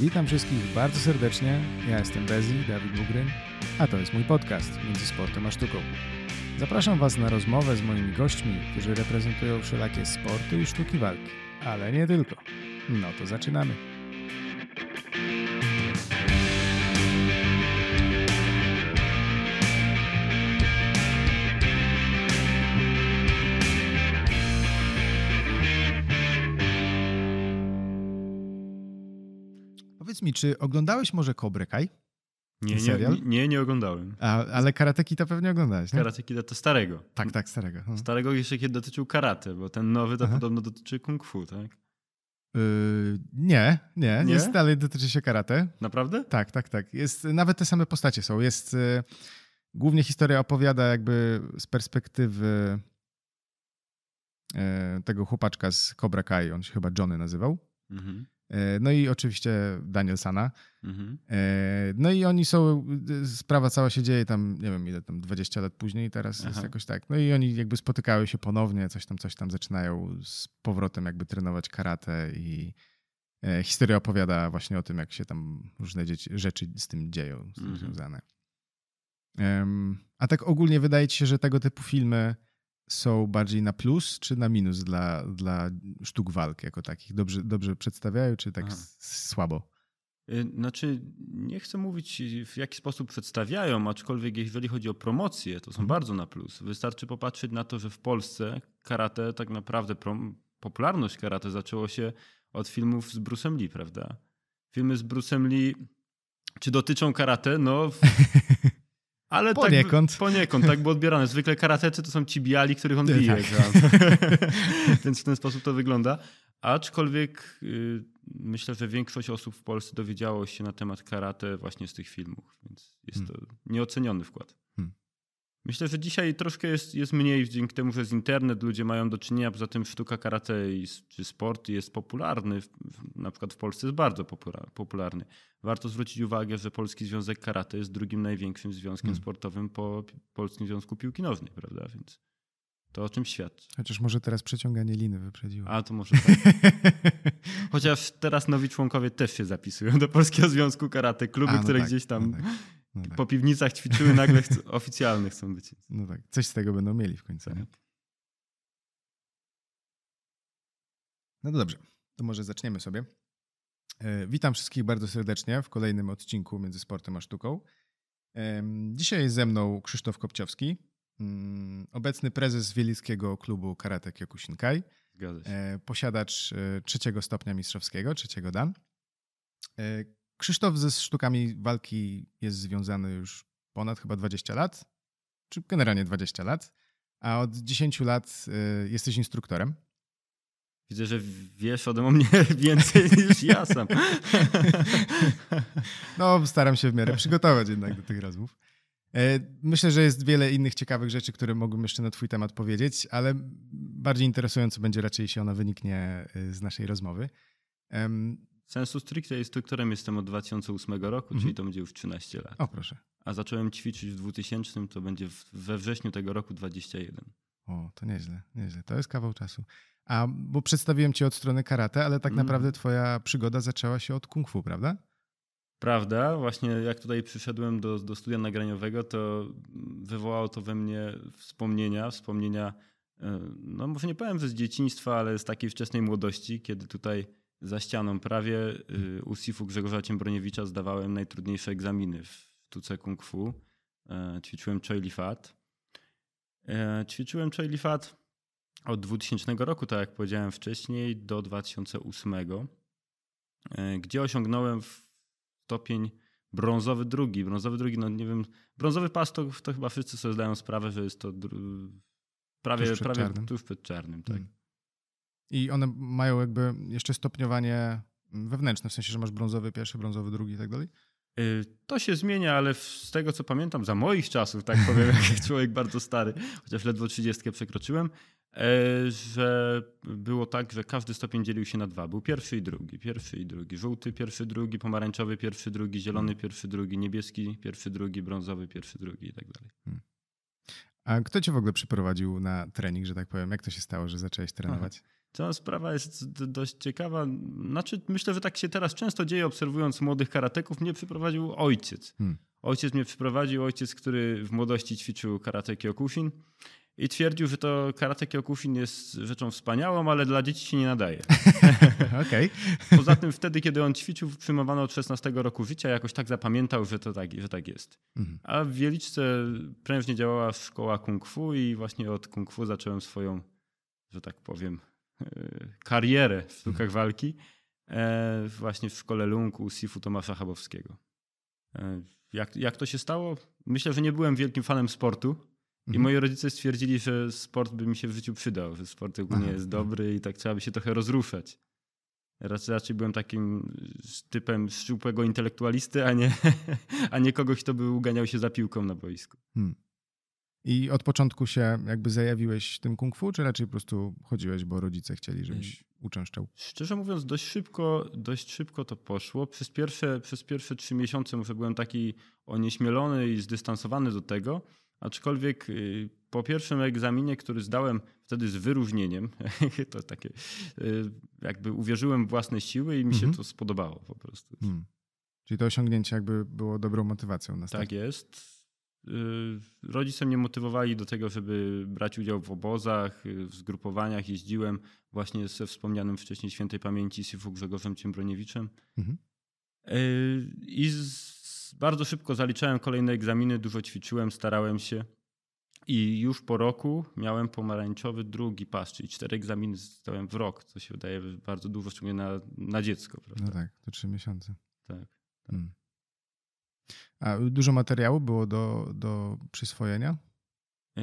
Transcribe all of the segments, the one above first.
Witam wszystkich bardzo serdecznie. Ja jestem Bezi, Dawid Bugryn, a to jest mój podcast Między Sportem a Sztuką. Zapraszam Was na rozmowę z moimi gośćmi, którzy reprezentują wszelakie sporty i sztuki walki, ale nie tylko. No to zaczynamy. Mi, czy oglądałeś może Cobra Kai? Nie, nie, nie, nie, oglądałem. A, ale Karate Kida pewnie oglądałeś, nie? Karate Kida to starego. Tak, tak, starego. Hmm. Starego jeszcze kiedy dotyczył karate, bo ten nowy to Aha. podobno dotyczy kung fu, tak? Yy, nie, nie, Nie? jest dalej dotyczy się karate. Naprawdę? Tak, tak, tak. Jest, nawet te same postacie są. Jest, y, głównie historia opowiada jakby z perspektywy y, tego chłopaczka z Cobra Kai, on się chyba Johnny nazywał. Mhm. Y, no i oczywiście Danielsana. Mhm. Y, no i oni są, sprawa cała się dzieje tam, nie wiem ile tam, 20 lat później teraz jest Aha. jakoś tak. No i oni jakby spotykają się ponownie, coś tam, coś tam zaczynają z powrotem jakby trenować karate i e, historia opowiada właśnie o tym, jak się tam różne dzieci, rzeczy z tym dzieją, z tym Mhm. związane. A tak ogólnie wydaje ci się, że tego typu filmy są bardziej na plus czy na minus dla, dla sztuk walk jako takich? Dobrze, dobrze przedstawiają, czy tak Aha. słabo? Y, Znaczy, nie chcę mówić w jaki sposób przedstawiają, aczkolwiek jeżeli chodzi o promocję, to są Mhm. bardzo na plus. Wystarczy popatrzeć na to, że w Polsce karate, tak naprawdę popularność karate zaczęło się od filmów z Bruce'em Lee, prawda? Filmy z Bruce'em Lee, czy dotyczą karate? No, ale Poniekąd. Tak, poniekąd, tak było odbierane. Zwykle karatecy to są ci biali, których on Tak. bije. prawda? Więc w ten sposób to wygląda. Aczkolwiek y, myślę, że większość osób w Polsce dowiedziało się na temat karate właśnie z tych filmów, więc jest to nieoceniony wkład. Myślę, że dzisiaj troszkę jest, jest mniej dzięki temu, że jest internet, ludzie mają do czynienia, poza tym sztuka karate i, czy sport jest popularny, na przykład w Polsce jest bardzo popula- popularny. Warto zwrócić uwagę, że Polski Związek Karate jest drugim największym związkiem Hmm. sportowym po Polskim Związku Piłki Nożnej, prawda? Więc to o czym świadczy. Chociaż może teraz przeciąganie liny wyprzedziło. A to może tak. Chociaż teraz nowi członkowie też się zapisują do Polskiego Związku Karate. Kluby, A, no które tak, gdzieś tam No tak, no tak. po piwnicach ćwiczyły, nagle chcą, oficjalne chcą być. No tak, coś z tego będą mieli w końcu. Nie? No to dobrze, to może zaczniemy sobie. E, Witam wszystkich bardzo serdecznie w kolejnym odcinku Między Sportem a Sztuką. Dzisiaj jest ze mną Krzysztof Kopciowski, mm, obecny prezes Wielickiego Klubu Karate Kyokushinkai, e, posiadacz e, trzeciego stopnia mistrzowskiego, trzeciego dan. Krzysztof ze sztukami walki jest związany już ponad chyba 20 lat, czy generalnie 20 lat, a od 10 lat e, jesteś instruktorem. Widzę, że wiesz ode mnie więcej niż ja sam. No, staram się w miarę przygotować jednak do tych rozmów. E, Myślę, że jest wiele innych ciekawych rzeczy, które mogłem jeszcze na Twój temat powiedzieć, ale bardziej interesująco będzie raczej, jeśli ona wyniknie e, z naszej rozmowy. Sensu stricte instruktorem jestem od 2008 roku, Mhm. czyli to będzie już 13 lat. O, proszę. A zacząłem ćwiczyć w 2000, to będzie w- we wrześniu tego roku 21. O, to nieźle, nieźle. To jest kawał czasu. A, bo przedstawiłem cię od strony karate, ale tak Mm. naprawdę twoja przygoda zaczęła się od kung fu, prawda? Prawda, właśnie jak tutaj przyszedłem do, do studia nagraniowego, to wywołało to we mnie wspomnienia, wspomnienia, e, no może nie powiem, że z dzieciństwa, ale z takiej wczesnej młodości, kiedy tutaj za ścianą prawie y, u SIF-u Grzegorza Ciembroniewicza zdawałem najtrudniejsze egzaminy w sztuce kung fu. E, Ćwiczyłem Choi Fat. E, Ćwiczyłem Choi Fat od 2000 roku, tak jak powiedziałem wcześniej, do 2008, e, gdzie osiągnąłem stopień brązowy drugi. Brązowy drugi, no nie wiem, brązowy pas to, to chyba wszyscy sobie zdają sprawę, że jest to prawie, Tuż przed prawie czarnym. tuż przed czarnym. Tak. Mm. I one mają jakby jeszcze stopniowanie wewnętrzne, w sensie, że masz brązowy pierwszy, brązowy drugi i tak dalej? Y, To się zmienia, ale z tego co pamiętam, za moich czasów, tak powiem, jak człowiek bardzo stary, chociaż ledwo 30 przekroczyłem, e, że było tak, że każdy stopień dzielił się na dwa. Był pierwszy i drugi, pierwszy i drugi. Żółty, pierwszy, drugi, pomarańczowy, pierwszy, drugi, zielony, pierwszy, drugi, niebieski, pierwszy, drugi, brązowy, pierwszy, drugi i tak dalej. A kto cię w ogóle przyprowadził na trening, że tak powiem? Jak to się stało, że zacząłeś trenować? Aha. Ta sprawa jest dość ciekawa. Znaczy, myślę, że tak się teraz często dzieje, obserwując młodych karateków. Mnie przyprowadził ojciec. Hmm. Ojciec mnie przyprowadził, ojciec, który w młodości ćwiczył karate Kyokushin i twierdził, że to karate Kyokushin jest rzeczą wspaniałą, ale dla dzieci się nie nadaje. okay. Poza tym wtedy, kiedy on ćwiczył, przyjmowano od 16 roku życia, jakoś tak zapamiętał, że to tak, że tak jest. Mhm. A w Wieliczce prężnie działała szkoła kung fu i właśnie od kung fu zacząłem swoją, że tak powiem, karierę w sztukach mhm. walki e, właśnie w szkole Lung u Sifu Tomasza Chabowskiego. E, jak, jak to się stało? Myślę, że nie byłem wielkim fanem sportu. I mhm. moi rodzice stwierdzili, że sport by mi się w życiu przydał, że sport ogólnie Aha. jest dobry i tak trzeba by się trochę rozruszać. Raczej, raczej byłem takim typem szczupłego intelektualisty, a nie, a nie kogoś, kto by uganiał się za piłką na boisku. Hmm. I od początku się jakby zajawiłeś tym kung fu, czy raczej po prostu chodziłeś, bo rodzice chcieli, żebyś uczęszczał? Szczerze mówiąc, dość szybko, dość szybko to poszło. Przez pierwsze, przez pierwsze trzy miesiące może byłem taki onieśmielony i zdystansowany do tego, aczkolwiek y, po pierwszym egzaminie, który zdałem wtedy z wyróżnieniem, to takie y, jakby uwierzyłem w własne siły i mi się mhm. to spodobało po prostu. Hmm. Czyli to osiągnięcie jakby było dobrą motywacją na start. Tak jest. Y, rodzice mnie motywowali do tego, żeby brać udział w obozach, y, w zgrupowaniach. Jeździłem właśnie ze wspomnianym wcześniej świętej pamięci Sifu Grzegorzem Ciembroniewicem. Mhm. Y, I z, bardzo szybko zaliczałem kolejne egzaminy, dużo ćwiczyłem, starałem się. I już po roku miałem pomarańczowy drugi pas, czyli cztery egzaminy zdałem w rok, co się wydaje bardzo dużo, szczególnie na, na dziecko. Prawda? No tak, to trzy miesiące. Tak. tak. Hmm. A dużo materiału było do, do przyswojenia? E,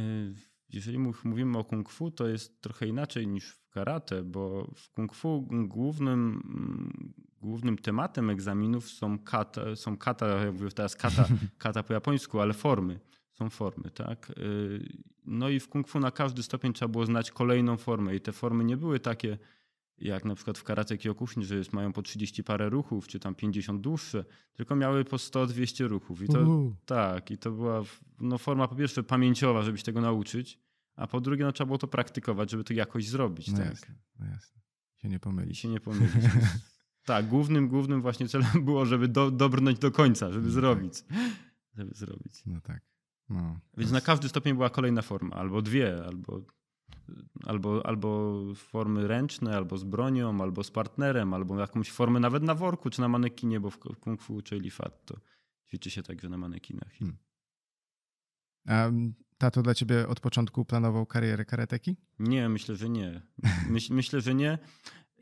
jeżeli mówimy o kung fu, to jest trochę inaczej niż w karate, bo w kung fu głównym, głównym tematem egzaminów są kata, są kata jak mówię teraz kata, kata po japońsku, ale formy. Są formy, tak? E, no i w kung fu na każdy stopień trzeba było znać kolejną formę i te formy nie były takie jak na przykład w karate Kyokushin, że jest, mają po 30 parę ruchów, czy tam 50 dłuższe, tylko miały po 100-200 ruchów. I to, tak, i to była no, forma po pierwsze pamięciowa, żeby się tego nauczyć, a po drugie no, trzeba było to praktykować, żeby to jakoś zrobić. No tak? jasne, no jasne. Się nie pomylić. I się nie pomylić. tak, głównym, głównym właśnie celem było, żeby do, dobrnąć do końca, żeby no zrobić. Tak. Żeby zrobić. No tak. No, Więc na każdy stopień była kolejna forma, albo dwie, albo albo, albo formy ręczne, albo z bronią, albo z partnerem, albo jakąś formę nawet na worku czy na manekinie, bo w kung fu czy lifat to ćwiczy się także na manekinach. Hmm. A tato dla ciebie od początku planował karierę karateki? Nie, myślę, że nie. Myśl, myślę, że nie.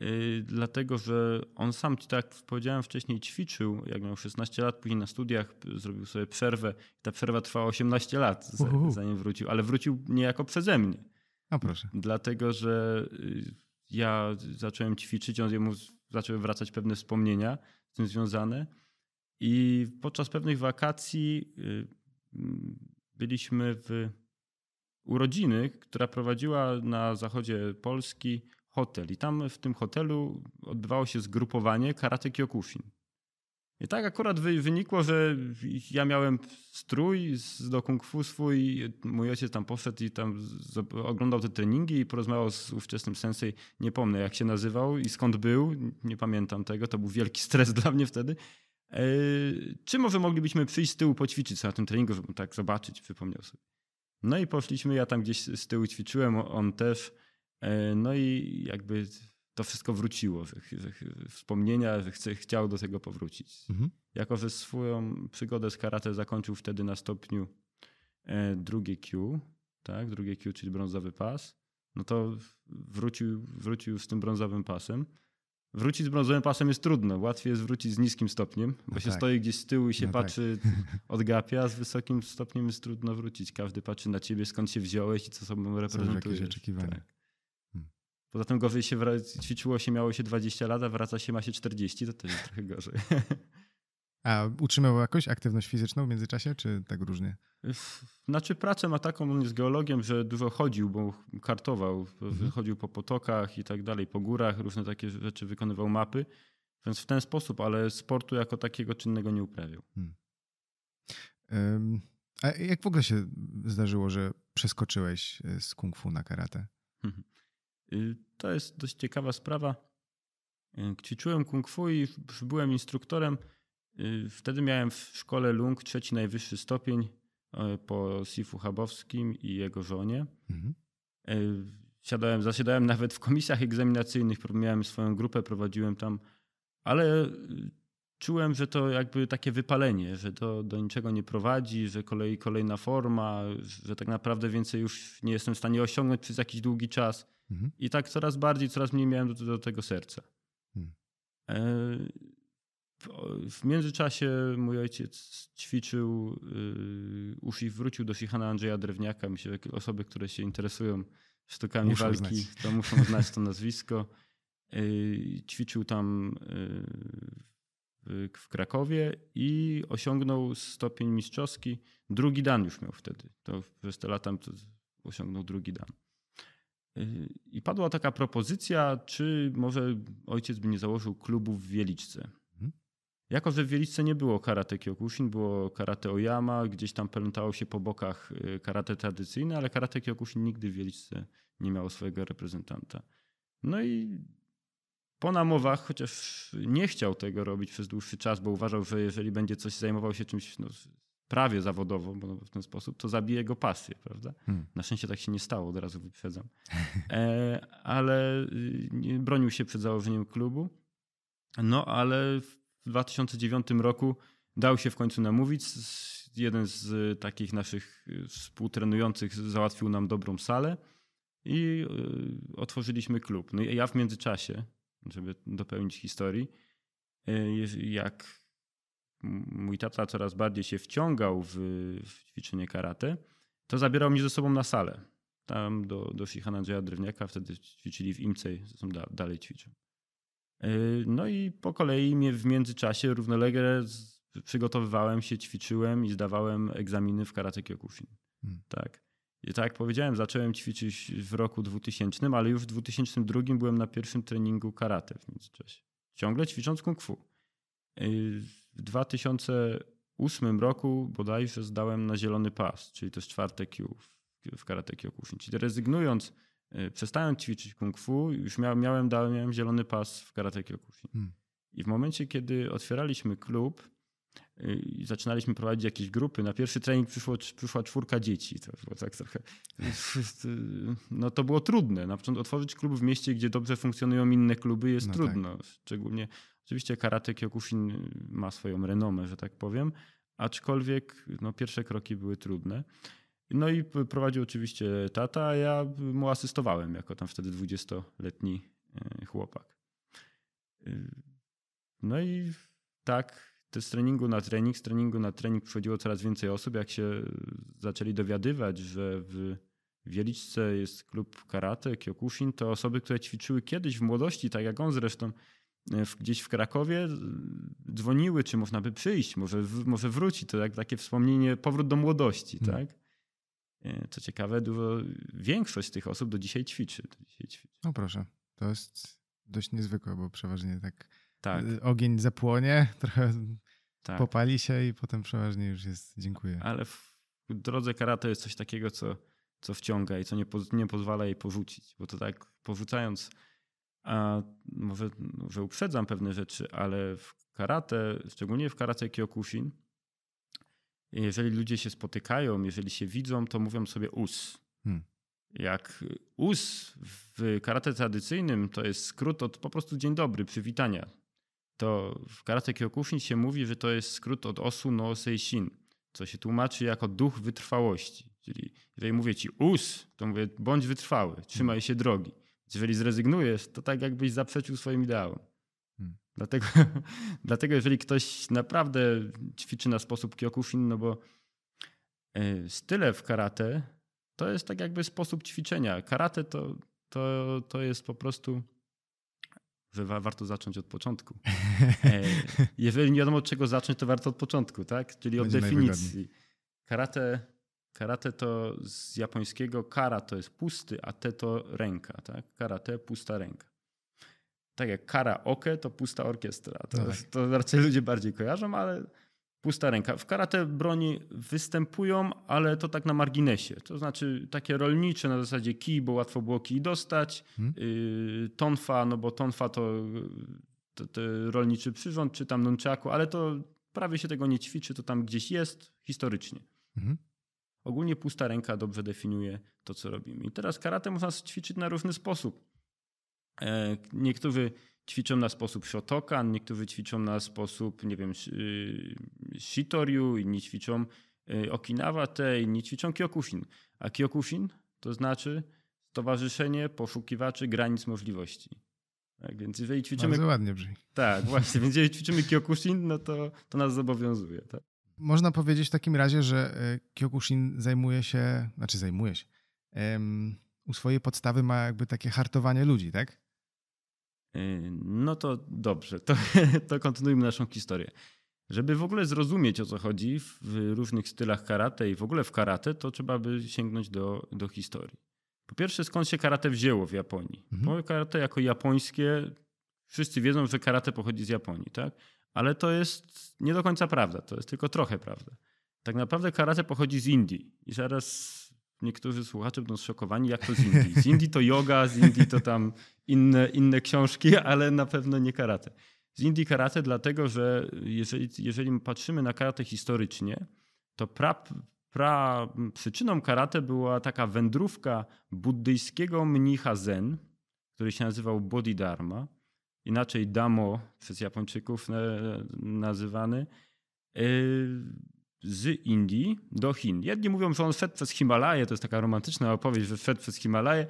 Yy, dlatego, że on sam, tak jak powiedziałem wcześniej, ćwiczył, jak miał 16 lat, później na studiach zrobił sobie przerwę. Ta przerwa trwała 18 lat, zanim wrócił, ale wrócił niejako przeze mnie. No proszę. Dlatego, że y, ja zacząłem ćwiczyć, on jemu zaczęły wracać pewne wspomnienia z tym związane. I podczas pewnych wakacji y, byliśmy w urodziny, która prowadziła na zachodzie Polski hotel. I tam w tym hotelu odbywało się zgrupowanie karate Kyokushin. I tak akurat wynikło, że ja miałem strój do kung fu swój, mój ojciec tam poszedł i tam oglądał te treningi i porozmawiał z ówczesnym sensei, nie pomnę jak się nazywał i skąd był, nie pamiętam tego, to był wielki stres dla mnie wtedy. E, czy może moglibyśmy przyjść z tyłu poćwiczyć na tym treningu, żeby tak zobaczyć, przypomniał sobie. No i poszliśmy, ja tam gdzieś z tyłu ćwiczyłem, on też. E, no i jakby to wszystko wróciło, że, że, wspomnienia, że chce, chciał do tego powrócić. Mhm. Jako, że swoją przygodę z karate zakończył wtedy na stopniu e, drugie Q, tak, drugie Q, czyli brązowy pas, no to wrócił, wrócił z tym brązowym pasem. Wrócić z brązowym pasem jest trudno. Łatwiej jest wrócić z niskim stopniem, bo no się tak. stoi gdzieś z tyłu i się no tak. patrzy tak. od gapia, a z wysokim stopniem jest trudno wrócić. Każdy patrzy na ciebie, skąd się wziąłeś i co sobą reprezentujesz. Są jakieś oczekiwania. Tak. Poza tym gorzej się ćwiczyło się, miało się 20 lat, a wraca się ma się 40, to też jest trochę gorzej. A utrzymywał jakoś aktywność fizyczną w międzyczasie, czy tak różnie? Znaczy pracę ma taką, on jest geologiem, że dużo chodził, bo kartował, mhm. chodził po potokach i tak dalej, po górach, różne takie rzeczy, wykonywał mapy. Więc w ten sposób, ale sportu jako takiego czynnego nie uprawiał. Hmm. Um, a jak w ogóle się zdarzyło, że przeskoczyłeś z kung fu na karate? Y, to jest dość ciekawa sprawa. Y, ćwiczyłem kung fu i byłem instruktorem. Y, wtedy miałem w szkole Lung trzeci najwyższy stopień po Sifu Chabowskim i jego żonie. Mhm. Siadałem, zasiadałem nawet w komisjach egzaminacyjnych, miałem swoją grupę, prowadziłem tam, ale czułem, że to jakby takie wypalenie, że to do niczego nie prowadzi, że kolej, kolejna forma, że tak naprawdę więcej już nie jestem w stanie osiągnąć przez jakiś długi czas. Mhm. I tak coraz bardziej, coraz mniej miałem do, do tego serca. Mhm. W międzyczasie mój ojciec ćwiczył, yy, wrócił do Shichana Andrzeja Drewniaka. Myślę, że osoby, które się interesują sztukami muszą walki, znać. to muszą znać to nazwisko. Yy, ćwiczył tam yy, w Krakowie i osiągnął stopień mistrzowski. Drugi dan już miał wtedy. To przez te lata osiągnął drugi dan. I padła taka propozycja, czy może ojciec by nie założył klubu w Wieliczce. Mhm. Jako, że w Wieliczce nie było karate kyokushin, było karate oyama, gdzieś tam pelętało się po bokach y, karate tradycyjne, ale karate kyokushin nigdy w Wieliczce nie miało swojego reprezentanta. No i po namowach, chociaż nie chciał tego robić przez dłuższy czas, bo uważał, że jeżeli będzie coś zajmował się czymś no, prawie zawodowo, bo w ten sposób, to zabije jego pasję, prawda? Hmm. Na szczęście tak się nie stało, od razu wyprzedzam. E, ale y, bronił się przed założeniem klubu. No, ale w 2009 roku dał się w końcu namówić. Jeden z takich naszych y, współtrenujących załatwił nam dobrą salę i y, otworzyliśmy klub. No i ja w międzyczasie, żeby dopełnić historii, jak mój tata coraz bardziej się wciągał w, w ćwiczenie karate, to zabierał mnie ze sobą na salę. Tam do, do Shihana Jaya Drewniaka, wtedy ćwiczyli w Imcej, zresztą da, dalej ćwiczą. E, no i po kolei mnie w międzyczasie równolegle przygotowywałem się, ćwiczyłem i zdawałem egzaminy w karate kyokushin. Hmm. Tak. I tak jak powiedziałem, zacząłem ćwiczyć w roku 2000, ale już w 2002 byłem na pierwszym treningu karate w międzyczasie. Ciągle ćwicząc kung fu. W 2008 roku bodajże zdałem na zielony pas, czyli to jest czwarte Q w karate kyokushin. Czyli rezygnując, e, przestając ćwiczyć kung fu, już miałem, miałem, miałem zielony pas w karate kyokushin. Hmm. I w momencie, kiedy otwieraliśmy klub e, i zaczynaliśmy prowadzić jakieś grupy, na pierwszy trening przyszło, przyszła czwórka dzieci. To było tak trochę. No to było trudne. Na początku otworzyć klub w mieście, gdzie dobrze funkcjonują inne kluby, jest no trudno. Tak. Szczególnie Oczywiście karate Kyokushin ma swoją renomę, że tak powiem, aczkolwiek no, pierwsze kroki były trudne. No i prowadził oczywiście tata, a ja mu asystowałem jako tam wtedy 20-letni e, chłopak. E, no i tak, to z treningu na trening, z treningu na trening przychodziło coraz więcej osób. Jak się zaczęli dowiadywać, że w Wieliczce jest klub karate, Kyokushin, to osoby, które ćwiczyły kiedyś w młodości, tak jak on zresztą, gdzieś w Krakowie dzwoniły, czy można by przyjść, może, może wróci. To jak takie wspomnienie, powrót do młodości, hmm. tak? E, co ciekawe, dużo, większość tych osób do dzisiaj ćwiczy. Do dzisiaj ćwiczy. No proszę, to jest dość niezwykłe, bo przeważnie tak, tak. E, ogień zapłonie, trochę tak. popali się i potem przeważnie już jest dziękuję. Ale w drodze karate jest coś takiego, co, co wciąga i co nie, po, nie pozwala jej porzucić, bo to tak porzucając a może, że uprzedzam pewne rzeczy, ale w karate, szczególnie w karate Kyokushin, jeżeli ludzie się spotykają, jeżeli się widzą, to mówią sobie us. Hmm. Jak us w karate tradycyjnym to jest skrót od po prostu dzień dobry, przywitania. To w karate Kyokushin się mówi, że to jest skrót od osu no seishin, co się tłumaczy jako duch wytrwałości. Czyli jeżeli mówię ci us, to mówię bądź wytrwały, trzymaj się drogi. Jeżeli zrezygnujesz, to tak jakbyś zaprzeczył swoim ideałom. Hmm. Dlatego, dlatego jeżeli ktoś naprawdę ćwiczy na sposób kyokushin, no bo e, style w karate to jest tak jakby sposób ćwiczenia. Karate to, to, to jest po prostu, że warto zacząć od początku. E, jeżeli nie wiadomo od czego zacząć, to warto od początku, tak? Czyli od Będzie definicji. Karate Karate to z japońskiego kara to jest pusty, a te to ręka. Tak? Karate, pusta ręka. Tak jak kara oke to pusta orkiestra. To, no tak. to raczej ludzie bardziej kojarzą, ale pusta ręka. W karate broni występują, ale to tak na marginesie. To znaczy takie rolnicze na zasadzie kij, bo łatwo było kij dostać. Hmm. Y, tonfa, no bo tonfa to, to, to rolniczy przyrząd, czy tam nunchaku, ale to prawie się tego nie ćwiczy, to tam gdzieś jest historycznie. Hmm. Ogólnie pusta ręka dobrze definiuje to, co robimy. I teraz karate można ćwiczyć na różny sposób. E, niektórzy ćwiczą na sposób shotokan, niektórzy ćwiczą na sposób, nie wiem, y, shitoryu, inni ćwiczą y, okinawa te, inni ćwiczą kyokushin. A kyokushin to znaczy Stowarzyszenie Poszukiwaczy Granic Możliwości. Tak, więc jeżeli ćwiczymy... Bardzo ładnie brzmi. Tak, właśnie. Więc jeżeli ćwiczymy kyokushin, no to, to nas zobowiązuje. Tak? Można powiedzieć w takim razie, że e, kyokushin zajmuje się, znaczy zajmuje się, um, u swojej podstawy ma jakby takie hartowanie ludzi, tak? Yy, no to dobrze, to, to kontynuujmy naszą historię. Żeby w ogóle zrozumieć o co chodzi w różnych stylach karate i w ogóle w karate, to trzeba by sięgnąć do, do historii. Po pierwsze, skąd się karate wzięło w Japonii? Mhm. Bo karate jako japońskie, wszyscy wiedzą, że karate pochodzi z Japonii, tak? Ale to jest nie do końca prawda, to jest tylko trochę prawda. Tak naprawdę karate pochodzi z Indii. I zaraz niektórzy słuchacze będą zszokowani, jak to z Indii. Z Indii to yoga, z Indii to tam inne, inne książki, ale na pewno nie karate. Z Indii karate dlatego, że jeżeli, jeżeli patrzymy na karate historycznie, to pra, pra, przyczyną karate była taka wędrówka buddyjskiego mnicha Zen, który się nazywał Bodhidharma, inaczej Damo przez Japończyków nazywany z Indii do Chin. Jedni mówią, że on szedł przez Himalaje, to jest taka romantyczna opowieść, że szedł przez Himalaje,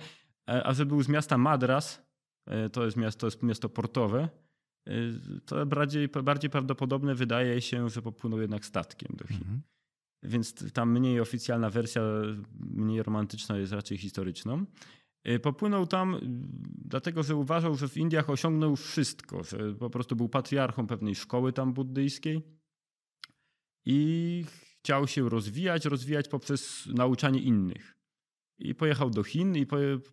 e, a że był z miasta Madras, e, to jest miasto, to jest miasto portowe, e, to bardziej, bardziej prawdopodobne wydaje się, że popłynął jednak statkiem do Chin. Mhm. Więc tam mniej oficjalna wersja, mniej romantyczna jest raczej historyczną. Popłynął tam dlatego, że uważał, że w Indiach osiągnął wszystko, że po prostu był patriarchą pewnej szkoły tam buddyjskiej i chciał się rozwijać, rozwijać poprzez nauczanie innych. I pojechał do Chin i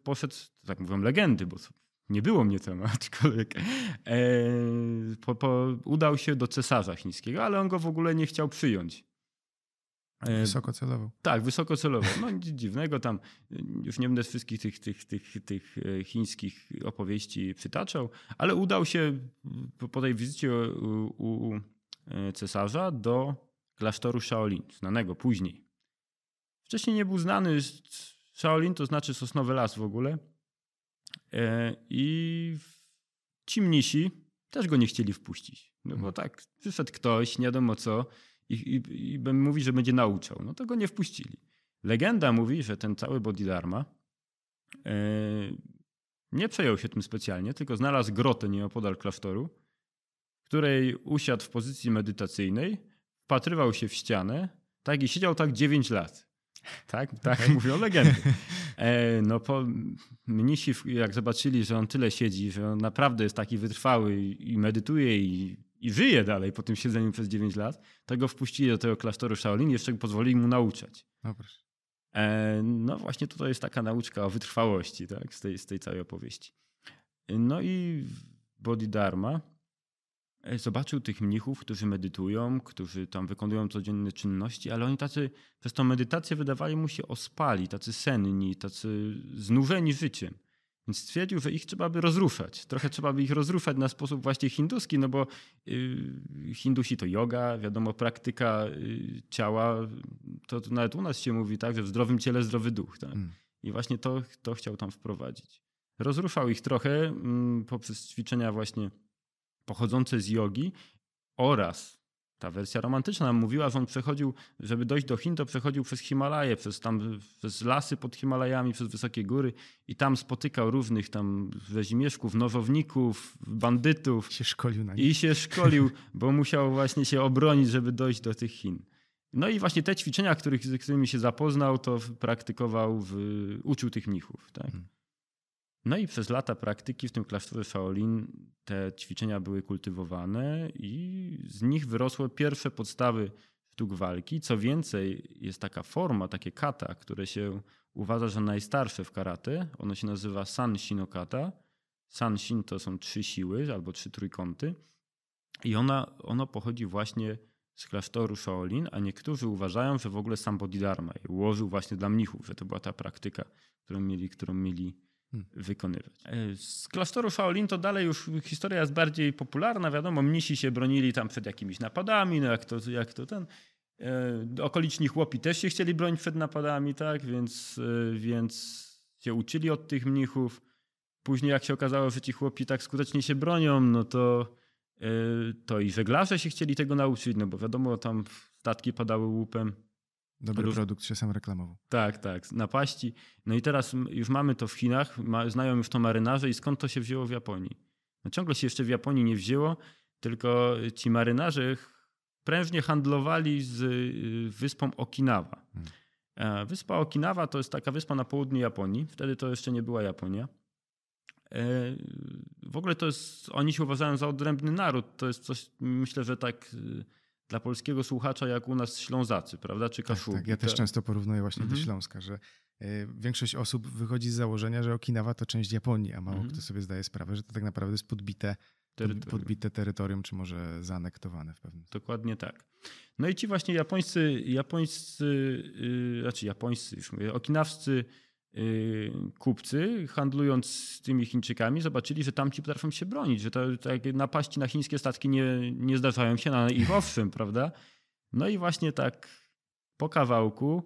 poszedł, tak mówią legendy, bo nie było mnie tam, aczkolwiek e, po, po, udał się do cesarza chińskiego, ale on go w ogóle nie chciał przyjąć. E, wysoko celował. Tak, wysoko celował. No nic dziwnego tam, już nie będę wszystkich tych, tych, tych, tych e, chińskich opowieści przytaczał, ale udał się po tej wizycie u, u e, cesarza do klasztoru Shaolin, znanego później. Wcześniej nie był znany. Shaolin to znaczy sosnowy las w ogóle. I ci mnisi też go nie chcieli wpuścić. No bo mhm. tak, przyszedł ktoś, nie wiadomo co, i, i, i mówi, że będzie nauczał. No to go nie wpuścili. Legenda mówi, że ten cały Bodhidharma e, nie przejął się tym specjalnie, tylko znalazł grotę nieopodal klasztoru, w której usiadł w pozycji medytacyjnej wpatrywał się w ścianę, tak i siedział tak 9 lat. Tak, tak okay. mówią legendy. E, no po mnisi, jak zobaczyli, że on tyle siedzi, że on naprawdę jest taki wytrwały i, medytuje i, i żyje dalej po tym siedzeniu przez 9 lat, to go wpuścili do tego klasztoru Shaolin i jeszcze pozwolili mu nauczać. No, e, no właśnie tutaj jest taka nauczka o wytrwałości tak, z, tej, z tej całej opowieści. No i Bodhidharma E, zobaczył tych mnichów, którzy medytują, którzy tam wykonują codzienne czynności, ale oni tacy przez tą medytację wydawali mu się ospali, tacy senni, tacy znużeni życiem. Więc stwierdził, że ich trzeba by rozruszać. Trochę trzeba by ich rozruszać na sposób właśnie hinduski, no bo yy, Hindusi to yoga, wiadomo, praktyka yy, ciała, to, to, nawet u nas się mówi tak, że w zdrowym ciele zdrowy duch. Tak? Mm. I właśnie to, to chciał tam wprowadzić. Rozruszał ich trochę mm, poprzez ćwiczenia właśnie pochodzące z jogi oraz ta wersja romantyczna mówiła, że on przechodził, żeby dojść do Chin, to przechodził przez Himalaje, przez, tam, przez lasy pod Himalajami, przez wysokie góry i tam spotykał różnych tam rzezimieszków, nowowników, bandytów. Się szkolił na nich. I się szkolił, bo musiał właśnie się obronić, żeby dojść do tych Chin. No i właśnie te ćwiczenia, których, z którymi się zapoznał, to praktykował, w, uczył tych mnichów. Tak? Hmm. No i przez lata praktyki w tym klasztorze Shaolin te ćwiczenia były kultywowane i z nich wyrosły pierwsze podstawy sztuk walki. Co więcej, jest taka forma, takie kata, które się uważa za najstarsze w karate. Ono się nazywa San Shinokata. San Shin to są trzy siły albo trzy trójkąty. I ona, ono pochodzi właśnie z klasztoru Shaolin, a niektórzy uważają, że w ogóle sam Bodhidharma je ułożył właśnie dla mnichów, że to była ta praktyka, którą mieli, którą mieli. Wykonywać. E, z klasztoru Shaolin to dalej już historia jest bardziej popularna, wiadomo, mnisi się bronili tam przed jakimiś napadami, no jak to, jak to ten... E, okoliczni chłopi też się chcieli bronić przed napadami, tak, więc, e, więc się uczyli od tych mnichów. Później jak się okazało, że ci chłopi tak skutecznie się bronią, no to to i żeglarze się chcieli tego nauczyć, no bo wiadomo, tam statki padały łupem. Dobry Róż... produkt się sam reklamował. Tak, tak, napaści. No i teraz już mamy to w Chinach, ma, znają już to marynarze i skąd to się wzięło w Japonii? No ciągle się jeszcze w Japonii nie wzięło, tylko ci marynarze prężnie handlowali z y, wyspą Okinawa. Hmm. E, wyspa Okinawa to jest taka wyspa na południu Japonii. Wtedy to jeszcze nie była Japonia. E, w ogóle to jest, oni się uważają za odrębny naród. To jest coś, myślę, że tak y, dla polskiego słuchacza jak u nas Ślązacy, prawda, czy Kaszubi. Tak, tak. ja też często porównuję właśnie mhm. do Śląska, że e, większość osób wychodzi z założenia, że Okinawa to część Japonii, a mało mhm. kto sobie zdaje sprawę, że to tak naprawdę jest podbite terytorium. podbite terytorium, czy może zaanektowane w pewnym sensie. Dokładnie tak. No i ci właśnie japońscy, japońscy, yy, znaczy japońscy, już mówię, okinawscy kupcy, handlując z tymi Chińczykami, zobaczyli, że tamci potrafią się bronić, że to napaści na chińskie statki nie, nie zdarzają się na ich owszem, prawda? No i właśnie tak po kawałku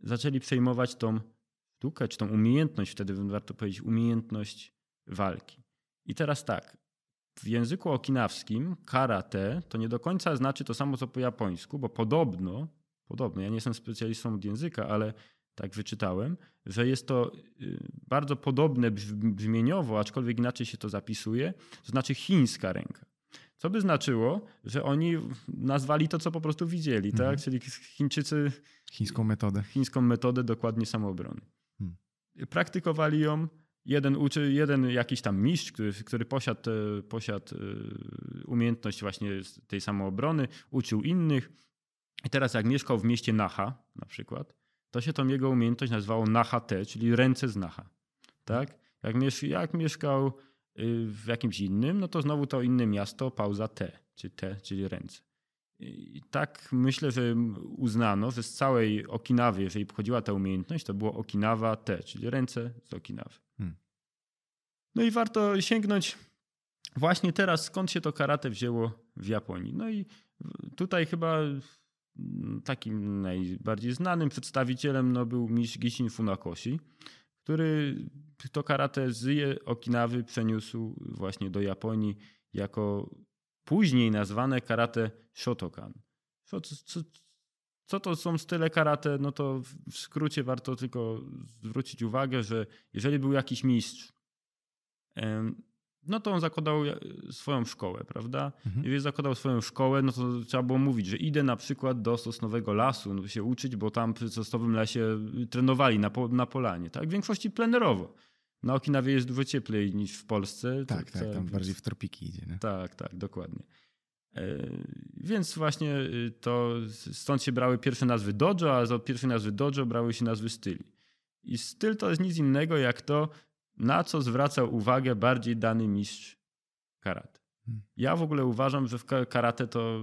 zaczęli przejmować tą sztukę, czy tą umiejętność, wtedy warto powiedzieć, umiejętność walki. I teraz tak, w języku okinawskim karate to nie do końca znaczy to samo co po japońsku, bo podobno, podobno, ja nie jestem specjalistą od języka, ale tak wyczytałem, że jest to y, bardzo podobne brzmieniowo, aczkolwiek inaczej się to zapisuje, to znaczy chińska ręka. Co by znaczyło, że oni nazwali to, co po prostu widzieli, tak? mhm. tak? Czyli Chińczycy. Chińską metodę. Chińską metodę dokładnie samoobrony. Hmm. Praktykowali ją. Jeden, uczy, jeden jakiś tam mistrz, który, który posiadł, posiadł y, umiejętność właśnie tej samoobrony, uczył innych. I teraz, jak mieszkał w mieście Naha, na przykład, to się tą jego umiejętność nazywało Naha-T, czyli ręce z Naha. Tak? Jak, miesz jak mieszkał y, w jakimś innym, no to znowu to inne miasto, pauza T, czy T, czyli ręce. I tak myślę, że uznano, że z całej Okinawy, jeżeli pochodziła ta umiejętność, to było Okinawa T, czyli ręce z Okinawy. Hmm. No i warto sięgnąć właśnie teraz, skąd się to karate wzięło w Japonii. No i tutaj chyba takim najbardziej znanym przedstawicielem no, był mistrz Gishin Funakoshi, który to karate z Okinawy przeniósł właśnie do Japonii jako później nazwane karate Shotokan. Co, co, co to są style karate? No to w skrócie warto tylko zwrócić uwagę, że jeżeli był jakiś mistrz, no to on zakładał e, swoją szkołę, prawda? Mhm. Jeżeli zakładał swoją szkołę, no to trzeba było mówić, że idę na przykład do Sosnowego Lasu no, się uczyć, bo tam przy Sosnowym Lesie trenowali na, po, na polanie, tak? W większości plenerowo. Na Okinawie jest dużo cieplej niż w Polsce. Tak, tak, tak tam bardziej w tropiki idzie. Nie? Tak, tak, dokładnie. E, więc właśnie y, to stąd się brały pierwsze nazwy dojo, a za pierwsze nazwy dojo brały się nazwy styli. I styl to jest nic innego jak to, na co zwracał uwagę bardziej dany mistrz karate. Hmm. Ja w ogóle uważam, że w karate to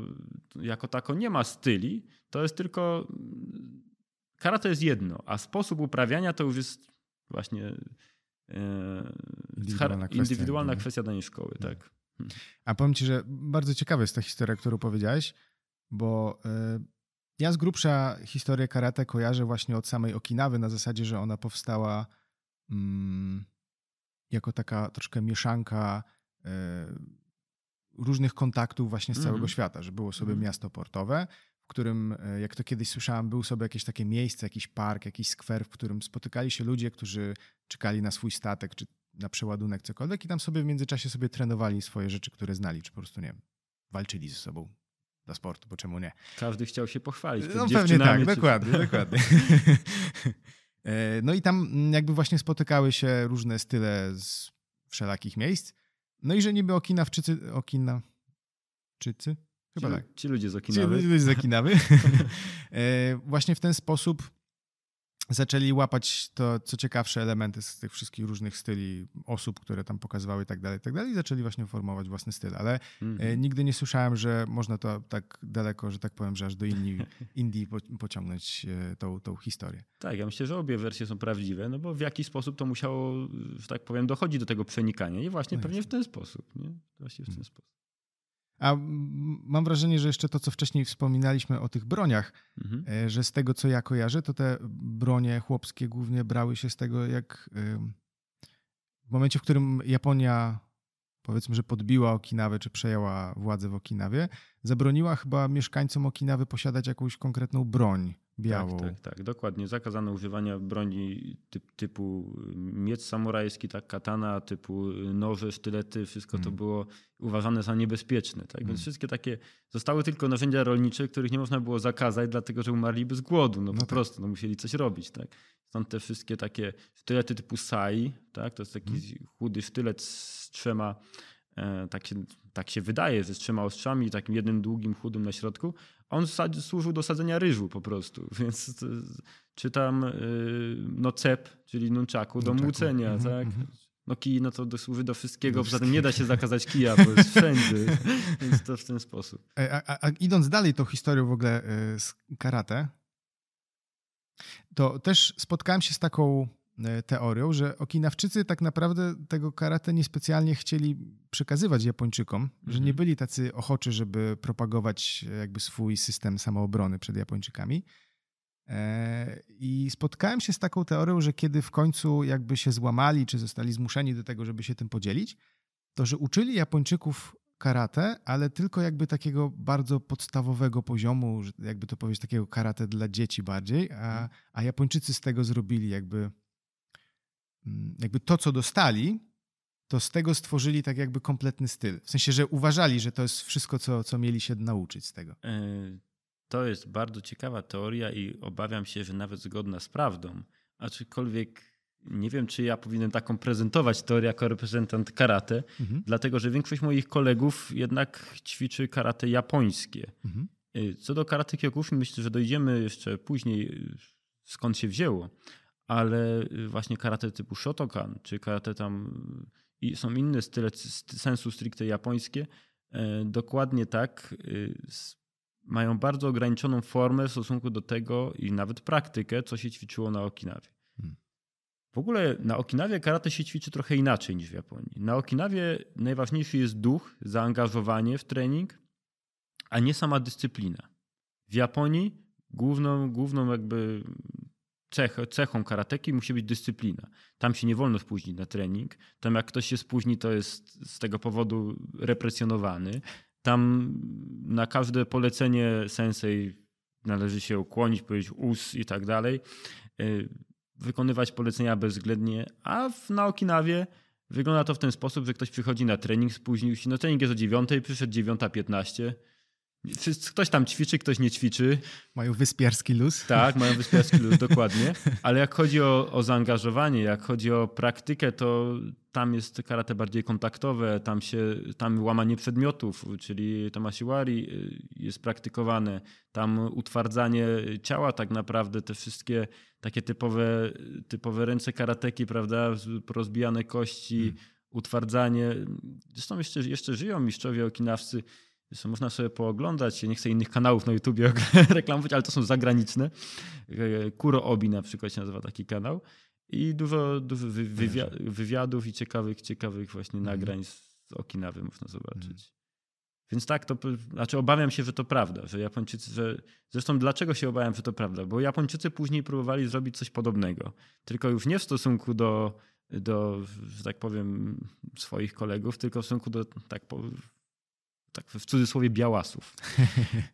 jako tako nie ma styli, to jest tylko. Karate jest jedno, a sposób uprawiania to już jest właśnie e, indywidualna, kwestia, indywidualna kwestia danej szkoły. Hmm. Tak. Hmm. A powiem ci, że bardzo ciekawa jest ta historia, którą powiedziałeś, bo e, ja z grubsza historię karate kojarzę właśnie od samej Okinawy na zasadzie, że ona powstała. Mm, jako taka troszkę mieszanka e, różnych kontaktów właśnie z całego mm. świata, że było sobie mm. miasto portowe, w którym, e, jak to kiedyś słyszałem, był sobie jakieś takie miejsce, jakiś park, jakiś skwer, w którym spotykali się ludzie, którzy czekali na swój statek, czy na przeładunek, cokolwiek i tam sobie w międzyczasie sobie trenowali swoje rzeczy, które znali, czy po prostu, nie wiem, walczyli ze sobą dla sportu, bo czemu nie? Każdy chciał się pochwalić. No pewnie tak, czy... dokładnie, dokładnie. E, no i tam mm, jakby właśnie spotykały się różne style z wszelakich miejsc. No i że niby Okinawczycy, Okinawczycy? Chyba ci, tak. Ci ludzie z Okinawy. Ci ludzie z Okinawy. E, właśnie w ten sposób zaczęli łapać to, co ciekawsze elementy z tych wszystkich różnych styli osób, które tam pokazywały i tak dalej, i tak dalej i zaczęli właśnie formować własny styl, ale mm. nigdy nie słyszałem, że można to tak daleko, że tak powiem, że aż do Indii, Indii pociągnąć e, tą, tą historię. Tak, ja myślę, że obie wersje są prawdziwe, no bo w jakiś sposób to musiało, że tak powiem, dochodzić do tego przenikania i właśnie no pewnie w ten sposób, nie? Właśnie w ten mm. sposób. A mam wrażenie, że jeszcze to, co wcześniej wspominaliśmy o tych broniach, mhm. E, że z tego, co ja kojarzę, to te bronie chłopskie głównie brały się z tego, jak w momencie, w którym Japonia powiedzmy, że podbiła Okinawę, czy przejęła władzę w Okinawie, zabroniła chyba mieszkańcom Okinawy posiadać jakąś konkretną broń białą. Tak, tak, tak, dokładnie. Zakazano używania broni typ, typu miecz samurajski, tak, katana, typu noże, sztylety, wszystko to hmm. było uważane za niebezpieczne. Tak? Więc hmm. wszystkie takie zostały tylko narzędzia rolnicze, których nie można było zakazać, dlatego że umarliby z głodu. No, no po tak. prostu no, musieli coś robić. Tak? Stąd te wszystkie takie sztylety typu sai, tak? to jest taki hmm. chudy sztylet z trzema tak się, tak się wydaje, ze trzema ostrzami i takim jednym długim, chudym na środku. On służył do sadzenia ryżu po prostu, więc czy tam y, no cep, czyli nunchaku, do młócenia, mm -hmm, tak? Mm -hmm. No kij, no to służy do wszystkiego, poza tym nie da się zakazać kija, bo jest wszędzie, więc to w ten sposób. E, a, a, a idąc dalej tą historią w ogóle z karate, to też spotkałem się z taką teorią, że Okinawczycy tak naprawdę tego karate niespecjalnie chcieli przekazywać Japończykom, mm -hmm. że nie mhm. byli tacy ochoczy, żeby propagować jakby swój system samoobrony przed Japończykami. E, I spotkałem się z taką teorią, że kiedy w końcu jakby się złamali, czy zostali zmuszeni do tego, żeby się tym podzielić, to że uczyli Japończyków karate, ale tylko jakby takiego bardzo podstawowego poziomu, jakby to powiedzieć, takiego karate dla dzieci bardziej, a, mhm. a Japończycy z tego zrobili jakby, jakby to, co dostali, to z tego stworzyli tak jakby kompletny styl. W sensie, że uważali, że to jest wszystko, co, co mieli się nauczyć z tego. E, to jest bardzo ciekawa teoria i obawiam się, że nawet zgodna z prawdą. Aczkolwiek nie wiem, czy ja powinienem taką prezentować teorię jako reprezentant karate, mhm. dlatego że większość moich kolegów jednak ćwiczy karate japońskie. Mhm. Y, co do karate kyokushin, myślę, że dojdziemy jeszcze później, y, skąd się wzięło, ale y, właśnie karate typu Shotokan, czy karate tam i są inne style sensu stricte japońskie, dokładnie tak mają bardzo ograniczoną formę w stosunku do tego i nawet praktykę, co się ćwiczyło na Okinawie. Hmm. W ogóle na Okinawie karate się ćwiczy trochę inaczej niż w Japonii. Na Okinawie najważniejszy jest duch, zaangażowanie w trening, a nie sama dyscyplina. W Japonii główną, główną jakby cech, cechą karateki musi być dyscyplina. Tam się nie wolno spóźnić na trening. Tam jak ktoś się spóźni, to jest z tego powodu represjonowany. Tam na każde polecenie sensei należy się ukłonić, powiedzieć us i tak dalej. Y, wykonywać polecenia bezwzględnie, a w, na Okinawie wygląda to w ten sposób, że ktoś przychodzi na trening, spóźnił się. No trening jest o 9, przyszedł 9.15 Ktoś tam ćwiczy, ktoś nie ćwiczy. Mają wyspiarski luz. Tak, mają wyspiarski luz, dokładnie. Ale jak chodzi o, o zaangażowanie, jak chodzi o praktykę, to tam jest karate bardziej kontaktowe, tam się, tam łamanie przedmiotów, czyli tamasiwari y, jest praktykowane, tam utwardzanie ciała tak naprawdę, te wszystkie takie typowe, typowe ręce karateki, prawda, rozbijane kości, hmm. utwardzanie. Zresztą jeszcze, jeszcze żyją mistrzowie okinawscy, Zresztą można sobie pooglądać, nie chcę innych kanałów na YouTubie reklamować, ale to są zagraniczne. E, Kuro Obi na przykład się nazywa taki kanał. I dużo, dużo wywiadów i ciekawych, ciekawych właśnie mhm. nagrań z Okinawy można zobaczyć. Mhm. Więc tak, to znaczy obawiam się, że to prawda, że Japończycy, że zresztą dlaczego się obawiam, że to prawda? Bo Japończycy później próbowali zrobić coś podobnego, tylko już nie w stosunku do, do że tak powiem, swoich kolegów, tylko w stosunku do tak tak w cudzysłowie białasów.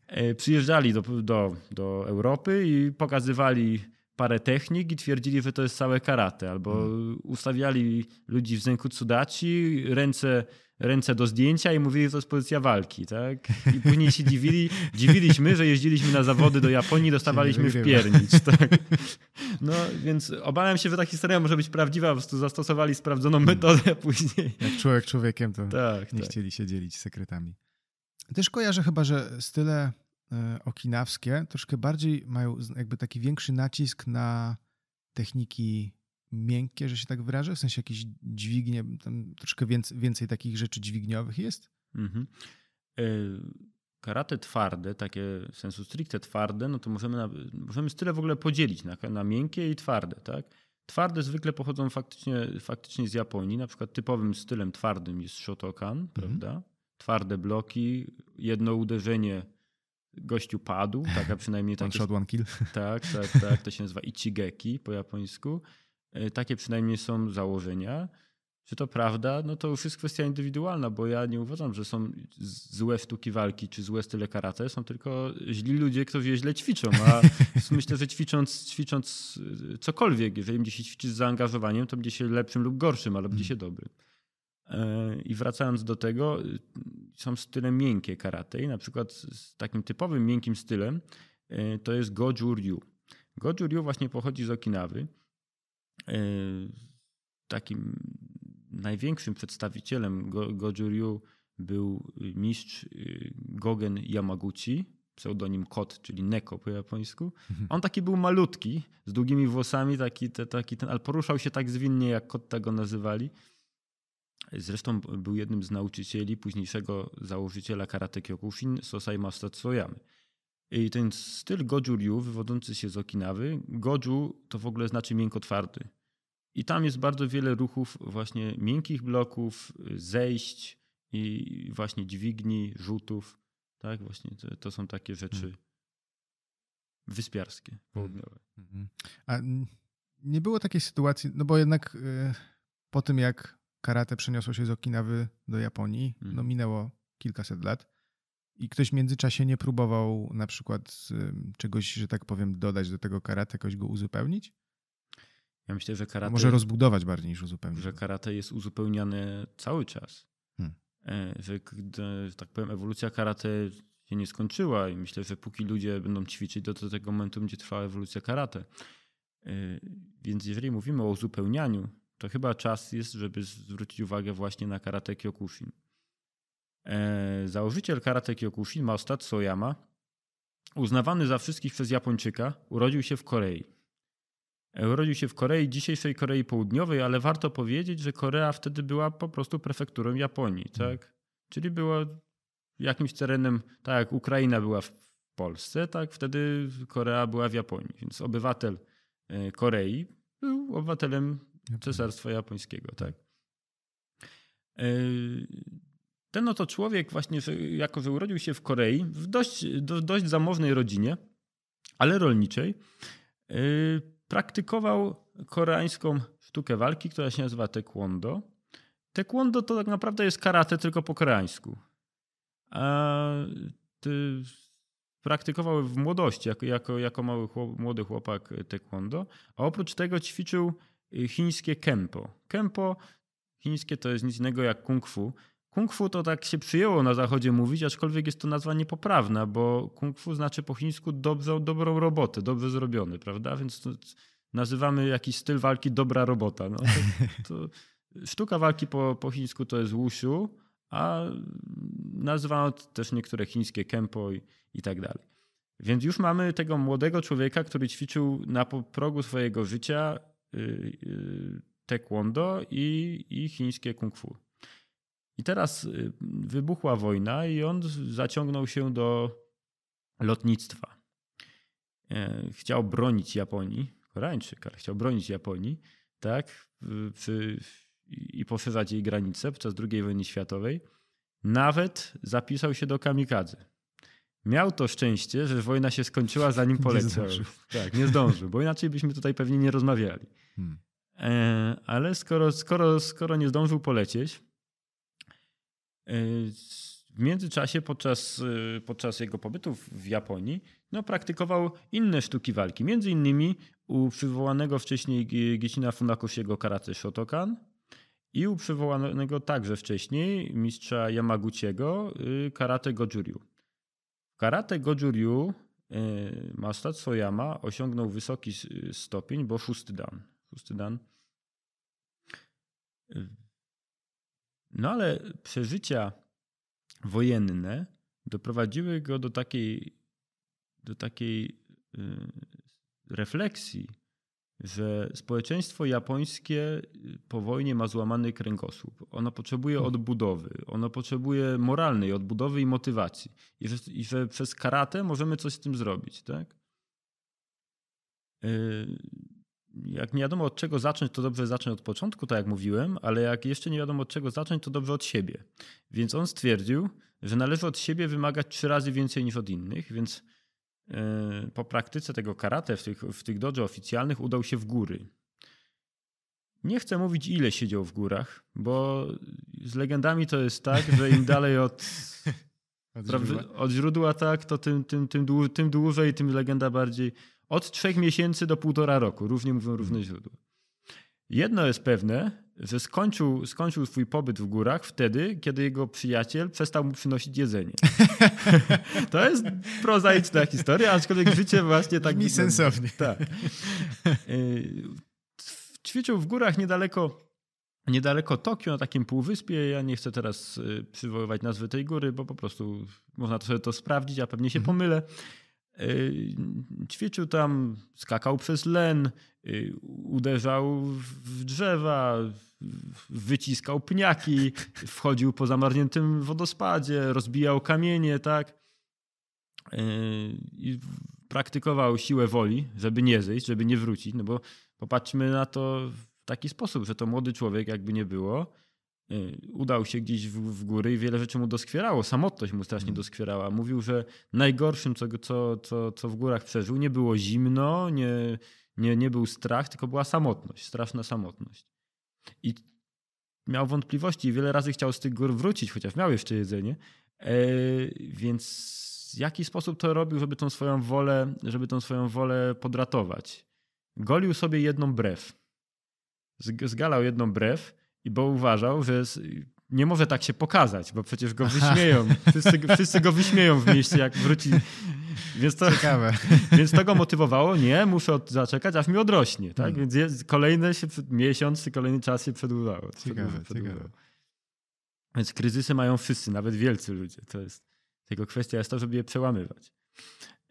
E, przyjeżdżali do, do, do Europy i pokazywali parę technik i twierdzili, że to jest całe karate. Albo hmm. ustawiali ludzi w zenku cudaci, ręce, ręce do zdjęcia i mówili, że to jest pozycja walki. Tak? I później się dziwili, dziwiliśmy, że jeździliśmy na zawody do Japonii dostawaliśmy w piernicz. Tak? No więc obawiam się, że ta historia może być prawdziwa, po prostu zastosowali sprawdzoną hmm. metodę, a później... Jak człowiek człowiekiem, to tak, nie tak. chcieli się dzielić sekretami. Też kojarzę chyba, że style e, okinawskie troszkę bardziej mają jakby taki większy nacisk na techniki miękkie, że się tak wyrażę? W sensie jakieś dźwignie, tam troszkę więcej, więcej takich rzeczy dźwigniowych jest? Mhm. E, karate twarde, takie w sensu stricte twarde, no to możemy, na, możemy style w ogóle podzielić na, na miękkie i twarde, tak? Twarde zwykle pochodzą faktycznie, faktycznie z Japonii. Na przykład typowym stylem twardym jest Shotokan, mhm. prawda? Twarde bloki, jedno uderzenie gościu padł, taka przynajmniej tak. One shot, one kill. Tak, tak, tak. To się nazywa ichigeki po japońsku. E, takie przynajmniej są założenia. Czy to prawda? No to już jest kwestia indywidualna, bo ja nie uważam, że są złe sztuki walki czy złe style karate. Są tylko źli ludzie, którzy źle ćwiczą. A myślę, że ćwicząc, ćwicząc cokolwiek, jeżeli będzie się ćwiczyć z zaangażowaniem, to będzie się lepszym lub gorszym, ale będzie się dobrym. E, I wracając do tego, są style miękkie karate. I na przykład z takim typowym miękkim stylem e, to jest Goju Ryu. Goju Ryu właśnie pochodzi z Okinawy. E, takim największym przedstawicielem Goju Ryu był mistrz Gogen Yamaguchi, pseudonim Kot, czyli Neko po japońsku. Mhm. On taki był malutki, z długimi włosami, taki, taki ten, ale poruszał się tak zwinnie, jak Kot tego nazywali. Zresztą był jednym z nauczycieli późniejszego założyciela karate Kyokushin Sosai Masatsuyamy. I ten styl Goju Ryu, wywodzący się z Okinawy, Goju to w ogóle znaczy miękko twardy. I tam jest bardzo wiele ruchów właśnie miękkich bloków, zejść i właśnie dźwigni, rzutów. Tak, właśnie to, to są takie rzeczy hmm. wyspiarskie, południowe. Hmm. A nie było takiej sytuacji, no bo jednak y, po tym jak karate przeniosło się z Okinawy do Japonii. No mhm. minęło kilkaset lat. I ktoś w międzyczasie nie próbował na przykład czegoś, że tak powiem, dodać do tego karate, jakoś go uzupełnić? Ja myślę, że karate. Może rozbudować bardziej niż uzupełnić. Że karate jest uzupełniane cały czas. Hmm. E, że, że tak powiem, ewolucja karate się nie skończyła i myślę, że póki ludzie będą ćwiczyć, to do tego momentu będzie trwała ewolucja karate. E, więc jeżeli mówimy o uzupełnianiu, to chyba czas jest, żeby zwrócić uwagę właśnie na karate Kyokushin. E, założyciel karate Kyokushin, Maostat Soyama, uznawany za wszystkich przez Japończyka, urodził się w Korei. E, urodził się w Korei, dzisiejszej Korei Południowej, ale warto powiedzieć, że Korea wtedy była po prostu prefekturą Japonii, hmm. tak? Czyli była jakimś terenem, tak jak Ukraina była w Polsce, tak wtedy Korea była w Japonii. Więc obywatel e, Korei był obywatelem Cesarstwa Japońskiego, tak. E, ten oto człowiek właśnie, jako że urodził się w Korei, w dość, dość zamożnej rodzinie, ale rolniczej, e, praktykował koreańską sztukę walki, która się nazywa taekwondo. Taekwondo to tak naprawdę jest karate tylko po koreańsku. A praktykował w młodości, jako, jako, jako mały chłop, młody chłopak taekwondo, a oprócz tego ćwiczył chińskie kempo. Kempo chińskie to jest nic innego jak kung fu. Kung fu to tak się przyjęło na zachodzie mówić, aczkolwiek jest to nazwa niepoprawna, bo kung fu znaczy po chińsku dobrze, dobrą robotę, dobrze zrobiony, prawda? Więc nazywamy jakiś styl walki dobra robota. No, to, to sztuka walki po, po chińsku to jest wushu, a nazywano też niektóre chińskie kempo i, i tak dalej. Więc już mamy tego młodego człowieka, który ćwiczył na progu swojego życia Y, y, taekwondo i, i chińskie kung fu. I teraz y, wybuchła wojna i on zaciągnął się do lotnictwa. E, chciał bronić Japonii, Koreańczyk, ale chciał bronić Japonii, tak, i poszerzać jej granice podczas II wojny światowej. Nawet zapisał się do kamikadze. Miał to szczęście, że wojna się skończyła zanim poleciał. Nie tak, nie zdążył, bo inaczej byśmy tutaj pewnie nie rozmawiali. Hmm. E, ale skoro, skoro, skoro nie zdążył polecieć, e, w międzyczasie podczas, e, podczas jego pobytu w Japonii no, praktykował inne sztuki walki. Między innymi u przywołanego wcześniej Gicina Funakoshiego karate Shotokan i u przywołanego także wcześniej mistrza Yamaguchiego karate Gojuryu. Karate Goju-ryu y, Mastat Soyama osiągnął wysoki stopień, bo szósty dan. Szósty dan. Y, no ale przeżycia wojenne doprowadziły go do takiej, do takiej y, refleksji, że społeczeństwo japońskie po wojnie ma złamany kręgosłup. Ono potrzebuje hmm. odbudowy, ono potrzebuje moralnej odbudowy i motywacji. I że, i że przez karate możemy coś z tym zrobić. Tak? Y, jak nie wiadomo od czego zacząć, to dobrze zacząć od początku, tak jak mówiłem, ale jak jeszcze nie wiadomo od czego zacząć, to dobrze od siebie. Więc on stwierdził, że należy od siebie wymagać trzy razy więcej niż od innych, więc y, po praktyce tego karate w tych, w tych dojo oficjalnych udał się w góry. Nie chcę mówić, ile siedział w górach, bo z legendami to jest tak, że im dalej od, od, źródła? od źródła, tak, to tym, tym, tym, tym dłużej, tym legenda bardziej od trzech miesięcy do półtora roku. Różnie mówią różne hmm. źródła. Jedno jest pewne, że skończył, skończył swój pobyt w górach wtedy, kiedy jego przyjaciel przestał mu przynosić jedzenie. to jest prozaiczna historia, aczkolwiek życie właśnie tak... Mi sensownie. Tak. Y, ćwiczył w górach niedaleko, niedaleko Tokio, na takim półwyspie. Ja nie chcę teraz y, przywoływać nazwy tej góry, bo po prostu można to sobie to sprawdzić, a pewnie się mhm. pomylę. Y, ćwiczył tam, skakał przez len, y, uderzał w drzewa, wyciskał pniaki, wchodził po zamarzniętym wodospadzie, rozbijał kamienie, tak? Y, I praktykował siłę woli, żeby nie zejść, żeby nie wrócić, no bo popatrzmy na to w taki sposób, że to młody człowiek, jakby nie było, udał się gdzieś w, w, góry i wiele rzeczy mu doskwierało. Samotność mu strasznie mm. doskwierała. Mówił, że najgorszym, co, co, co, co w górach przeżył, nie było zimno, nie, nie, nie był strach, tylko była samotność, straszna samotność. I miał wątpliwości i wiele razy chciał z tych gór wrócić, chociaż miał jeszcze jedzenie. E, więc w jaki sposób to robił, żeby tą swoją wolę, żeby tą swoją wolę podratować? Golił sobie jedną brew. Zgalał jedną brew bo uważał, że nie może tak się pokazać, bo przecież go wyśmieją. Wszyscy, wszyscy go wyśmieją w mieście, jak wróci. Więc to, Ciekawe. Więc to go motywowało. Nie, muszę od, zaczekać, aż mi odrośnie. Tak? Hmm. Więc jest, kolejny się, miesiąc czy kolejny czas się przedłużało. Ciekawe, ciekawe. Więc kryzysy mają wszyscy, nawet wielcy ludzie. To jest tylko kwestia jest to, żeby je przełamywać.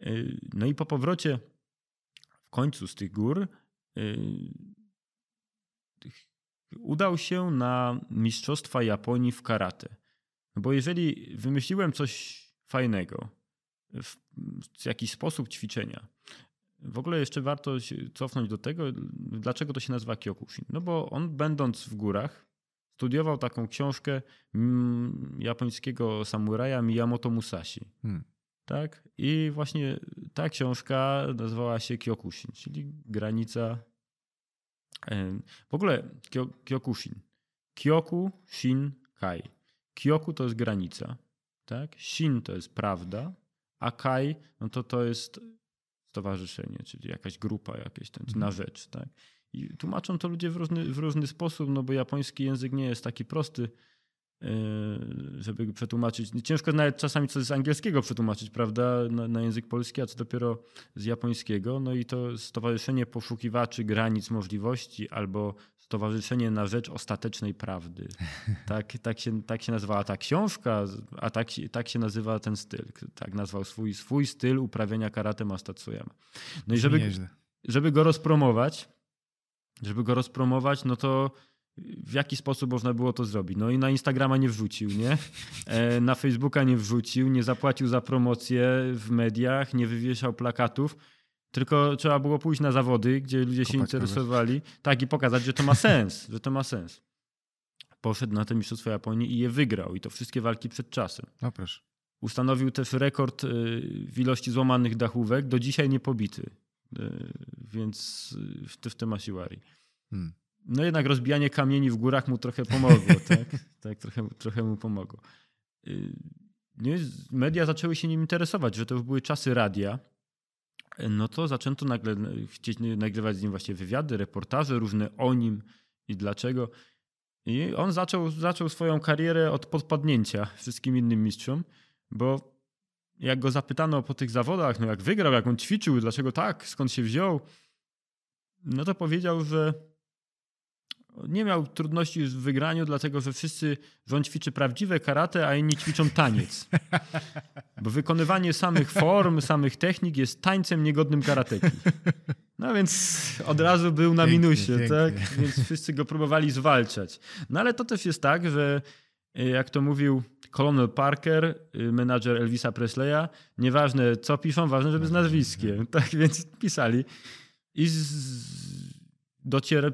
Y, no i po powrocie w końcu z tych gór y, udał się na Mistrzostwa Japonii w karate. No bo jeżeli wymyśliłem coś fajnego, w, jakiś sposób ćwiczenia, w ogóle jeszcze warto cofnąć do tego, dlaczego to się nazywa Kyokushin. No bo on będąc w górach, studiował taką książkę mm, japońskiego samuraja Miyamoto Musashi. Hmm. Tak? I właśnie ta książka nazywała się Kyokushin, czyli granica w ogóle Kyokushin. Kyoku, Shin, Kai. Kyoku to jest granica, tak? Shin to jest prawda, a Kai no to to jest stowarzyszenie, czyli jakaś grupa, jakieś ten, na mhm. rzecz, tak? I tłumaczą to ludzie w różny, w różny sposób, no bo japoński język nie jest taki prosty, Yy, żeby przetłumaczyć. Ciężko nawet czasami coś z angielskiego przetłumaczyć, prawda, na, na, język polski, a co dopiero z japońskiego. No i to Stowarzyszenie Poszukiwaczy Granic Możliwości albo Stowarzyszenie na Rzecz Ostatecznej Prawdy. Tak, tak, się, tak się nazywała ta książka, a tak, tak się nazywa ten styl. Tak nazwał swój, swój styl uprawiania karate Mastatsuyama. No i żeby, żeby go rozpromować, żeby go rozpromować, no to w jaki sposób można było to zrobić. No i na Instagrama nie wrzucił, nie? E, na Facebooka nie wrzucił, nie zapłacił za promocję w mediach, nie wywieszał plakatów. Tylko trzeba było pójść na zawody, gdzie ludzie się interesowali. Tak, i pokazać, że to ma sens, że to ma sens. Poszedł na te Mistrzostwa Japonii i je wygrał. I to wszystkie walki przed czasem. No proszę. Ustanowił też rekord e, w ilości złamanych dachówek, do dzisiaj nie pobity. E, więc w, tym Asiwari. Hmm no jednak rozbijanie kamieni w górach mu trochę pomogło, tak? tak trochę, trochę mu pomogło. Y, no media zaczęły się nim interesować, że to już były czasy radia. No to zaczęto nagle chcieć nagrywać z nim właśnie wywiady, reportaże różne o nim i dlaczego. I on zaczął, zaczął swoją karierę od podpadnięcia wszystkim innym mistrzom, bo jak go zapytano po tych zawodach, no jak wygrał, jak on ćwiczył, dlaczego tak, skąd się wziął, no to powiedział, że nie miał trudności w wygraniu, dlatego że wszyscy, że on ćwiczy prawdziwe karate, a inni ćwiczą taniec. Bo wykonywanie samych form, samych technik jest tańcem niegodnym karateki. No więc od razu był na pięknie, minusie, pięknie. tak? Więc wszyscy go próbowali zwalczać. No ale to też jest tak, że y, jak to mówił Colonel Parker, y, menadżer Elvisa Presleya, nieważne co piszą, ważne, żeby z nazwiskiem. Tak więc pisali. I z,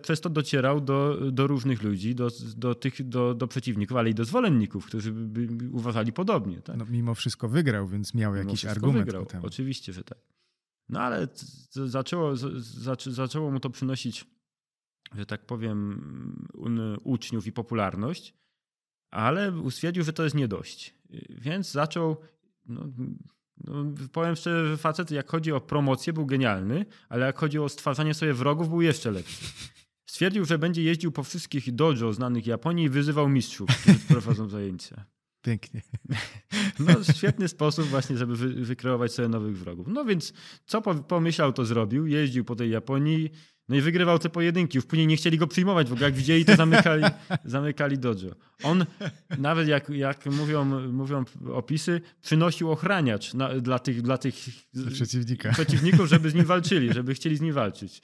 przez to docierał do, do różnych ludzi, do, do, tych, do, do przeciwników, ale i do zwolenników, którzy by, by uważali podobnie. Tak? No, mimo wszystko wygrał, więc miał mimo jakiś argument. Wygrał. Oczywiście, że tak. No ale zaczęło, zaczęło mu to przynosić, że tak powiem, uczniów i popularność, ale stwierdził, że to jest nie dość. Więc zaczął no, no, powiem szczerze, że facet jak chodzi o promocję był genialny, ale jak chodzi o stwarzanie sobie wrogów był jeszcze lepszy. Stwierdził, że będzie jeździł po wszystkich dojo znanych Japonii i wyzywał mistrzów, którzy prowadzą zajęcia. Pięknie. No, świetny sposób właśnie, żeby wy, wykreować sobie nowych wrogów. No więc co pomyślał, to zrobił. Jeździł po tej Japonii, no i wygrywał te pojedynki. Już później nie chcieli go przyjmować, ogóle jak widzieli, to zamykali, zamykali dojo. On, nawet jak, jak mówią, mówią opisy, przynosił ochraniacz na, dla tych, dla tych Przeciwnika. przeciwników, żeby z nim walczyli, żeby chcieli z nim walczyć.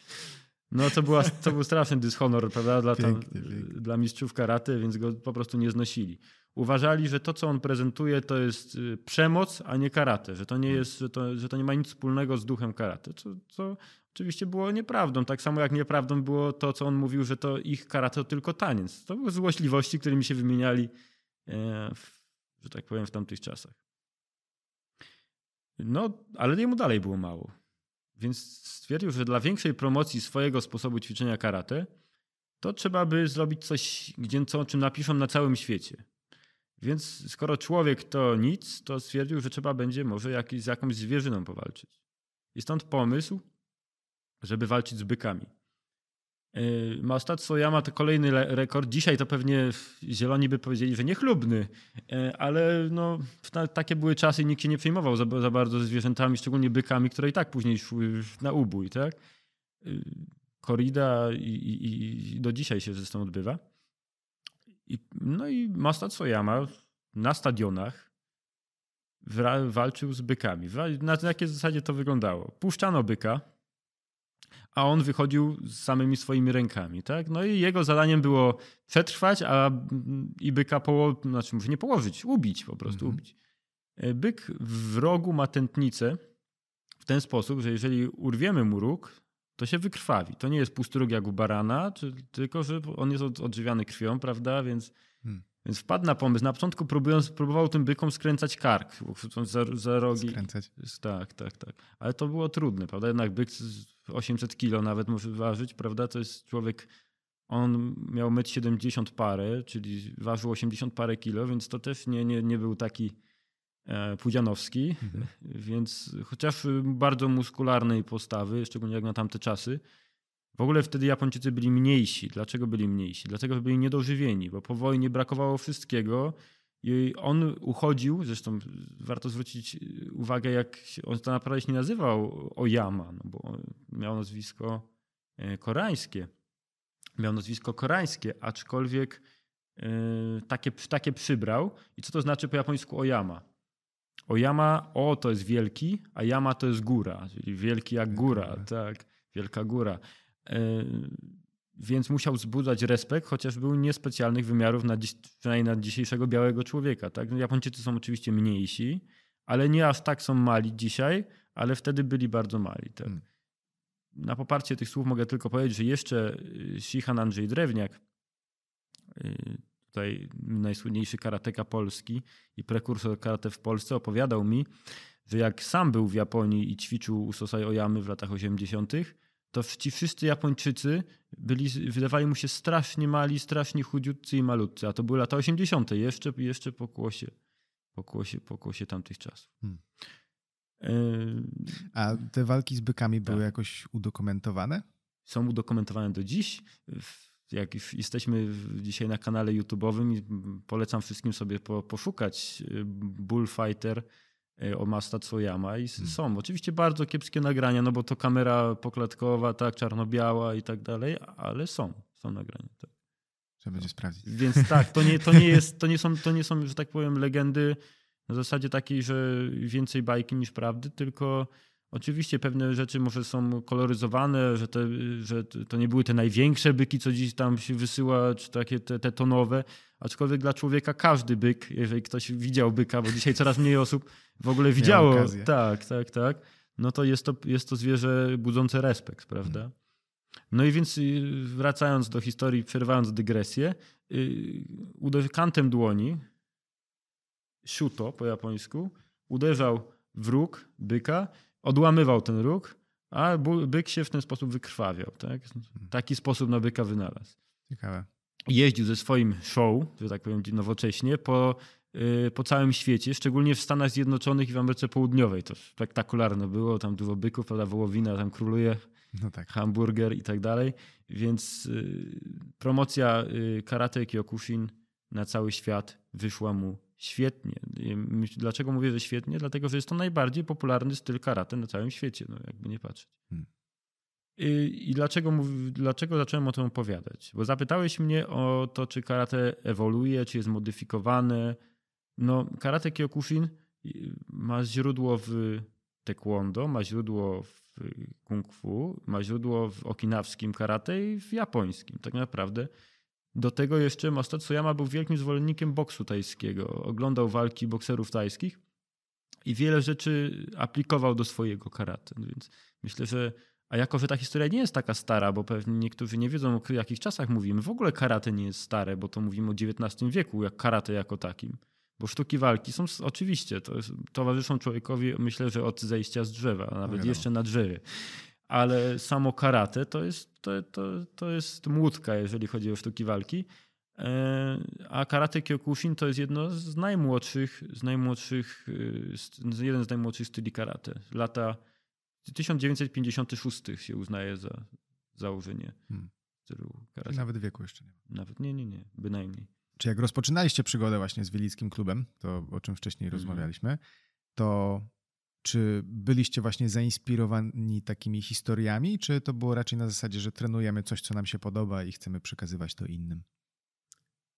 No to, była, to był straszny dyshonor, prawda, dla, tam, pięknie, pięknie. dla mistrzów karaty, więc go po prostu nie znosili. Uważali, że to, co on prezentuje, to jest y, przemoc, a nie karate, że to nie, jest, że to, że to nie ma nic wspólnego z duchem karate, co, co oczywiście było nieprawdą. Tak samo jak nieprawdą było to, co on mówił, że to ich karate to tylko taniec. To były złośliwości, którymi się wymieniali, e, w, że tak powiem, w tamtych czasach. No, ale jemu dalej było mało. Więc stwierdził, że dla większej promocji swojego sposobu ćwiczenia karate, to trzeba by zrobić coś, gdzie, co, o czym napiszą na całym świecie. Więc skoro człowiek to nic, to stwierdził, że trzeba będzie może jakiś, z jakąś zwierzyną powalczyć. I stąd pomysł, żeby walczyć z bykami. Yy, Mastat Soyama to kolejny rekord. Dzisiaj to pewnie zieloni by powiedzieli, że niechlubny, yy, ale no, takie były czasy i nikt się nie przejmował za, za bardzo zwierzętami, szczególnie bykami, które i tak później szły na ubój. Tak? Yy, korida i, i, i do dzisiaj się zresztą odbywa. I, no i Mastat Soyama na stadionach walczył z bykami. Na jakiej zasadzie to wyglądało? Puszczano byka, a on wychodził z samymi swoimi rękami. Tak? No i jego zadaniem było przetrwać, a i byka położyć, znaczy może nie położyć, ubić po prostu, mhm. ubić. E, byk w rogu ma tętnicę w ten sposób, że jeżeli urwiemy mu róg, to się wykrwawi. To nie jest pusty róg jak u barana, czy, tylko że on jest odżywiany krwią, prawda? Więc, hmm. więc wpadł na pomysł. Na początku próbując, próbował tym bykom skręcać kark, za, za rogi. Skręcać. Tak, tak, tak. Ale to było trudne, prawda? Jednak byk 800 kilo nawet może ważyć, prawda? To jest człowiek, on miał 1,70 m parę, czyli ważył 80 parę kilo, więc to też nie, nie, nie był taki Pudzianowski, mhm. więc chociaż bardzo muskularnej postawy, szczególnie jak na tamte czasy, w ogóle wtedy Japończycy byli mniejsi. Dlaczego byli mniejsi? Dlatego, że byli niedożywieni, bo po wojnie brakowało wszystkiego i on uchodził, zresztą warto zwrócić uwagę, jak on to naprawdę się nie nazywał Oyama, no bo miał nazwisko e, koreańskie. Miał nazwisko koreańskie, aczkolwiek e, takie, takie przybrał. I co to znaczy po japońsku Oyama? Oyama, o to jest wielki, a Yama to jest góra, czyli wielki jak góra, tak, wielka góra. E, więc musiał wzbudzać respekt, chociaż był niespecjalnych wymiarów, na dziś, przynajmniej na dzisiejszego białego człowieka. Tak? No, Japończycy są oczywiście mniejsi, ale nie aż tak są mali dzisiaj, ale wtedy byli bardzo mali. Tak? Hmm. Na poparcie tych słów mogę tylko powiedzieć, że jeszcze y, Shihan Andrzej Drewniak, y, tutaj najsłynniejszy karateka polski i prekursor karate w Polsce, opowiadał mi, że jak sam był w Japonii i ćwiczył u Sosai Oyamy w latach 80., to ci wszyscy Japończycy byli, wydawali mu się strasznie mali, strasznie chudziutcy i malutcy, a to były lata 80. jeszcze, jeszcze po kłosie, po kłosie, po kłosie tamtych czasów. Hmm. A te walki z bykami były tak. jakoś udokumentowane? Są udokumentowane do dziś. Jak jesteśmy dzisiaj na kanale YouTube'owym, polecam wszystkim sobie poszukać y, Bullfighter E, o Masta Tsoyama i hmm. są oczywiście bardzo kiepskie nagrania, no bo to kamera poklatkowa, tak, czarno-biała i tak dalej, ale są, są nagrania. Tak. Trzeba będzie sprawdzić. Więc tak, to nie, to nie, jest, to nie, są, to nie są, że tak powiem, legendy na zasadzie takiej, że więcej bajki niż prawdy, tylko Oczywiście pewne rzeczy może są koloryzowane, że, te, że to nie były te największe byki, co dziś tam się wysyła, czy takie te, te tonowe, aczkolwiek dla człowieka każdy byk, jeżeli ktoś widział byka, bo dzisiaj coraz mniej osób w ogóle widziało, tak, tak, tak, no to jest to, jest to zwierzę budzące respekt, prawda? Hmm. No i więc y, wracając do historii, przerywając dygresję, yy, kantem dłoni, shuto po japońsku, uderzał w róg byka, odłamywał ten róg, a byk się w ten sposób wykrwawiał. Tak? Taki sposób na byka wynalazł. Ciekawe. Jeździł ze swoim show, że tak powiem nowocześnie, po, yy, po całym świecie, szczególnie w Stanach Zjednoczonych i w Ameryce Południowej. To spektakularne było, tam dużo byków, prawda, wołowina tam króluje, no tak. hamburger i tak dalej. Więc yy, promocja yy, karate Kyokushin na cały świat wyszła mu świetnie. Dlaczego mówię, że świetnie? Dlatego, że jest to najbardziej popularny styl karate na całym świecie, no jakby nie patrzeć. Hmm. I, I, dlaczego, dlaczego zacząłem o tym opowiadać? Bo zapytałeś mnie o to, czy karate ewoluuje, czy jest modyfikowane. No, karate Kyokushin ma źródło w taekwondo, ma źródło w kung fu, ma źródło w okinawskim karate i w japońskim. Tak naprawdę do tego jeszcze Masato Tsuyama był wielkim zwolennikiem boksu tajskiego. Oglądał walki bokserów tajskich i wiele rzeczy aplikował do swojego karate. Więc myślę, że a jako, że ta historia nie jest taka stara, bo pewnie niektórzy nie wiedzą, o jakich czasach mówimy. W ogóle karate nie jest stare, bo to mówimy o XIX wieku, jak karate jako takim. Bo sztuki walki są oczywiście, to jest, towarzyszą człowiekowi, myślę, że od zejścia z drzewa, a nawet no jeszcze na drzewie ale samo karate to jest, to, to, to jest młódka, jeżeli chodzi o sztuki walki. E, a karate Kyokushin to jest jedno z najmłodszych, z najmłodszych, e, jeden z najmłodszych styli karate. Lata 1956 się uznaje za założenie hmm. stylu karate. Nawet wieku jeszcze nie ma. Nawet nie, nie, nie, bynajmniej. Czy jak rozpoczynaliście przygodę właśnie z Wielickim Klubem, to o czym wcześniej hmm. rozmawialiśmy, to czy byliście właśnie zainspirowani takimi historiami, czy to było raczej na zasadzie, że trenujemy coś, co nam się podoba i chcemy przekazywać to innym?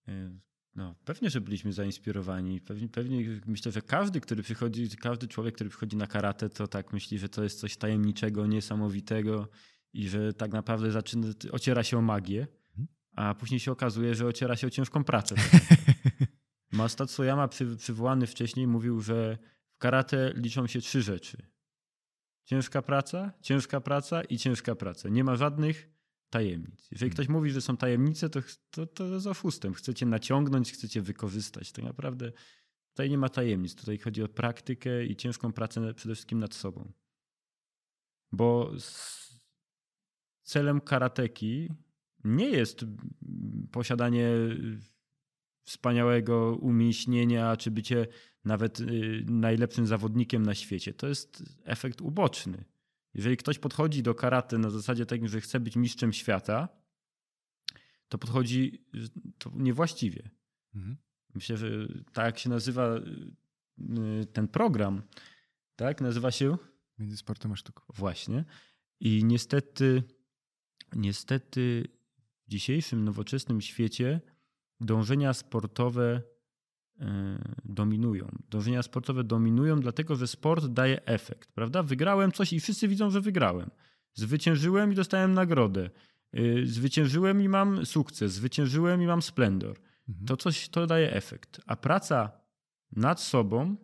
E, no, pewnie, że byliśmy zainspirowani. Pewnie, pewnie myślę, że każdy, który przychodzi, każdy człowiek, który przychodzi na karate, to tak myśli, że to jest coś tajemniczego, niesamowitego i że tak naprawdę zaczyna, ociera się o magię, mhm. a później się okazuje, że ociera się o ciężką pracę. Masato Soyama, przy, przywołany wcześniej, mówił, że w karate liczą się trzy rzeczy. Ciężka praca, ciężka praca i ciężka praca. Nie ma żadnych tajemnic. Jeżeli ktoś mówi, że są tajemnice, to, to, to jest oszustem. Chcecie naciągnąć, chcecie wykorzystać. Tak naprawdę tutaj nie ma tajemnic. Tutaj chodzi o praktykę i ciężką pracę przede wszystkim nad sobą. Bo celem karateki nie jest posiadanie wspaniałego umięśnienia, czy bycie nawet y, najlepszym zawodnikiem na świecie. To jest efekt uboczny. Jeżeli ktoś podchodzi do karate na zasadzie takim, że chce być mistrzem świata, to podchodzi to niewłaściwie. Mhm. Myślę, że tak się nazywa y, ten program, tak, nazywa się Między sportem a sztuką. Właśnie. I niestety, niestety w dzisiejszym nowoczesnym świecie dążenia sportowe dominują. Dążenia sportowe dominują, dlatego że sport daje efekt, prawda? Wygrałem coś i wszyscy widzą, że wygrałem. Zwyciężyłem i dostałem nagrodę. E, zwyciężyłem i mam sukces. Zwyciężyłem i mam splendor. Mhm. To coś to daje efekt. A praca nad sobą,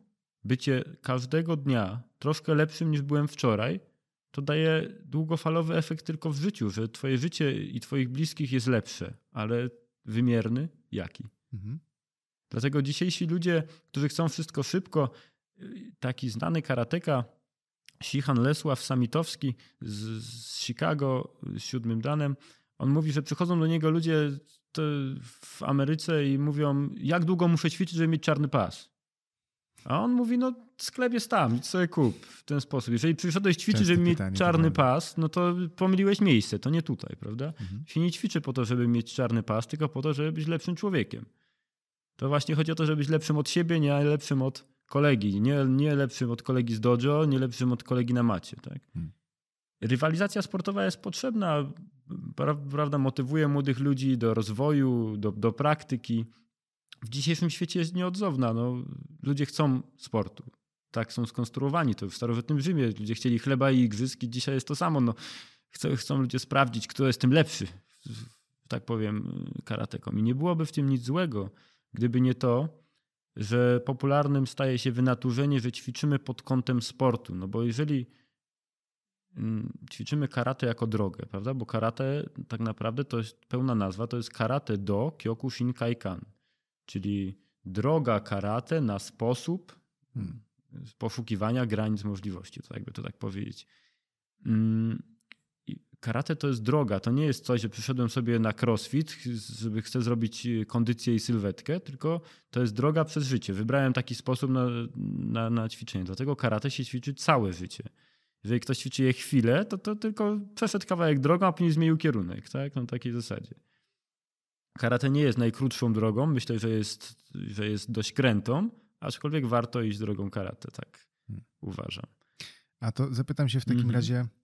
bycie każdego dnia troszkę lepszym niż byłem wczoraj, to daje długofalowy efekt tylko w życiu, że twoje życie i twoich bliskich jest lepsze, ale wymierny, jaki. Mhm. Dlatego dzisiejsi ludzie, którzy chcą wszystko szybko, taki znany karateka Sihan Lesław Samitowski z, z Chicago, z siódmym danem, on mówi, że przychodzą do niego ludzie w Ameryce i mówią, jak długo muszę ćwiczyć, żeby mieć czarny pas. A on mówi, no sklep jest tam, idź sobie kup w ten sposób. Jeżeli przyszedłeś ćwiczyć, żeby mieć czarny pas, no to pomyliłeś miejsce, to nie tutaj, prawda? Mhm. Się nie ćwiczy po to, żeby mieć czarny pas, tylko po to, żeby być lepszym człowiekiem. To właśnie chodzi o to, żeby być lepszym od siebie, nie lepszym od kolegi. Nie, nie lepszym od kolegi z dojo, nie lepszym od kolegi na macie, tak? Mhm. Rywalizacja sportowa jest potrzebna, prawda, motywuje młodych ludzi do rozwoju, do, do praktyki w dzisiejszym świecie jest nieodzowna. No, ludzie chcą sportu. tak są skonstruowani. To w starożytnym Rzymie ludzie chcieli chleba i igrzysk i dzisiaj jest to samo. No, chcą, chcą ludzie sprawdzić, kto jest tym lepszy, tak powiem, karatekom. I nie byłoby w tym nic złego, gdyby nie to, że popularnym staje się wynaturzenie, że ćwiczymy pod kątem sportu. No bo jeżeli mm, ćwiczymy karate jako drogę, prawda? Bo karate tak naprawdę to jest pełna nazwa, to jest karate do Kyokushin Kaikan, czyli droga karate na sposób hmm. poszukiwania granic możliwości, to jakby to tak powiedzieć. Mm, karate to jest droga. To nie jest coś, że przyszedłem sobie na crossfit, żeby chcę zrobić y, kondycję i sylwetkę, tylko to jest droga przez życie. Wybrałem taki sposób na, na, na ćwiczenie. Dlatego karate się ćwiczy całe życie. Jeżeli ktoś ćwiczy je chwilę, to, to tylko przeszedł kawałek drogą, a później zmienił kierunek. Tak? Na takiej zasadzie. Karate nie jest najkrótszą drogą. Myślę, że jest, że jest dość krętą, aczkolwiek warto iść drogą karate, tak hmm. uważam. A to zapytam się w takim mhm. razie, Mm,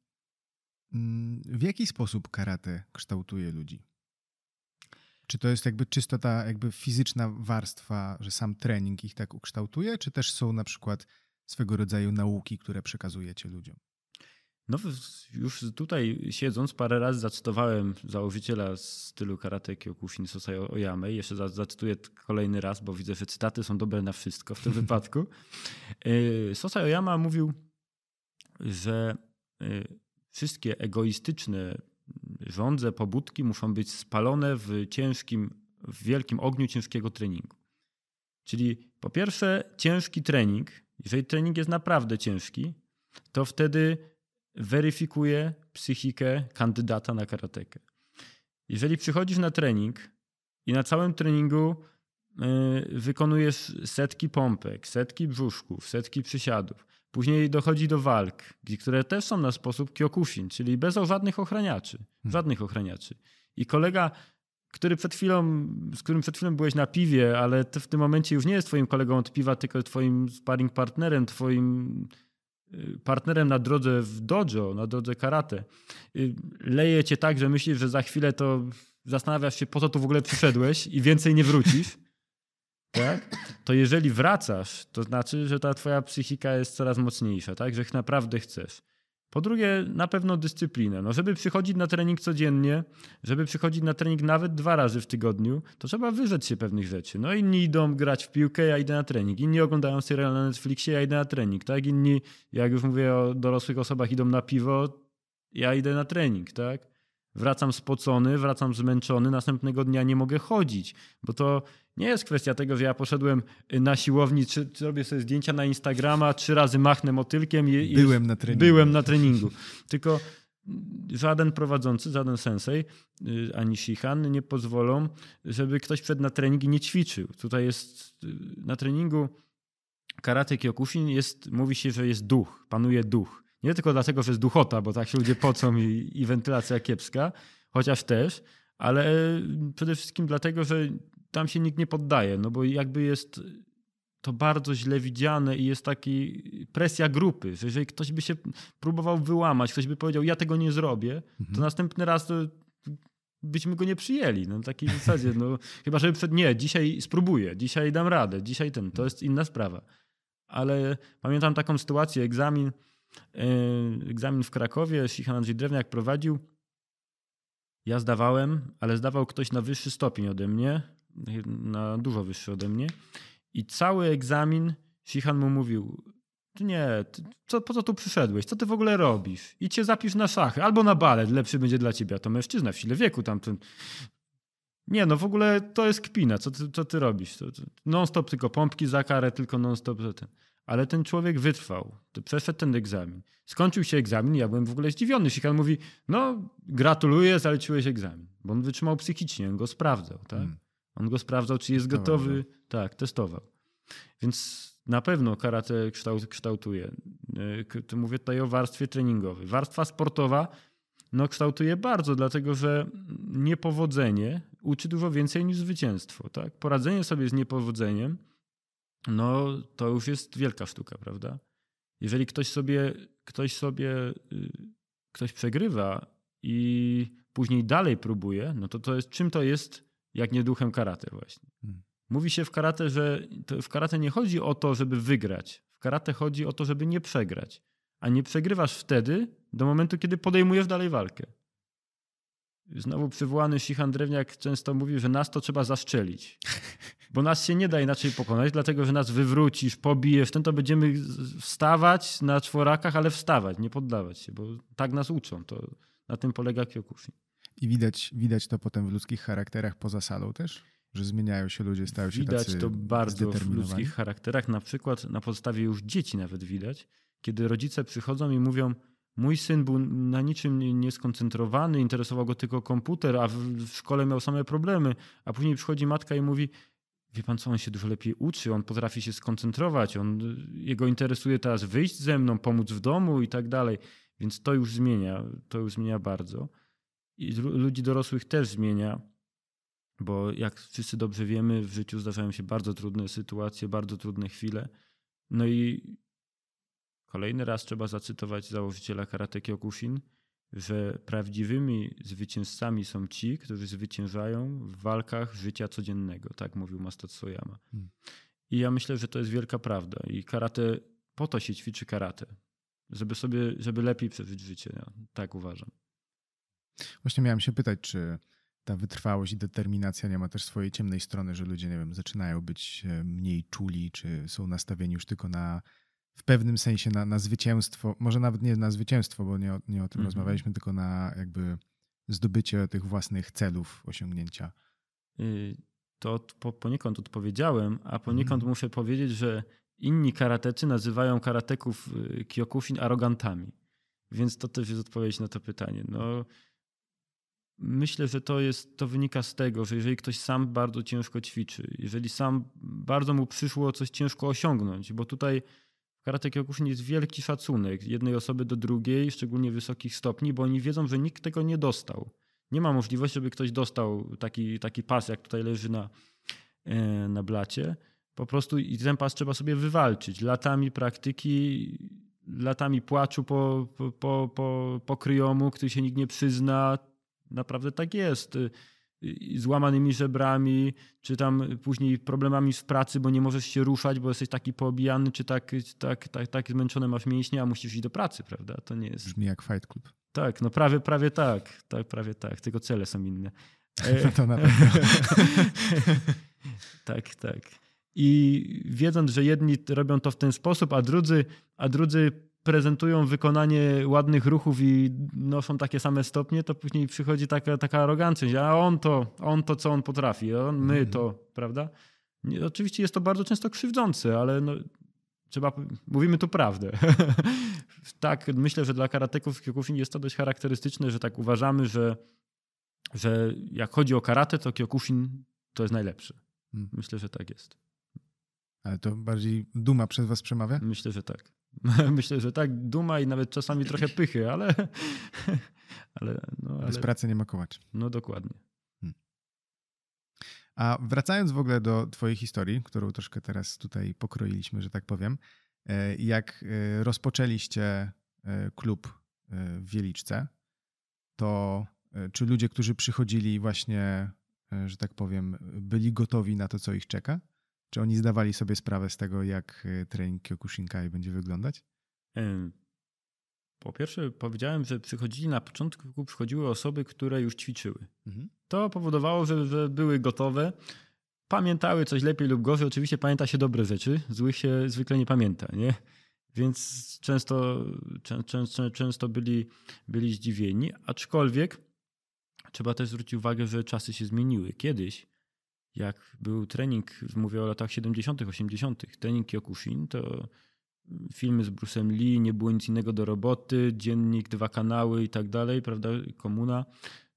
w jaki sposób karate kształtuje ludzi? Czy to jest jakby czysto ta jakby fizyczna warstwa, że sam trening ich tak ukształtuje, czy też są na przykład swego rodzaju nauki, które przekazujecie ludziom? No już tutaj siedząc parę razy zacytowałem założyciela stylu karate Kyokushin Sosai Oyame. Jeszcze zacytuję kolejny raz, bo widzę, że cytaty są dobre na wszystko w tym wypadku. Y, Sosai Oyama mówił, że y, wszystkie egoistyczne żądze, pobudki muszą być spalone w ciężkim, w wielkim ogniu ciężkiego treningu. Czyli po pierwsze, ciężki trening, jeżeli trening jest naprawdę ciężki, to wtedy weryfikuje psychikę kandydata na karatekę. Jeżeli przychodzisz na trening i na całym treningu y, wykonujesz setki pompek, setki brzuszków, setki przysiadów, Później dochodzi do walk, które też są na sposób kyokushin, czyli bez żadnych ochraniaczy. Hmm. Żadnych ochraniaczy. I kolega, który przed chwilą, z którym przed chwilą byłeś na piwie, ale w tym momencie już nie jest twoim kolegą od piwa, tylko twoim sparring partnerem, twoim y, partnerem na drodze w dojo, na drodze karate. Y, leje cię tak, że myślisz, że za chwilę to zastanawiasz się, po co tu w ogóle przyszedłeś i więcej nie wrócisz tak? to jeżeli wracasz, to znaczy, że ta twoja psychika jest coraz mocniejsza, tak? że naprawdę chcesz. Po drugie, na pewno dyscyplinę. No, żeby przychodzić na trening codziennie, żeby przychodzić na trening nawet dwa razy w tygodniu, to trzeba wyrzec się pewnych rzeczy. No inni idą grać w piłkę, ja idę na trening. Inni oglądają serial na Netflixie, ja idę na trening. Tak? Inni, jak już mówię o dorosłych osobach, idą na piwo, ja idę na trening. Tak? Wracam spocony, wracam zmęczony, następnego dnia nie mogę chodzić, bo to nie jest kwestia tego, że ja poszedłem y, na siłowni, czy, czy robię sobie zdjęcia na Instagrama, trzy razy machnę motylkiem i, byłem na treningu. Byłem na treningu. Tylko żaden prowadzący, żaden sensei y, ani shihan nie pozwolą, żeby ktoś przed na trening i nie ćwiczył. Tutaj jest y, na treningu karate kyokushin jest, mówi się, że jest duch, panuje duch. Nie tylko dlatego, że jest duchota, bo tak się ludzie pocą i, i wentylacja kiepska, chociaż też, ale przede wszystkim dlatego, że tam się nikt nie poddaje, no bo jakby jest to bardzo źle widziane i jest taki presja grupy, że jeżeli ktoś by się próbował wyłamać, ktoś by powiedział, ja tego nie zrobię, mhm. to następny raz to byśmy go nie przyjęli. No, takiej zasadzie, no, chyba że przed, nie, dzisiaj spróbuję, dzisiaj dam radę, dzisiaj ten, to jest inna sprawa. Ale pamiętam taką sytuację, egzamin, egzamin w Krakowie, Sichan Andrzej Drewniak prowadził, ja zdawałem, ale zdawał ktoś na wyższy stopień ode mnie, na dużo wyższy ode mnie. I cały egzamin Sihan mu mówił, ty nie, ty, co, po co tu przyszedłeś? Co ty w ogóle robisz? I cię zapisz na szachy albo na balet, lepszy będzie dla ciebie. A to mężczyzna w sile wieku tamten. Nie, no w ogóle to jest kpina. Co ty, co ty robisz? Non-stop tylko pompki za karę, tylko non-stop ten. Ale ten człowiek wytrwał. Przeszedł ten egzamin. Skończył się egzamin ja byłem w ogóle zdziwiony. Sikan mówi, no gratuluję, zaleciłeś egzamin. Bo on wytrzymał psychicznie, on go sprawdzał. Tak? Hmm. On go sprawdzał, czy jest testował, gotowy. No. Tak, testował. Więc na pewno karate kształt, kształtuje. E, mówię tutaj o warstwie treningowej. Warstwa sportowa no, kształtuje bardzo, dlatego że niepowodzenie uczy dużo więcej niż zwycięstwo. Tak? Poradzenie sobie z niepowodzeniem, no to już jest wielka sztuka, prawda? Jeżeli ktoś sobie, ktoś sobie, y, ktoś przegrywa i później dalej próbuje, no to to jest, czym to jest jak nie duchem karate właśnie. Hmm. Mówi się w karate, że w karate nie chodzi o to, żeby wygrać. W karate chodzi o to, żeby nie przegrać. A nie przegrywasz wtedy, do momentu, kiedy podejmujesz dalej walkę. Znowu przywołany Sichan Drewniak często mówi, że nas to trzeba zaszczelić. Bo nas się nie da inaczej pokonać, dlatego że nas wywrócisz, pobijesz, ten to będziemy wstawać na czworakach, ale wstawać, nie poddawać się, bo tak nas uczą. To na tym polega Kyokushin. I widać, widać to potem w ludzkich charakterach poza salą też? Że zmieniają się ludzie, stają się Widać tacy to bardzo w ludzkich charakterach. Na przykład na podstawie już dzieci nawet widać, kiedy rodzice przychodzą i mówią Mój syn był na niczym nieskoncentrowany, interesował go tylko komputer, a w szkole miał same problemy. A później przychodzi matka i mówi: Wie pan co, on się dużo lepiej uczy, on potrafi się skoncentrować, on, jego interesuje teraz wyjść ze mną, pomóc w domu i tak dalej. Więc to już zmienia, to już zmienia bardzo. I ludzi dorosłych też zmienia, bo jak wszyscy dobrze wiemy, w życiu zdarzają się bardzo trudne sytuacje, bardzo trudne chwile. No i Kolejny raz trzeba zacytować założyciela Karate Kyokushin, że prawdziwymi zwycięzcami są ci, którzy zwyciężają w walkach życia codziennego, tak mówił Mastatsoyama. Hmm. I ja myślę, że to jest wielka prawda. I karate, po to się ćwiczy karate, żeby sobie, żeby lepiej przeżyć życie. Ja tak uważam. Właśnie miałem się pytać, czy ta wytrwałość i determinacja nie ma też swojej ciemnej strony, że ludzie, nie wiem, zaczynają być e, mniej czuli, czy są nastawieni już tylko na w pewnym sensie na, na zwycięstwo, może nawet nie na zwycięstwo, bo nie o, nie o tym -hmm. rozmawialiśmy, tylko na jakby zdobycie tych własnych celów, osiągnięcia. Y, to po, poniekąd odpowiedziałem, a poniekąd mm. muszę powiedzieć, że inni karatecy nazywają karateków y, Kyokushin arogantami. Więc to też jest odpowiedź na to pytanie. No, myślę, że to, jest, to wynika z tego, że jeżeli ktoś sam bardzo ciężko ćwiczy, jeżeli sam bardzo mu przyszło coś ciężko osiągnąć, bo tutaj karate kyokushin jest wielki szacunek jednej osoby do drugiej, szczególnie wysokich stopni, bo oni wiedzą, że nikt tego nie dostał. Nie ma możliwości, żeby ktoś dostał taki, taki pas, jak tutaj leży na, e, na blacie. Po prostu i ten pas trzeba sobie wywalczyć. Latami praktyki, latami płaczu po, po, po, po kryjomu, który się nikt nie przyzna. Naprawdę tak jest złamanymi żebrami, czy tam później problemami w pracy, bo nie możesz się ruszać, bo jesteś taki poobijany, czy tak, tak, tak, tak zmęczony masz mięśnie, a musisz iść do pracy, prawda? To nie jest... Brzmi jak Fight Club. Tak, no prawie, prawie tak. Tak, prawie tak. Tylko cele są inne. No to na pewno. tak, tak. I wiedząc, że jedni robią to w ten sposób, a drudzy, a drudzy prezentują wykonanie ładnych ruchów i noszą takie same stopnie, to później przychodzi taka, taka arogancja, a on to, on to, co on potrafi, on, my mhm. to, prawda? Nie, oczywiście jest to bardzo często krzywdzące, ale no, trzeba, mówimy tu prawdę. tak, myślę, że dla karateków Kyokushin jest to dość charakterystyczne, że tak uważamy, że, że jak chodzi o karate, to Kyokushin to jest najlepszy. Hmm. Myślę, że tak jest. Ale to bardziej duma przez was przemawia? Myślę, że tak. Myślę, że tak, duma i nawet czasami trochę pychy, ale. ale, no, ale... Bez pracy nie ma kołacz. No dokładnie. Hmm. A wracając w ogóle do Twojej historii, którą troszkę teraz tutaj pokroiliśmy, że tak powiem, e, jak e, rozpoczęliście e, klub w Wieliczce, to czy ludzie, którzy przychodzili właśnie, że tak powiem, byli gotowi na to, co ich czeka? Czy oni zdawali sobie sprawę z tego, jak e, trening Kyokushinkai będzie wyglądać? Po pierwsze, powiedziałem, że przychodzili na początku, przychodziły osoby, które już ćwiczyły. Mhm. To powodowało, że, że były gotowe, pamiętały coś lepiej lub gorzej. Oczywiście pamięta się dobre rzeczy, złych się zwykle nie pamięta, nie? Więc często, często, często byli, byli zdziwieni, aczkolwiek trzeba też zwrócić uwagę, że czasy się zmieniły. Kiedyś jak był trening, mówię o latach 70., 80., trening Kyokushin, to filmy z Bruce'em Lee, nie było nic innego do roboty, dziennik, dwa kanały i tak dalej, prawda, komuna,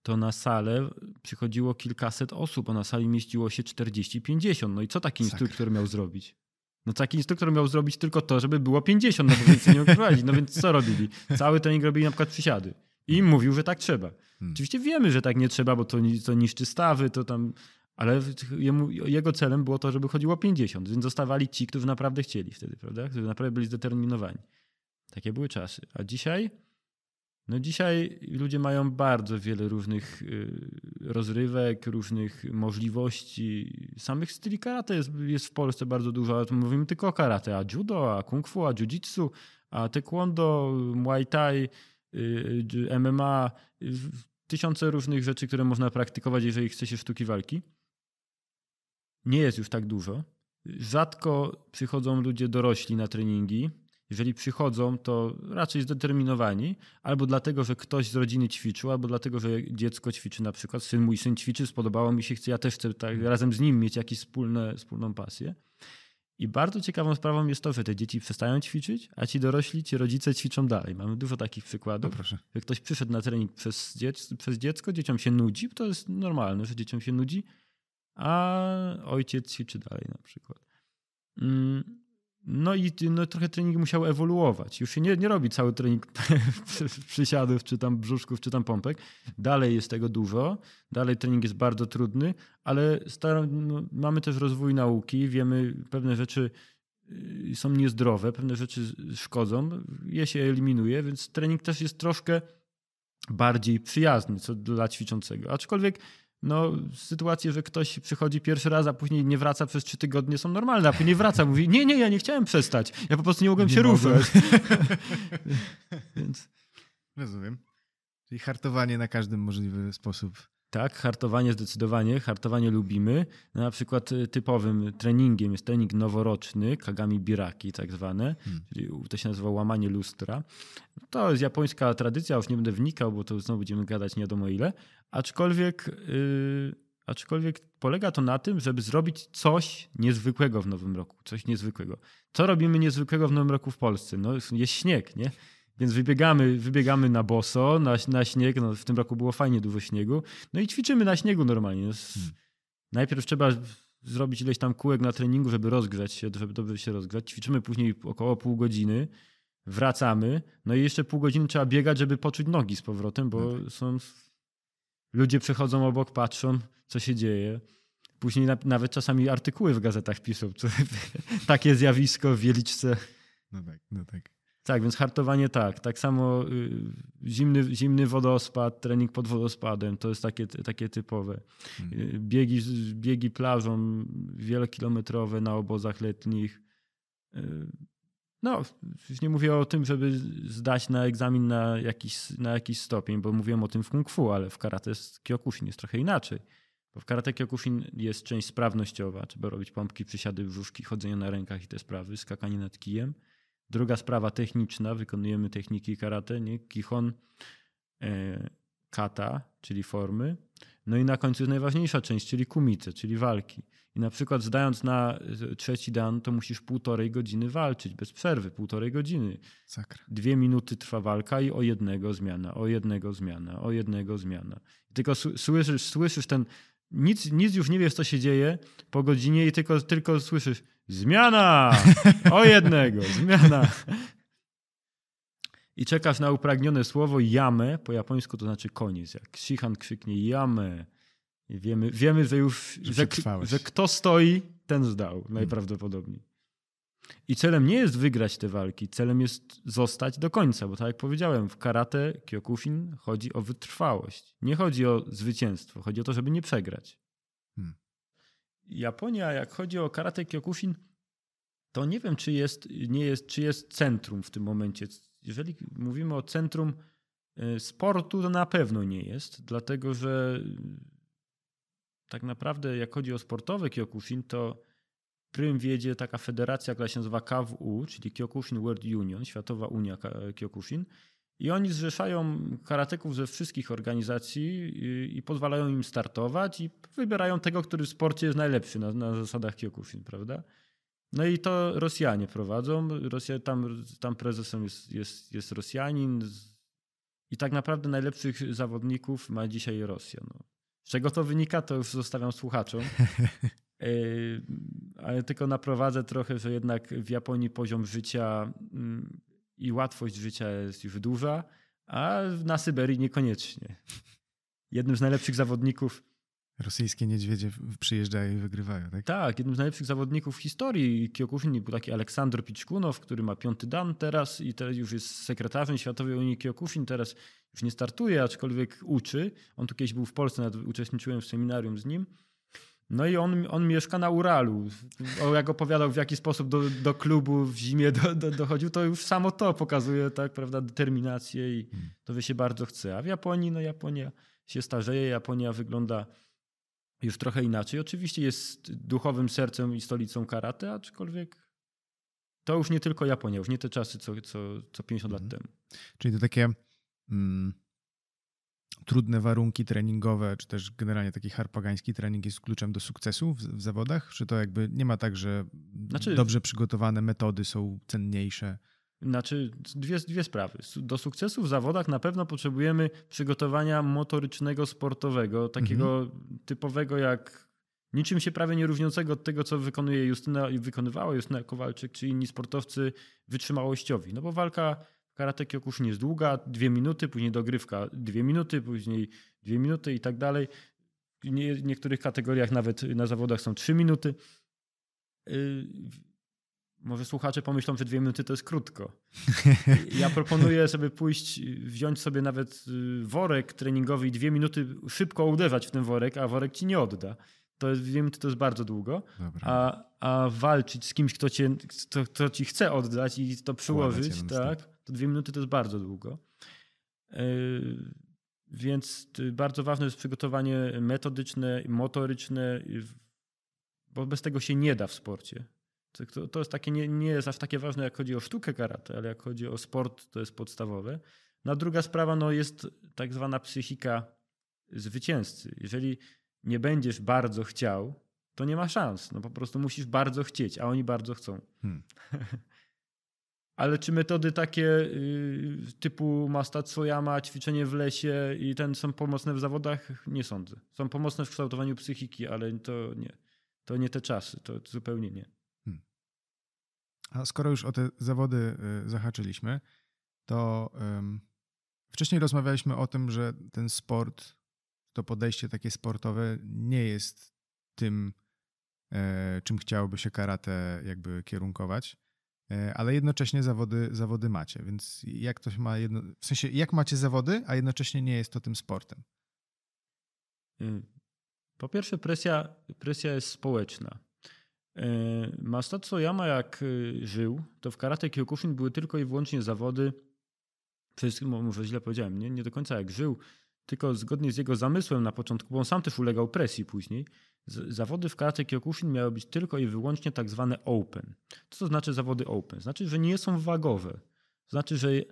to na salę przychodziło kilkaset osób, a na sali mieściło się 40-50. No i co taki instruktor miał zrobić? No taki instruktor miał zrobić tylko to, żeby było 50, no bo więcej nie prowadzić. No więc co robili? Cały trening robili na przykład przysiady. I im mówił, że tak trzeba. Hmm. Oczywiście wiemy, że tak nie trzeba, bo to, to niszczy stawy, to tam ale jemu, jego celem było to, żeby chodziło 50, więc zostawali ci, którzy naprawdę chcieli wtedy, prawda? Którzy naprawdę byli zdeterminowani. Takie były czasy. A dzisiaj No dzisiaj ludzie mają bardzo wiele różnych y, rozrywek, różnych możliwości. Samych styli karate jest, jest w Polsce bardzo dużo, ale tu mówimy tylko o karate, a judo, a kung fu, a jiu-jitsu, a taekwondo, muay thai, y, MMA, tysiące różnych rzeczy, które można praktykować, jeżeli chce się sztuki walki. Nie jest już tak dużo. Rzadko przychodzą ludzie dorośli na treningi. Jeżeli przychodzą, to raczej zdeterminowani, albo dlatego, że ktoś z rodziny ćwiczył, albo dlatego, że dziecko ćwiczy na przykład. Syn mój syn ćwiczy, spodobało mi się, chcę, ja też chcę tak, razem z nim mieć jakąś wspólną pasję. I bardzo ciekawą sprawą jest to, że te dzieci przestają ćwiczyć, a ci dorośli, ci rodzice ćwiczą dalej. Mamy dużo takich przykładów. No że ktoś przyszedł na trening przez dziecko, dzieciom się nudzi, to jest normalne, że dzieciom się nudzi, a ojciec ćwiczy dalej na przykład. Mm, no i no, trochę trening musiał ewoluować. Już się nie, nie robi cały trening przysiadów, czy tam brzuszków, czy tam pompek. Dalej jest tego dużo, dalej trening jest bardzo trudny, ale no, mamy też rozwój nauki, wiemy pewne rzeczy y, są niezdrowe, pewne rzeczy szkodzą, je się eliminuje, więc trening też jest troszkę bardziej przyjazny co dla ćwiczącego. Aczkolwiek no, sytuacje, że ktoś przychodzi pierwszy raz, a później nie wraca przez trzy tygodnie są normalne, a później wraca, mówi, nie, nie, ja nie chciałem przestać, ja po prostu nie mogłem nie się ruszać. Więc... Rozumiem. Czyli hartowanie na każdy możliwy sposób. Tak, hartowanie zdecydowanie, hartowanie lubimy. No, na przykład y, typowym treningiem jest trening noworoczny, kagami biraki tak zwane, hmm. czyli to się nazywa łamanie lustra. To jest japońska tradycja, już nie będę wnikał, bo to znowu będziemy gadać nie wiadomo ile, aczkolwiek, yy, aczkolwiek polega to na tym, żeby zrobić coś niezwykłego w nowym roku, coś niezwykłego. Co robimy niezwykłego w nowym roku w Polsce? No, jest śnieg, nie? Więc wybiegamy, wybiegamy na boso, na, na śnieg. No, w tym roku było fajnie dużo śniegu. No i ćwiczymy na śniegu normalnie. No, hmm. Najpierw trzeba zrobić ileś tam kółek na treningu, żeby rozgrzać się, żeby dobrze się rozgrzać. Ćwiczymy później około pół godziny, wracamy. No i jeszcze pół godziny trzeba biegać, żeby poczuć nogi z powrotem, bo okay. są... Ludzie przechodzą obok, patrzą, co się dzieje. Później na, nawet czasami artykuły w gazetach piszą. Co, takie zjawisko w Wieliczce. No tak, no tak. Tak, więc hartowanie tak. Tak samo y, zimny, zimny wodospad, trening pod wodospadem, to jest takie, takie typowe. Mhm. Y, biegi, biegi plażą wielokilometrowe na obozach letnich. Y, no, już nie mówię o tym, żeby zdać na egzamin na jakiś, na jakiś stopień, bo mówiłem o tym w kung fu, ale w karate kyokushin jest trochę inaczej. Bo w karate kyokushin jest część sprawnościowa. Trzeba robić pompki, przysiady, brzuszki, chodzenie na rękach i te sprawy, skakanie nad kijem. Druga sprawa techniczna, wykonujemy techniki karate, nie? Kihon, e, kata, czyli formy. No i na końcu jest najważniejsza część, czyli kumice, czyli walki. I na przykład zdając na e, trzeci dan, to musisz półtorej godziny walczyć, bez przerwy, półtorej godziny. Sakra. Dwie minuty trwa walka i o jednego zmiana, o jednego zmiana, o jednego zmiana. I tylko słyszysz, słyszysz ten, nic, nic już nie wiesz, co się dzieje po godzinie i tylko, tylko słyszysz Zmiana! O jednego, zmiana. I czekasz na upragnione słowo jamę, po japońsku to znaczy koniec. Jak Shihan krzyknie jamę, wiemy, wiemy, że już, że, że, kto stoi, ten zdał hmm. najprawdopodobniej. I celem nie jest wygrać te walki, celem jest zostać do końca, bo tak jak powiedziałem, w karate Kyokushin chodzi o wytrwałość. Nie chodzi o zwycięstwo, chodzi o to, żeby nie przegrać. Japonia, jak chodzi o karate Kyokushin, to nie wiem, czy jest, nie jest, czy jest centrum w tym momencie. Jeżeli mówimy o centrum e, sportu, to na pewno nie jest, dlatego że tak naprawdę jak chodzi o sportowe Kyokushin, to prym wiedzie taka federacja, która się nazywa KWU, czyli Kyokushin World Union, Światowa Unia Kyokushin. I oni zrzeszają karateków ze wszystkich organizacji i, pozwalają im startować i wybierają tego, który w sporcie jest najlepszy na, na zasadach Kyokushin, prawda? No i to Rosjanie prowadzą. Rosja, tam, tam prezesem jest, jest, jest Rosjanin i tak naprawdę najlepszych zawodników ma dzisiaj Rosja. No. Z czego to wynika, to już zostawiam słuchaczom. E, ale tylko naprowadzę trochę, że jednak w Japonii poziom życia mm, i łatwość życia jest już duża, a na Syberii niekoniecznie. Jednym z najlepszych zawodników Rosyjskie niedźwiedzie przyjeżdżają i wygrywają, tak? Tak, jednym z najlepszych zawodników w historii Kyokushin był taki Aleksandr Piczkunow, który ma piąty dan teraz i teraz już jest sekretarzem Światowej Unii Kyokushin, teraz już nie startuje, aczkolwiek uczy. On tu kiedyś był w Polsce, nawet uczestniczyłem w seminarium z nim. No i on, on mieszka na Uralu. O, jak opowiadał, w jaki sposób do, do klubu w zimie do, do, dochodził, to już samo to pokazuje, tak, prawda, determinację i hmm. to by się bardzo chce. A w Japonii, no Japonia się starzeje, Japonia wygląda już trochę inaczej. Oczywiście jest duchowym sercem i stolicą karate, aczkolwiek to już nie tylko Japonia, już nie te czasy, co, co, co 50 lat mhm. temu. Czyli to takie mm, trudne warunki treningowe, czy też generalnie taki harpagański trening jest kluczem do sukcesu w, w zawodach? Czy to jakby nie ma tak, że znaczy, dobrze przygotowane metody są cenniejsze? Znaczy, dwie, dwie sprawy. Do sukcesu w zawodach na pewno potrzebujemy przygotowania motorycznego, sportowego, takiego mhm. typowego jak niczym się prawie nie różniącego od tego, co wykonuje Justyna i wykonywała Justyna Kowalczyk, czy inni sportowcy wytrzymałościowi. No bo walka karate kyokushin jest długa, dwie minuty, później dogrywka dwie minuty, później dwie minuty i tak dalej. W niektórych kategoriach nawet na zawodach są trzy minuty. Y, może słuchacze pomyślą, że dwie minuty to jest krótko. Ja proponuję sobie pójść, wziąć sobie nawet y, worek treningowy i dwie minuty szybko uderzać w ten worek, a worek ci nie odda. To jest, dwie minuty to jest bardzo długo. A, a walczyć z kimś, kto, cię, kto, kto ci chce oddać i to przyłożyć, tak, to dwie minuty to jest bardzo długo. Yy, więc bardzo ważne jest przygotowanie metodyczne, motoryczne, bo bez tego się nie da w sporcie. To, to jest takie, nie, nie jest aż takie ważne, jak chodzi o sztukę karate, ale jak chodzi o sport, to jest podstawowe. No a druga sprawa no, jest tak zwana psychika zwycięzcy. Jeżeli nie będziesz bardzo chciał, to nie ma szans. No po prostu musisz bardzo chcieć, a oni bardzo chcą. Hmm. Ale czy metody takie y, typu Masta Tsoyama, ćwiczenie w lesie i ten są pomocne w zawodach? Nie sądzę. Są pomocne w kształtowaniu psychiki, ale to nie. To nie te czasy, to zupełnie nie. Hmm. A skoro już o te zawody y, zahaczyliśmy, to wcześniej rozmawialiśmy o tym, że ten sport, to podejście takie sportowe nie jest tym, e, czym chciałoby się karate jakby kierunkować. E, ale jednocześnie zawody, zawody macie. Więc jak to się ma, jedno, w sensie jak macie zawody, a jednocześnie nie jest to tym sportem? Mm. Po pierwsze, presja, presja jest społeczna. E, Masato Yama jak e, żył, to w karate Kyokushin były tylko i wyłącznie zawody, wszystkim, może źle powiedziałem, nie, nie do końca jak żył, tylko zgodnie z jego zamysłem na początku, bo on sam też ulegał presji później, zawody w karate Kyokushin miały być tylko i wyłącznie tak zwane open. Co to znaczy zawody open? Znaczy, że nie są wagowe. Znaczy, że yy,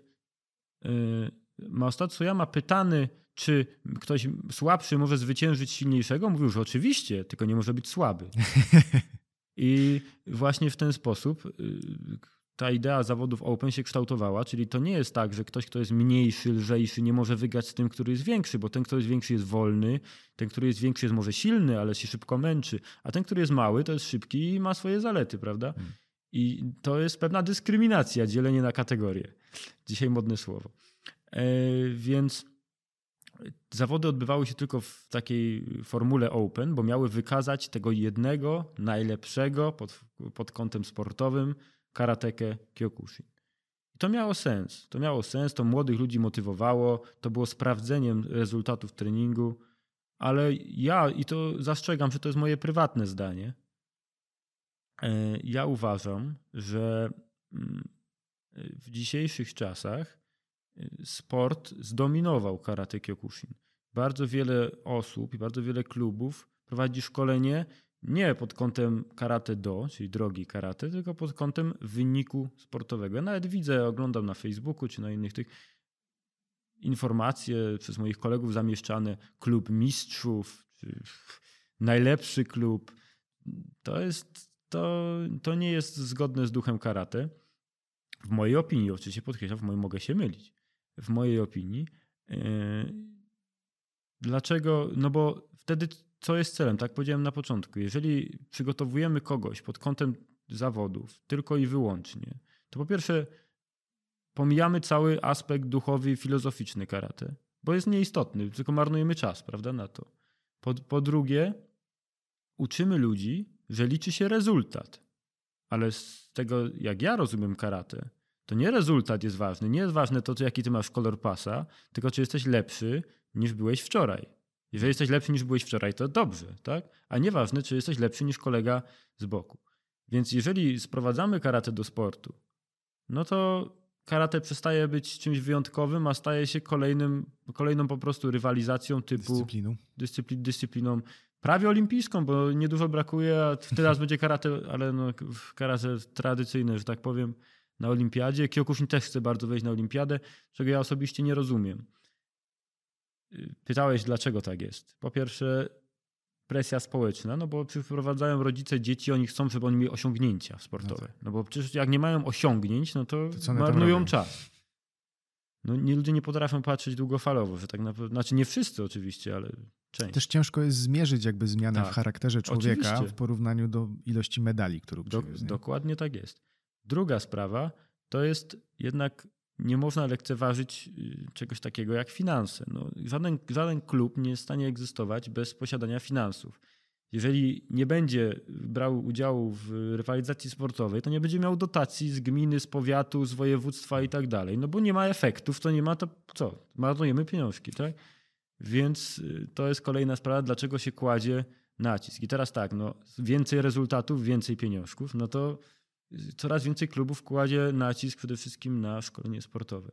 Maostatsuyama pytany, czy ktoś słabszy może zwyciężyć silniejszego, mówił, że oczywiście, tylko nie może być słaby. I właśnie w ten sposób y, ta idea zawodów open się kształtowała, czyli to nie jest tak, że ktoś, kto jest mniejszy, lżejszy, nie może wygrać z tym, który jest większy, bo ten, kto jest większy, jest wolny, ten, który jest większy, jest może silny, ale się szybko męczy, a ten, który jest mały, to jest szybki i ma swoje zalety, prawda? Hmm. I to jest pewna dyskryminacja, dzielenie na kategorie. Dzisiaj modne słowo. E, więc zawody odbywały się tylko w takiej formule open, bo miały wykazać tego jednego, najlepszego pod, pod kątem sportowym, karatekę Kyokushin. I to miało sens. To miało sens, to młodych ludzi motywowało, to było sprawdzeniem rezultatów treningu, ale ja, i to zastrzegam, że to jest moje prywatne zdanie, e, ja uważam, że mm, w dzisiejszych czasach e, sport zdominował karate Kyokushin. Bardzo wiele osób i bardzo wiele klubów prowadzi szkolenie nie pod kątem karate do, czyli drogi karate, tylko pod kątem wyniku sportowego. Ja nawet widzę, oglądam na Facebooku czy na innych tych informacje przez moich kolegów zamieszczane, klub mistrzów, najlepszy klub. To jest, to, to nie jest zgodne z duchem karate. W mojej opinii, oczywiście podkreślam, w mojej mogę się mylić. W mojej opinii. Yy, dlaczego? No bo wtedy co jest celem? Tak powiedziałem na początku. Jeżeli przygotowujemy kogoś pod kątem zawodów tylko i wyłącznie, to po pierwsze pomijamy cały aspekt duchowy i filozoficzny karate, bo jest nieistotny, tylko marnujemy czas, prawda, na to. Po, po drugie, uczymy ludzi, że liczy się rezultat. Ale z tego, jak ja rozumiem karate, to nie rezultat jest ważny. Nie jest ważne to, jaki ty masz kolor pasa, tylko czy jesteś lepszy niż byłeś wczoraj. Jeżeli jesteś lepszy niż byłeś wczoraj, to dobrze, tak? A nieważne, czy jesteś lepszy niż kolega z boku. Więc jeżeli sprowadzamy karate do sportu, no to karate przestaje być czymś wyjątkowym, a staje się kolejnym, kolejną po prostu rywalizacją typu Dyscypliną. Dyscypli, dyscypliną prawie olimpijską, bo niedużo brakuje, a teraz będzie karate, ale no, karate tradycyjne, że tak powiem, na olimpiadzie. Kyokushin też chce bardzo wejść na olimpiadę, czego ja osobiście nie rozumiem. Pytałeś, dlaczego tak jest. Po pierwsze, presja społeczna, no bo przyprowadzają rodzice dzieci, oni chcą, żeby oni mieli osiągnięcia sportowe. No, tak. no bo przecież jak nie mają osiągnięć, no to, to marnują czas. No nie, ludzie nie potrafią patrzeć długofalowo, że tak naprawdę, znaczy nie wszyscy oczywiście, ale część. Też ciężko jest zmierzyć jakby zmianę tak. w charakterze człowieka oczywiście. w porównaniu do ilości medali, którą do, Dokładnie tak jest. Druga sprawa to jest jednak nie można lekceważyć y, czegoś takiego jak finanse. No, żaden, żaden klub nie jest w stanie egzystować bez posiadania finansów. Jeżeli nie będzie brał udziału w rywalizacji sportowej, to nie będzie miał dotacji z gminy, z powiatu, z województwa i tak dalej. No bo nie ma efektów, to nie ma, to co? Marnujemy pieniążki, tak? Więc y, to jest kolejna sprawa, dlaczego się kładzie nacisk. I teraz tak, no, więcej rezultatów, więcej pieniążków, no to coraz więcej klubów kładzie nacisk przede wszystkim na szkolenie sportowe.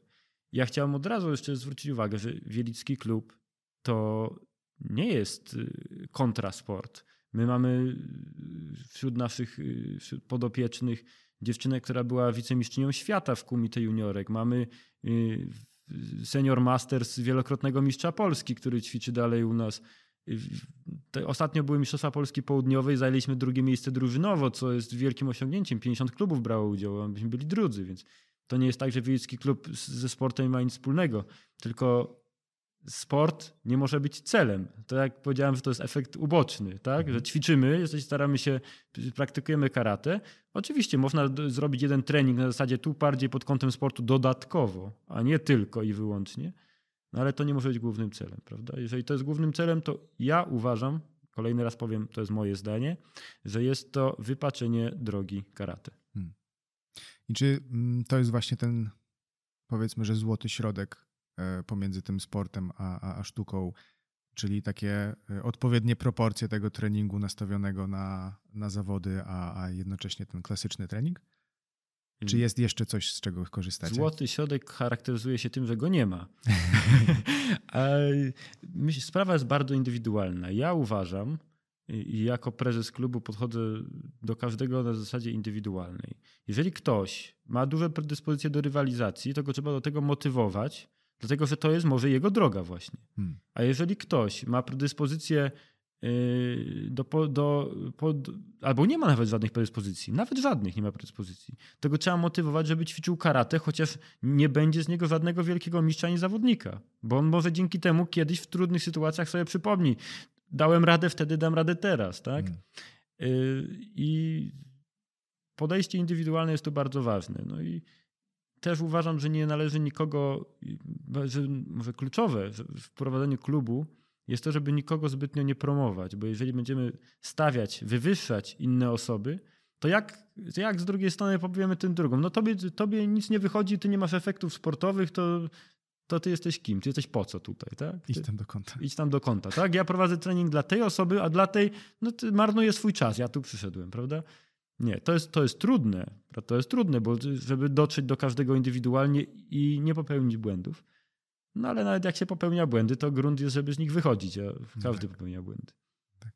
Ja chciałem od razu jeszcze zwrócić uwagę, że Wielicki Klub to nie jest y, kontrasport. My mamy y, wśród naszych y, wśród podopiecznych dziewczynę, która była wicemistrzynią świata w kumite juniorek. Mamy senior masters wielokrotnego mistrza Polski, który ćwiczy dalej u nas. Ostatnio były Mistrzostwa Polski Południowej, zajęliśmy drugie miejsce drużynowo, co jest wielkim osiągnięciem. 50 klubów brało udział, a myśmy byli drudzy, więc to nie jest tak, że wiejski klub ze sportem nie ma nic wspólnego, tylko sport nie może być celem. To jak powiedziałem, że to jest efekt uboczny, tak? Mhm. że ćwiczymy, staramy się, praktykujemy karate. Oczywiście można zrobić jeden trening na zasadzie tu bardziej pod kątem sportu dodatkowo, a nie tylko i wyłącznie. No ale to nie może być głównym celem, prawda? Jeżeli to jest głównym celem, to ja uważam, kolejny raz powiem, to jest moje zdanie, że jest to wypaczenie drogi karate. Hmm. I czy mm, to jest właśnie ten, powiedzmy, że złoty środek e, pomiędzy tym sportem a, a, a sztuką, czyli takie e, odpowiednie proporcje tego treningu nastawionego na, na zawody, a, a jednocześnie ten klasyczny trening? Czy jest jeszcze coś, z czego korzystacie? Złoty środek charakteryzuje się tym, że go nie ma. Sprawa jest bardzo indywidualna. Ja uważam, i jako prezes klubu podchodzę do każdego na zasadzie indywidualnej. Jeżeli ktoś ma duże predyspozycje do rywalizacji, to go trzeba do tego motywować, dlatego że to jest może jego droga właśnie. Hmm. A jeżeli ktoś ma predyspozycje do, do, pod, albo nie ma nawet żadnych predyspozycji, nawet żadnych nie ma predyspozycji. Tego trzeba motywować, żeby ćwiczył karate, chociaż nie będzie z niego żadnego wielkiego mistrza ani zawodnika, bo on może dzięki temu kiedyś w trudnych sytuacjach sobie przypomni, dałem radę wtedy, dam radę teraz, tak? Yy, I podejście indywidualne jest tu bardzo ważne. No i też uważam, że nie należy nikogo, że może kluczowe w prowadzeniu klubu jest to, żeby nikogo zbytnio nie promować, bo jeżeli będziemy stawiać, wywyższać inne osoby, to jak, jak z drugiej strony powiemy tym drugą? No tobie, tobie nic nie wychodzi, ty nie masz efektów sportowych, to, to ty jesteś kim? Ty jesteś po co tutaj, tak? Idź tam do kąta. Idź tam do kąta, tak? Ja prowadzę trening dla tej osoby, a dla tej, no ty marnuję swój czas, ja tu przyszedłem, prawda? Nie, to jest, to jest trudne. To jest trudne, bo żeby dotrzeć do każdego indywidualnie i nie popełnić błędów. No ale nawet jak się popełnia błędy, to grunt jest, żeby z nich wychodzić, a każdy tak. popełnia błędy. Tak.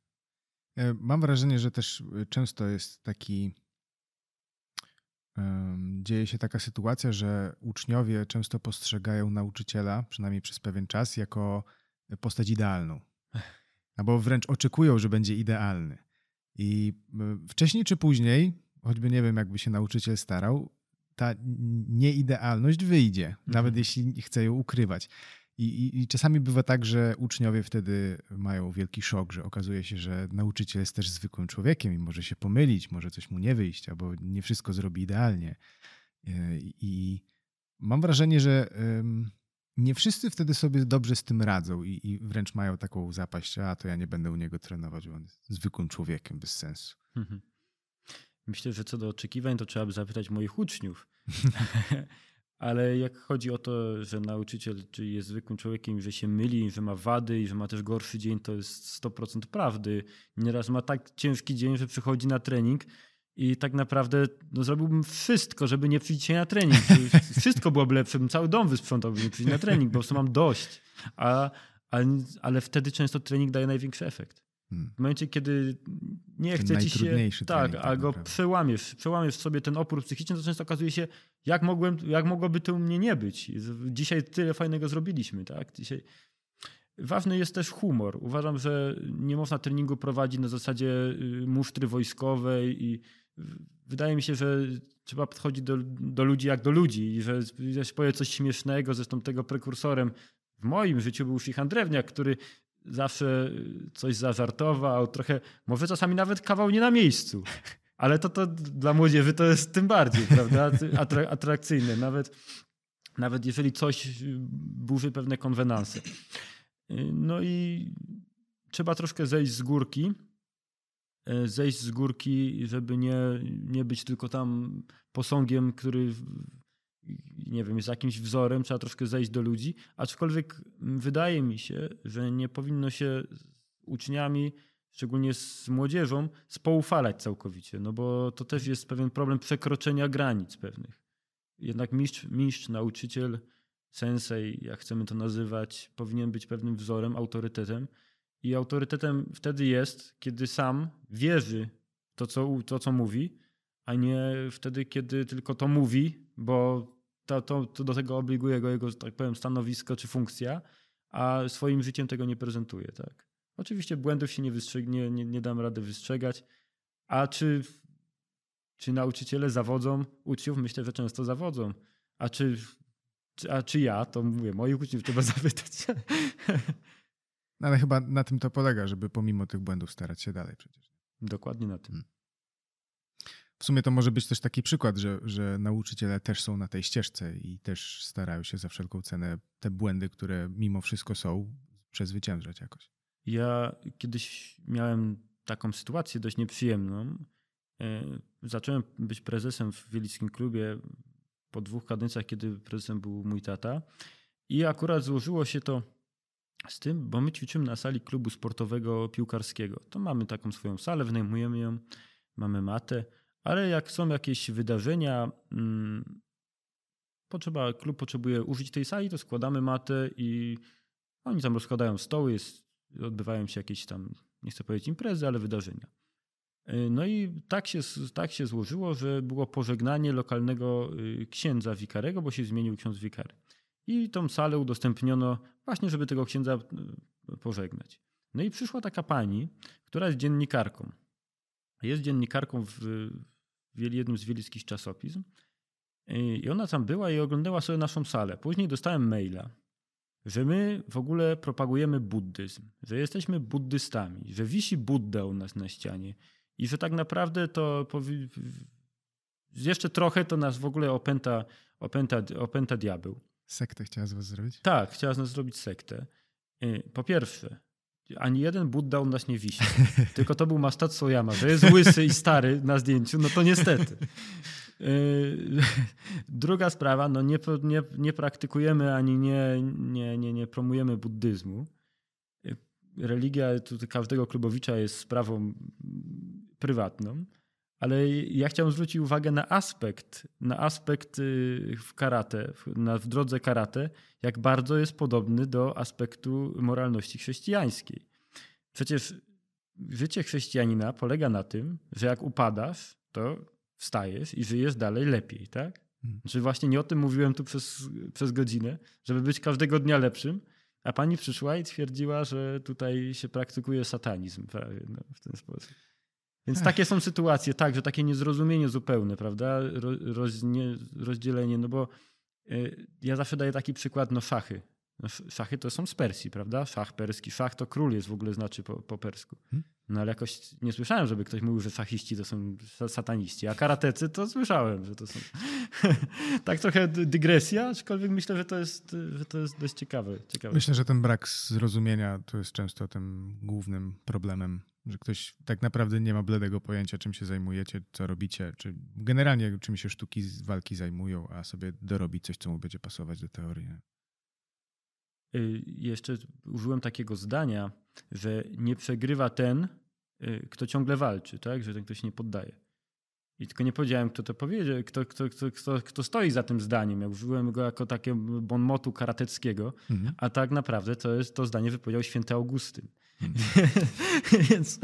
E, mam wrażenie, że też e, często jest taki. Dzieje się taka sytuacja, że uczniowie często postrzegają nauczyciela, przynajmniej przez pewien czas, jako postać idealną. Albo wręcz oczekują, że będzie idealny. I wcześniej czy później, choćby nie wiem, jakby się nauczyciel starał, ta nieidealność wyjdzie, mhm. nawet jeśli chce ją ukrywać. I, i, I, czasami bywa tak, że uczniowie wtedy mają wielki szok, że okazuje się, że nauczyciel jest też zwykłym człowiekiem i może się pomylić, może coś mu nie wyjść, albo nie wszystko zrobi idealnie. E, I mam wrażenie, że nie wszyscy wtedy sobie dobrze z tym radzą i, i wręcz mają taką zapaść, a to ja nie będę u niego trenować, bo on jest zwykłym człowiekiem, bez sensu. Mhm. Myślę, że co do oczekiwań, to trzeba by zapytać moich uczniów. Ale jak chodzi o to, że nauczyciel czy jest zwykłym człowiekiem, że się myli, że ma wady i że ma też gorszy dzień, to jest 100% prawdy. Nieraz ma tak ciężki dzień, że przychodzi na trening i tak naprawdę no, zrobiłbym wszystko, żeby nie przyjść na trening. Wszystko byłoby lepsze, bym cały dom wysprzątał, by nie przyjść na trening, bo po prostu mam dość. A, a, ale wtedy często trening daje największy efekt. Hmm. W momencie, kiedy nie ten chce ci się. Tak, tak, a go przełamiesz, przełamiesz sobie ten opór psychiczny, to często okazuje się, jak, mogłem, jak mogłoby to u mnie nie być. Dzisiaj tyle fajnego zrobiliśmy, tak? Dzisiaj. Ważny jest też humor. Uważam, że nie można treningu prowadzić na zasadzie y, musztry wojskowej i wydaje mi się, że trzeba podchodzić do, do ludzi jak do ludzi i że, że powie coś śmiesznego. Zresztą tego prekursorem w moim życiu był Szychan Drewniak, który zawsze coś zażartował, trochę, może czasami nawet kawał nie na miejscu. Ale to, to dla młodzieży to jest tym bardziej, prawda, atrakcyjne. Nawet, nawet jeżeli coś burzy pewne konwenanse. No i trzeba troszkę zejść z górki, zejść z górki, żeby nie, nie być tylko tam posągiem, który nie wiem, jest jakimś wzorem, trzeba troszkę zejść do ludzi, aczkolwiek wydaje mi się, że nie powinno się z uczniami, szczególnie z młodzieżą, spoufalać całkowicie, no bo to też jest pewien problem przekroczenia granic pewnych. Jednak mistrz, mistrz nauczyciel, sensei, jak chcemy to nazywać, powinien być pewnym wzorem, autorytetem. I autorytetem wtedy jest, kiedy sam wierzy to, co, to, co mówi, a nie wtedy, kiedy tylko to mówi, bo to, to, to do tego obliguje go jego, tak powiem, stanowisko czy funkcja, a swoim życiem tego nie prezentuje. Tak? Oczywiście błędów się nie, wystrzegnie, nie, nie dam rady wystrzegać, a czy, czy nauczyciele zawodzą uczniów? Myślę, że często zawodzą. A czy, a czy ja? To mówię, moich uczniów trzeba zapytać. No ale chyba na tym to polega, żeby pomimo tych błędów starać się dalej przecież. Dokładnie na tym. Hmm. W sumie to może być też taki przykład, że, że nauczyciele też są na tej ścieżce i też starają się za wszelką cenę te błędy, które mimo wszystko są, przezwyciężać jakoś. Ja kiedyś miałem taką sytuację dość nieprzyjemną. E, zacząłem być prezesem w Wielickim Klubie po dwóch kadencjach, kiedy prezesem był mój tata. I akurat złożyło się to z tym, bo my ćwiczymy na sali klubu sportowego piłkarskiego. To mamy taką swoją salę, wynajmujemy ją, mamy matę ale jak są jakieś wydarzenia, hmm, potrzeba, klub potrzebuje użyć tej sali, to składamy matę i oni tam rozkładają stoły, jest, odbywają się jakieś tam, nie chcę powiedzieć imprezy, ale wydarzenia. Y, no i tak się, tak się złożyło, że było pożegnanie lokalnego y, księdza wikarego, bo się zmienił ksiądz wikary. I tą salę udostępniono właśnie, żeby tego księdza y, pożegnać. No i przyszła taka pani, która jest dziennikarką. Jest dziennikarką w, w jednym z wielickich czasopism. I ona tam była i oglądała sobie naszą salę. Później dostałem maila, że my w ogóle propagujemy buddyzm, że jesteśmy buddystami, że wisi Budda u nas na ścianie i że tak naprawdę to jeszcze trochę to nas w ogóle opęta, opęta, opęta diabeł. Sektę chciała z was zrobić? Tak, chciała z nas zrobić sektę. Po pierwsze, ani jeden Buddha u nas nie wisi. Tylko to był Mastat Soyama, że jest łysy i stary na zdjęciu, no to niestety. Yy, druga sprawa, no nie, nie, nie praktykujemy ani nie, nie, nie, nie promujemy buddyzmu. Yy, religia każdego klubowicza jest sprawą prywatną, ale ja chciałem zwrócić uwagę na aspekt, na aspekt yy, w karate, na, w drodze karate, jak bardzo jest podobny do aspektu moralności chrześcijańskiej. Przecież życie chrześcijanina polega na tym, że jak upadasz, to wstajesz i żyjesz dalej lepiej, tak? Hmm. Znaczy właśnie nie o tym mówiłem tu przez, przez godzinę, żeby być każdego dnia lepszym, a pani przyszła i twierdziła, że tutaj się praktykuje satanizm prawie no, w ten sposób. Więc takie są sytuacje, tak, że takie niezrozumienie zupełne, prawda? Roz, rozdzielenie, no bo y, ja zawsze daję taki przykład, no szachy. Szachy to są z Persji, prawda? Szach perski. Szach to król jest w ogóle znaczy po, po persku. Hmm? No ale jakoś nie słyszałem, żeby ktoś mówił, że szachiści to są sataniści, a karatecy to słyszałem, że to są. tak trochę dygresja, aczkolwiek myślę, że to jest, że to jest dość ciekawe, ciekawe. Myślę, że ten brak zrozumienia to jest często tym głównym problemem, że ktoś tak naprawdę nie ma bledego pojęcia, czym się zajmujecie, co robicie, czy generalnie czym się sztuki walki zajmują, a sobie dorobi coś, co mu będzie pasować do teorii. Y, jeszcze użyłem takiego zdania, że nie przegrywa ten, y, kto ciągle walczy, tak? że ten ktoś nie poddaje. I tylko nie powiedziałem, kto to powiedział, kto, kto, kto, kto, kto stoi za tym zdaniem. Ja użyłem go jako takie bon motu karateckiego, mhm. a tak naprawdę to jest to zdanie wypowiedział święty Augustyn. Mhm. Więc.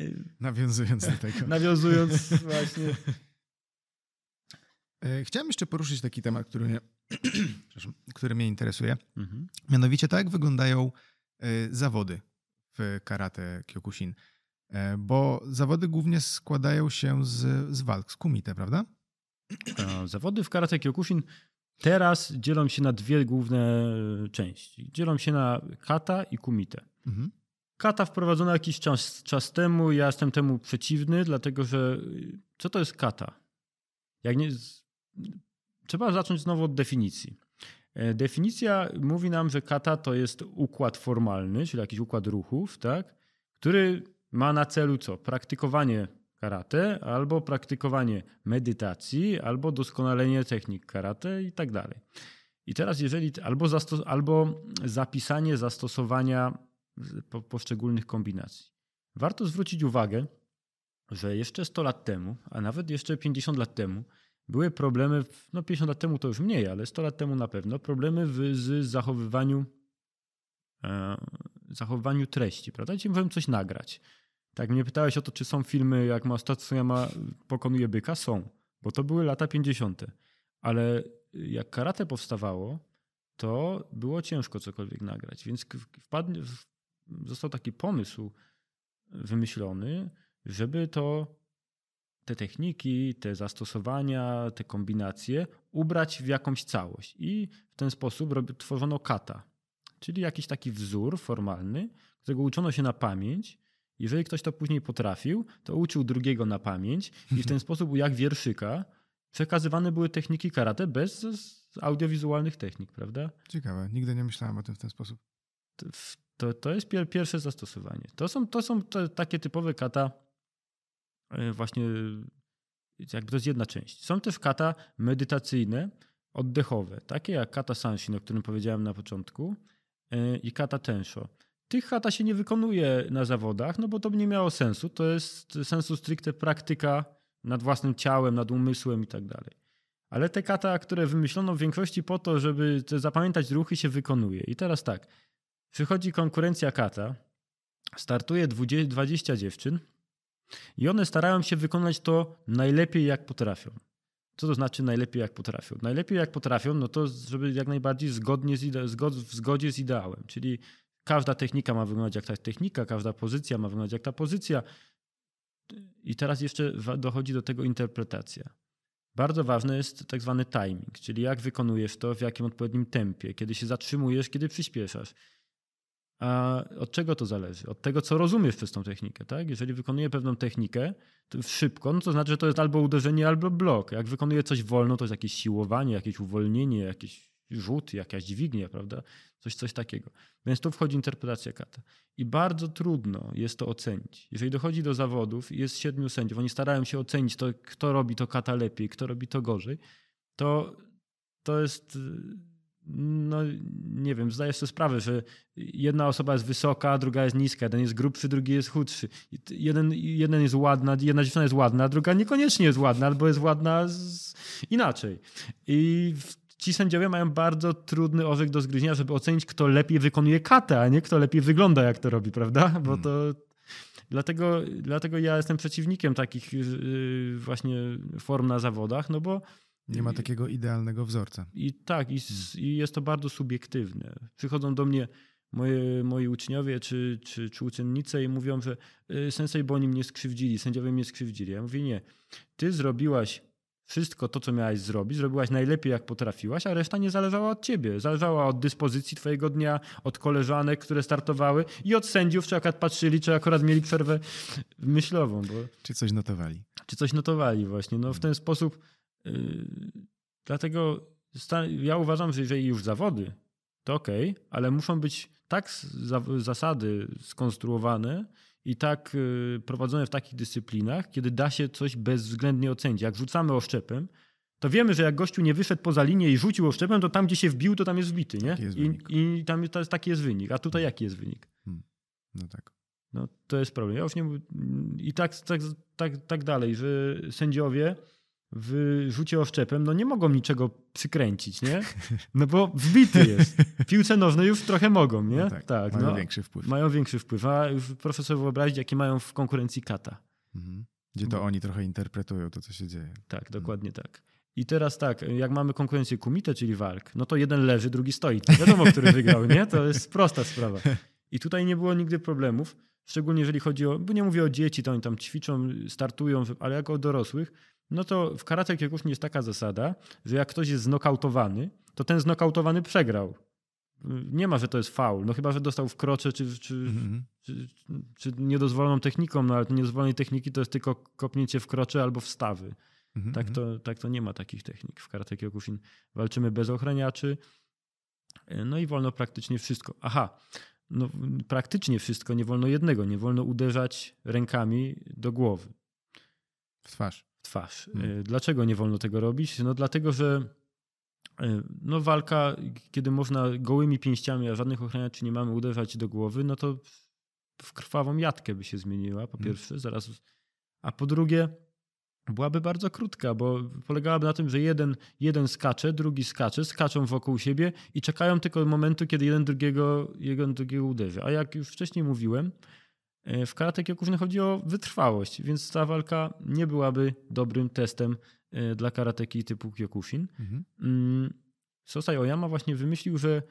Y, nawiązując do tego. Nawiązując właśnie. E, chciałem jeszcze poruszyć taki temat, który mnie, który mnie interesuje. Mhm. Mianowicie, tak jak wyglądają e, zawody w karate Kyokushin. E, bo zawody głównie składają się z, z walk, z kumite, prawda? Zawody w karate Kyokushin teraz dzielą się na dwie główne części. Dzielą się na kata i kumite. Mhm. Kata wprowadzono jakiś czas, czas temu, ja jestem temu przeciwny, dlatego że co to jest kata? Jak nie, trzeba zacząć znowu od definicji. E, definicja mówi nam, że kata to jest układ formalny, czyli jakiś układ ruchów, tak? który ma na celu co? Praktykowanie karate, albo praktykowanie medytacji, albo doskonalenie technik karate i tak dalej. I teraz jeżeli, albo, albo zapisanie zastosowania po poszczególnych kombinacji. Warto zwrócić uwagę, że jeszcze 100 lat temu, a nawet jeszcze 50 lat temu, były problemy, no 50 lat temu to już mniej, ale 100 lat temu na pewno, problemy w, z zachowywaniu, e, zachowywaniu treści, prawda? Dzisiaj możemy coś nagrać. Tak mnie pytałeś o to, czy są filmy, jak ma pokonuje byka? Są, bo to były lata 50. Ale jak karate powstawało, to było ciężko cokolwiek nagrać, więc wpadnie, został taki pomysł wymyślony, żeby to te techniki, te zastosowania, te kombinacje ubrać w jakąś całość. I w ten sposób tworzono kata, czyli jakiś taki wzór formalny, którego uczono się na pamięć. Jeżeli ktoś to później potrafił, to uczył drugiego na pamięć i w ten sposób, jak wierszyka, przekazywane były techniki karate bez audiowizualnych technik, prawda? Ciekawe, nigdy nie myślałem o tym w ten sposób. To, to, jest pierwsze zastosowanie. To są, to są te, takie typowe kata właśnie jakby to jest jedna część. Są też kata medytacyjne, oddechowe, takie jak kata Sanshin, o którym powiedziałem na początku e, i kata Tensho. Tych kata się nie wykonuje na zawodach, no bo to by nie miało sensu. To jest sensu stricte praktyka nad własnym ciałem, nad umysłem i tak dalej. Ale te kata, które wymyślono w większości po to, żeby zapamiętać ruchy, się wykonuje. I teraz tak, przychodzi konkurencja kata, startuje 20 dziewczyn, i one starają się wykonać to najlepiej, jak potrafią. Co to znaczy najlepiej, jak potrafią? Najlepiej, jak potrafią, no to żeby jak najbardziej zgodnie z zgod- w zgodzie z ideałem. Czyli każda technika ma wyglądać jak ta technika, każda pozycja ma wyglądać jak ta pozycja. I teraz jeszcze dochodzi do tego interpretacja. Bardzo ważny jest tak zwany timing, czyli jak wykonujesz to, w jakim odpowiednim tempie, kiedy się zatrzymujesz, kiedy przyspieszasz. A od czego to zależy? Od tego, co rozumiesz przez tą technikę. Tak? Jeżeli wykonuję pewną technikę szybko, no to znaczy, że to jest albo uderzenie, albo blok. Jak wykonuję coś wolno, to jest jakieś siłowanie, jakieś uwolnienie, jakiś rzut, jakaś dźwignia, prawda? Coś, coś takiego. Więc tu wchodzi interpretacja kata. I bardzo trudno jest to ocenić. Jeżeli dochodzi do zawodów, jest siedmiu sędziów, oni starają się ocenić to, kto robi to kata lepiej, kto robi to gorzej, to to jest no nie wiem, zdaję sobie sprawę, że jedna osoba jest wysoka, druga jest niska, jeden jest grubszy, drugi jest chudszy. Jeden, jeden jest ładna, jedna dziewczyna jest ładna, druga niekoniecznie jest ładna, albo jest ładna z... inaczej. I ci sędziowie mają bardzo trudny orzech do zgryzienia, żeby ocenić, kto lepiej wykonuje katę, a nie kto lepiej wygląda, jak to robi, prawda? Bo hmm. to Dlatego, dlatego ja jestem przeciwnikiem takich yy, właśnie form na zawodach, no bo nie ma takiego idealnego wzorca. I tak, i, i, jest to bardzo subiektywne. Przychodzą do mnie moje, moi uczniowie czy, czy, czy uczennice i mówią, że y, sensei, bo oni mnie skrzywdzili, sędziowie mnie skrzywdzili. Ja mówię, nie. Ty zrobiłaś wszystko to, co miałaś zrobić, zrobiłaś najlepiej, jak potrafiłaś, a reszta nie zależała od ciebie. Zależała od dyspozycji twojego dnia, od koleżanek, które startowały i od sędziów, czy akurat patrzyli, czy akurat mieli przerwę myślową. Bo... Czy coś notowali. Czy coś notowali właśnie. No w ten sposób... Yy, dlatego ja uważam, że jeżeli już zawody, to okej, okay, ale muszą być tak zasady skonstruowane, i tak y, prowadzone w takich dyscyplinach, kiedy da się coś bezwzględnie ocenić. Jak rzucamy oszczepem, to wiemy, że jak gościu nie wyszedł poza linię i rzucił oszczepem, to tam, gdzie się wbił, to tam jest wbity, nie? Jest I, I, tam jest, taki jest wynik. A tutaj jaki jest wynik? Hmm. No tak. No to jest problem. Ja już nie I tak, tak, tak, tak dalej, że sędziowie w rzucie oszczepem, no nie mogą niczego przykręcić, nie? No bo wbity jest. Piłce nożne już trochę mogą, nie? No tak, tak, mają no, większy wpływ. Mają większy wpływ, a już proszę sobie wyobrazić, jakie mają w konkurencji kata. Mhm. Gdzie to bo... oni trochę interpretują to, co się dzieje. Tak, mhm. dokładnie mhm. tak. I teraz tak, jak mamy konkurencję kumite, czyli walk, no to jeden leży, drugi stoi. Wiadomo, który wygrał, nie? To jest prosta sprawa. I tutaj nie było nigdy problemów, szczególnie jeżeli chodzi o, bo nie mówię o dzieci, to oni tam ćwiczą, startują, ale jako o dorosłych, no to w karate kyokushin jest taka zasada, że jak ktoś jest znokautowany, to ten znokautowany przegrał. Nie ma, że to jest faul. No chyba, że dostał w krocze czy, czy, mm-hmm. czy, czy, niedozwoloną techniką, no ale niedozwolonej techniki to jest tylko kopnięcie w krocze albo wstawy. Mm-hmm. Tak, to, tak to nie ma takich technik. W karate kyokushin walczymy bez ochraniaczy, no i wolno praktycznie wszystko. Aha, no praktycznie wszystko, nie wolno jednego. Nie wolno uderzać rękami do głowy. W twarz twarz. Hmm. Dlaczego nie wolno tego robić? No dlatego, że e, no walka, kiedy można gołymi pięściami, a żadnych ochraniaczy nie mamy, uderzać do głowy, no to w krwawą jatkę by się zmieniła, po hmm. pierwsze, zaraz. A po drugie, byłaby bardzo krótka, bo polegałaby na tym, że jeden, jeden skacze, drugi skacze, skaczą wokół siebie i czekają tylko momentu, kiedy jeden drugiego, jeden drugiego uderzy. A jak już wcześniej mówiłem, w karate kyokushin chodzi o wytrwałość, więc ta walka nie byłaby dobrym testem e, dla karateki typu kyokushin. Mhm. Mm, Sosai Oyama właśnie wymyślił, że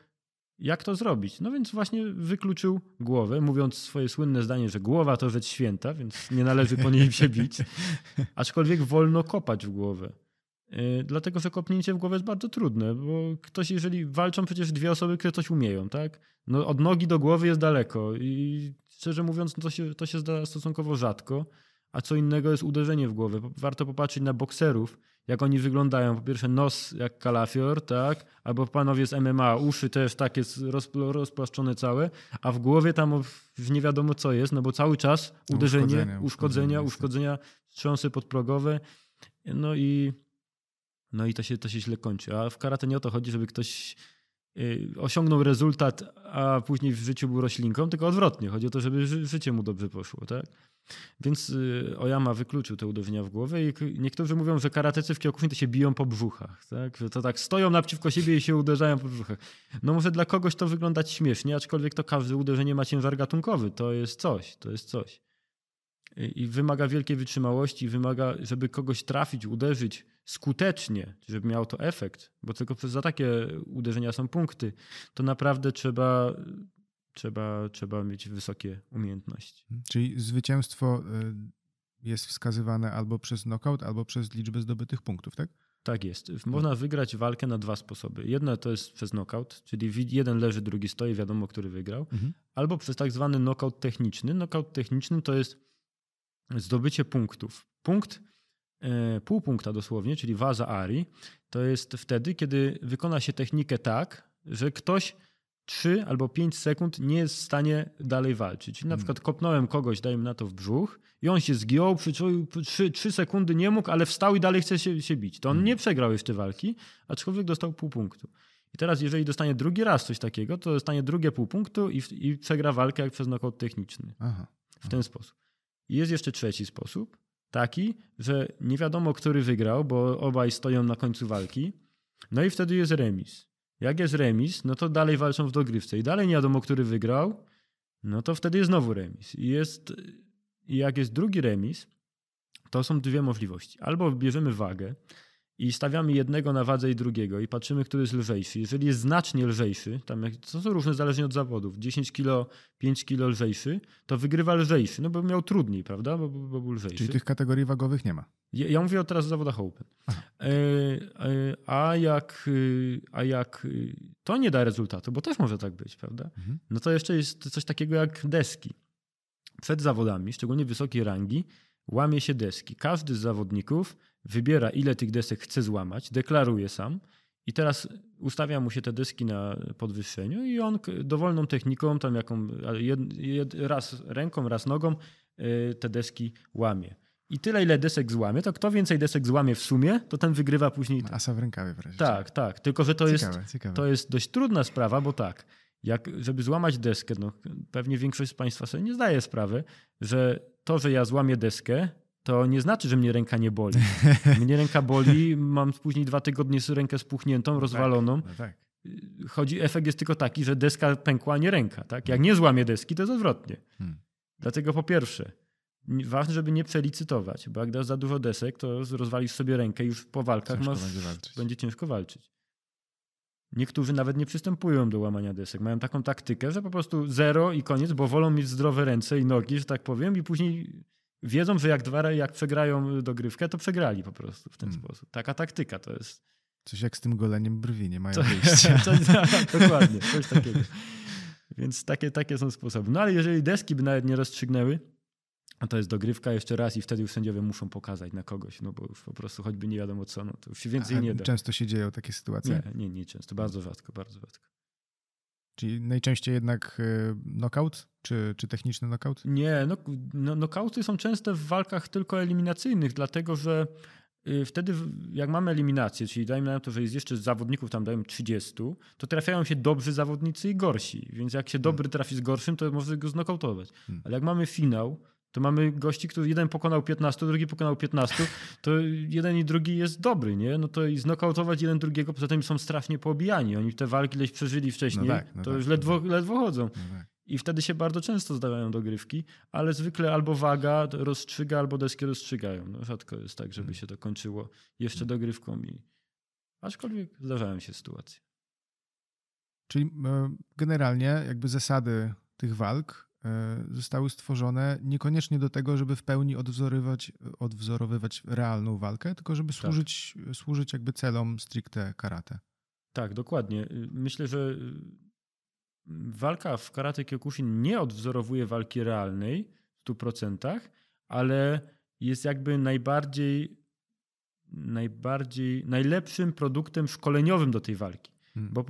jak to zrobić? No więc właśnie wykluczył głowę, mówiąc swoje słynne zdanie, że głowa to rzecz święta, więc nie należy po niej się bić. Aczkolwiek wolno kopać w głowę. E, dlatego, że kopnięcie w głowę jest bardzo trudne, bo ktoś, jeżeli walczą przecież dwie osoby, które coś umieją, tak? No od nogi do głowy jest daleko i szczerze mówiąc, to się, to się zdarza stosunkowo rzadko, a co innego jest uderzenie w głowę. Warto popatrzeć na bokserów, jak oni wyglądają. Po pierwsze nos jak kalafior, tak? Albo panowie z MMA, uszy też takie rozpłaszczone całe, a w głowie tam już nie wiadomo co jest, no bo cały czas uderzenie, uszkodzenia, uszkodzenia, uszkodzenia wstrząsy podprogowe. No i, no i to, się, to się źle kończy. A w karate nie o to chodzi, żeby ktoś osiągnął rezultat, a później w życiu był roślinką, tylko odwrotnie. Chodzi o to, żeby życie mu dobrze poszło. Tak? Więc y, Oyama wykluczył te uderzenia w głowę i niektórzy mówią, że karatecy w Kyokushin to się biją po brzuchach. Tak? Że to tak stoją naprzeciwko siebie i się uderzają po brzuchach. No może dla kogoś to wyglądać śmiesznie, aczkolwiek to każde uderzenie ma ciężar gatunkowy. To jest coś, to jest coś. I wymaga wielkiej wytrzymałości, wymaga, żeby kogoś trafić, uderzyć skutecznie, żeby miał to efekt, bo tylko za takie uderzenia są punkty, to naprawdę trzeba, trzeba, trzeba mieć wysokie umiejętności. Czyli zwycięstwo y, jest wskazywane albo przez knockout, albo przez liczbę zdobytych punktów, tak? Tak jest. Można wygrać walkę na dwa sposoby. Jedno to jest przez knockout, czyli jeden leży, drugi stoi, wiadomo, który wygrał, mhm. albo przez tak zwany knockout techniczny. Knockout techniczny to jest zdobycie punktów. Punkt, pół punkta dosłownie, czyli waza ari, to jest wtedy, kiedy wykona się technikę tak, że ktoś 3 albo 5 sekund nie jest w stanie dalej walczyć. Na hmm. przykład kopnąłem kogoś, dajmy na to w brzuch i on się zgiął, przyczuł 3, 3 sekundy nie mógł, ale wstał i dalej chce się, się bić. To on hmm. nie przegrał jeszcze walki, aczkolwiek dostał pół punktu. I teraz jeżeli dostanie drugi raz coś takiego, to dostanie drugie pół punktu i, i przegra walkę jak przez knockout techniczny. Aha. W ten sposób. I jest jeszcze trzeci sposób, taki, że nie wiadomo, który wygrał, bo obaj stoją na końcu walki. No i wtedy jest remis. Jak jest remis, no to dalej walczą w dogrywce i dalej nie wiadomo, który wygrał, no to wtedy jest znowu remis. I, jest, jak jest drugi remis, to są dwie możliwości. Albo bierzemy wagę i stawiamy jednego na wadze i drugiego i patrzymy, który jest lżejszy. Jeżeli jest znacznie lżejszy, tam jak, to są różne zależnie od zawodów, 10 kilo, 5 kilo lżejszy, to wygrywa lżejszy, no bo miał trudniej, prawda, bo, bo był lżejszy. Czyli tych kategorii wagowych nie ma. Ja, ja mówię teraz o zawodach Open. E, e, a, jak, a jak to nie da rezultatu, bo też może tak być, prawda, mhm. no to jeszcze jest coś takiego jak deski. Przed zawodami, szczególnie wysokiej rangi, łamie się deski. Każdy z zawodników wybiera, ile tych desek chce złamać, deklaruje sam i teraz ustawia mu się te deski na podwyższeniu i on dowolną techniką, tam jaką jed, jed, raz ręką, raz nogą y, te deski łamie. I tyle, ile desek złamie, to kto więcej desek złamie w sumie, to ten wygrywa później. Asa w rękawie wreszcie. Tak, tak. Tylko, że to, ciekawe, jest, ciekawe. to jest dość trudna sprawa, bo tak, jak, żeby złamać deskę, no, pewnie większość z Państwa sobie nie zdaje sprawy, że to, że ja złamię deskę, to nie znaczy, że mnie ręka nie boli. Mnie ręka boli, mam później dwa tygodnie rękę spuchniętą, no rozwaloną. Tak, no tak. Chodzi, efekt jest tylko taki, że deska pękła, a nie ręka. Tak? Jak nie złamie deski, to jest odwrotnie. Hmm. Dlatego po pierwsze, ważne, żeby nie przelicytować, bo jak dasz za dużo desek, to rozwalisz sobie rękę i już po walkach masz, będzie, będzie ciężko walczyć. Niektórzy nawet nie przystępują do łamania desek. Mają taką taktykę, że po prostu zero i koniec, bo wolą mieć zdrowe ręce i nogi, że tak powiem, i później wiedzą, że jak dwa jak przegrają dogrywkę, to przegrali po prostu w ten hmm. sposób. Taka taktyka to jest. Coś jak z tym goleniem brwi, nie mają wyjścia. coś, dokładnie, coś takiego. Więc takie, takie są sposoby. No ale jeżeli deski by nawet nie rozstrzygnęły, to jest dogrywka jeszcze raz i wtedy już sędziowie muszą pokazać na kogoś, no bo już po prostu choćby nie wiadomo co, no to już się więcej A nie da. Często się dzieją takie sytuacje? Nie, nie, nie często, bardzo rzadko, bardzo rzadko. Czyli najczęściej jednak y, knockout, czy, czy techniczny knockout? Nie, no, no, knockouty są częste w walkach tylko eliminacyjnych, dlatego że y, wtedy jak mamy eliminację, czyli dajmy na to, że jest jeszcze zawodników tam dajmy 30, to trafiają się dobrzy zawodnicy i gorsi. Więc jak się hmm. dobry trafi z gorszym, to może go znokautować. Hmm. Ale jak mamy finał, to mamy gości, który jeden pokonał 15, drugi pokonał 15, to jeden i drugi jest dobry, nie? No to i znokautować jeden drugiego, poza tym są strasznie poobijani. Oni te walki leś przeżyli wcześniej, no tak, no to tak, już ledwo, no tak. ledwo chodzą. No tak. I wtedy się bardzo często zdarzają dogrywki, ale zwykle albo waga rozstrzyga, albo deski rozstrzygają. No, rzadko jest tak, żeby hmm. się to kończyło jeszcze hmm. dogrywką. I... Aczkolwiek zdarzają się sytuacje. Czyli e, generalnie jakby zasady tych walk zostały stworzone niekoniecznie do tego, żeby w pełni odwzorowywać, odwzorowywać realną walkę, tylko żeby tak. służyć, służyć jakby celom stricte karate. Tak, dokładnie. Myślę, że walka w karate Kyokushin nie odwzorowuje walki realnej w 100%, ale jest jakby najbardziej, najbardziej, najlepszym produktem szkoleniowym do tej walki. Hmm. Bo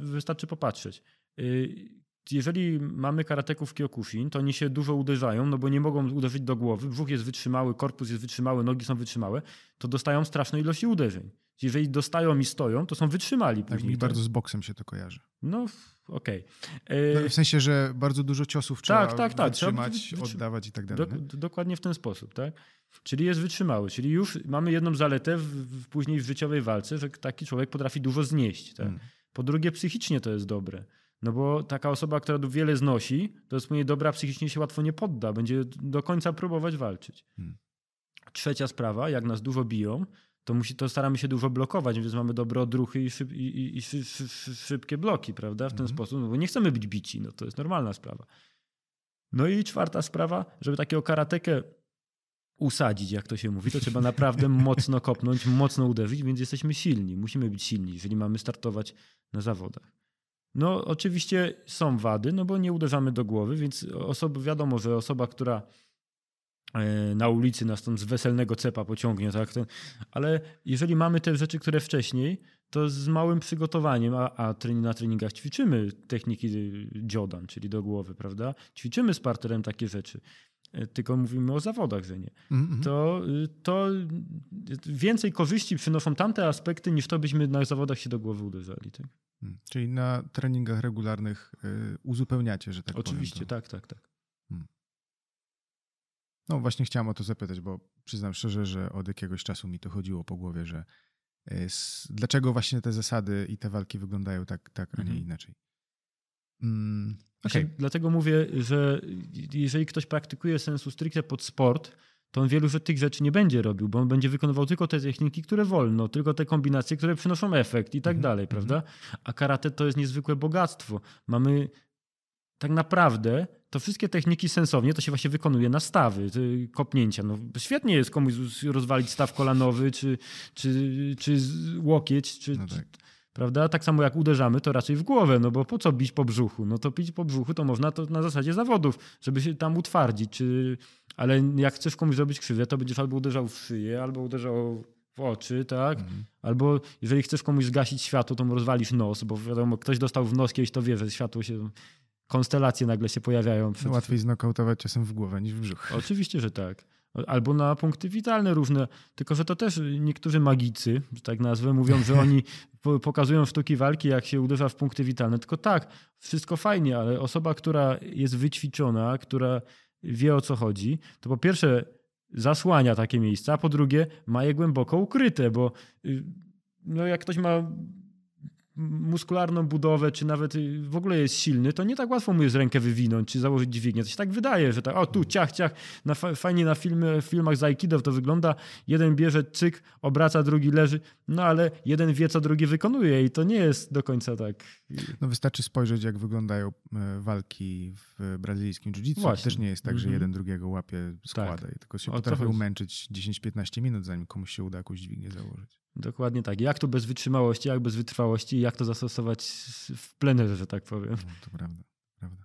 wystarczy popatrzeć y, jeżeli mamy karateków Kyokushin, to oni się dużo uderzają, no bo nie mogą uderzyć do głowy, brzuch jest wytrzymały, korpus jest wytrzymały, nogi są wytrzymałe, to dostają straszne ilości uderzeń. Jeżeli dostają i stoją, to są wytrzymali tak, później. mi bardzo z boksem się to kojarzy. No, okej. Okay. E, no, w sensie, że bardzo dużo ciosów trzeba tak, tak, tak. wytrzymać, trzeba oddawać i tak dalej. Do, dokładnie w ten sposób, tak? Czyli jest wytrzymały. Czyli już mamy jedną zaletę w, w później w życiowej walce, że taki człowiek potrafi dużo znieść. Tak? Hmm. Po drugie, psychicznie to jest dobre. No bo taka osoba, która wiele znosi, to jest mnie dobra, psychicznie się łatwo nie podda, będzie do końca próbować walczyć. Hmm. Trzecia sprawa, jak nas dużo biją, to, musi, to staramy się dużo blokować, więc mamy dobre odruchy i, szyb, i, i, i szy, szy, szy, szybkie bloki, prawda? W ten hmm. sposób, no bo nie chcemy być bici, no to jest normalna sprawa. No i czwarta sprawa, żeby takiego karatekę usadzić, jak to się mówi, to trzeba naprawdę mocno kopnąć, mocno uderzyć, więc jesteśmy silni. Musimy być silni, jeżeli mamy startować na zawodach. No, oczywiście są wady, no bo nie uderzamy do głowy, więc osoba, wiadomo, że osoba, która e, na ulicy nas tam z weselnego cepa pociągnie, tak? Ale jeżeli mamy te rzeczy, które wcześniej, to z małym przygotowaniem, a, a na treningach ćwiczymy techniki dziodan, czyli do głowy, prawda? Ćwiczymy z partnerem takie rzeczy tylko mówimy o zawodach, że nie, mm -hmm. to, y, to więcej korzyści przynoszą tamte aspekty, niż to byśmy na zawodach się do głowy uderzali. Tak? Hmm. Czyli na treningach regularnych y, uzupełniacie, że tak Oczywiście, powiem. Oczywiście, tak, tak, tak. Hmm. No właśnie chciałem o to zapytać, bo przyznam szczerze, że od jakiegoś czasu mi to chodziło po głowie, że y, dlaczego właśnie te zasady i te walki wyglądają tak, tak a nie mhm. inaczej. Mm, okay. Dlatego mówię, że jeżeli ktoś praktykuje sensu stricte pod sport, to on wielu tych rzeczy nie będzie robił, bo on będzie wykonywał tylko te techniki, które wolno, tylko te kombinacje, które przynoszą efekt i tak mhm. dalej, mhm. prawda? A karate to jest niezwykłe bogactwo. Mamy tak naprawdę to wszystkie techniki sensownie to się właśnie wykonuje na stawy, kopnięcia. No, świetnie jest komuś rozwalić staw kolanowy, czy, czy, czy łokieć, czy, no tak. Prawda? Tak samo jak uderzamy, to raczej w głowę, no bo po co bić po brzuchu? No to bić po brzuchu to można to na zasadzie zawodów, żeby się tam utwardzić, ale jak chcesz komuś zrobić krzywdę, to będziesz albo uderzał w szyję, albo uderzał w oczy, tak? Mhm. Albo jeżeli chcesz komuś zgasić światło, to mu rozwalisz nos, bo wiadomo, ktoś dostał w nos kiedyś, to wie, że światło się konstelacje nagle się pojawiają. Przed... Łatwiej znokautować czasem w głowę niż w brzuch. Oczywiście, że tak. Albo na punkty witalne różne. Tylko, że to też niektórzy magicy, że tak nazwę, mówią, że oni pokazują sztuki walki, jak się uderza w punkty witalne. Tylko tak, wszystko fajnie, ale osoba, która jest wyćwiczona, która wie o co chodzi, to po pierwsze zasłania takie miejsca, a po drugie ma je głęboko ukryte, bo y, no jak ktoś ma muskularną budowę, czy nawet y, w ogóle jest silny, to nie tak łatwo mu jest rękę wywinąć, czy założyć dźwignię. To się tak wydaje, że tak, o tu ciach, ciach. Na, fajnie na filmy, filmach z Aikido to wygląda. Jeden bierze cyk, obraca, drugi leży, no ale jeden wie, co drugi wykonuje i to nie jest do końca tak. No wystarczy spojrzeć, jak wyglądają e, walki w brazylijskim jiu-jitsu. Też nie jest tak, że mhm. jeden drugiego łapie, składa, tak. tylko się o, potrafi umęczyć 10-15 minut, zanim komuś się uda jakąś dźwignię założyć. Dokładnie tak. Jak to bez wytrzymałości, jak bez wytrwałości, jak to zastosować w plenerze, że tak powiem. No, to prawda, prawda.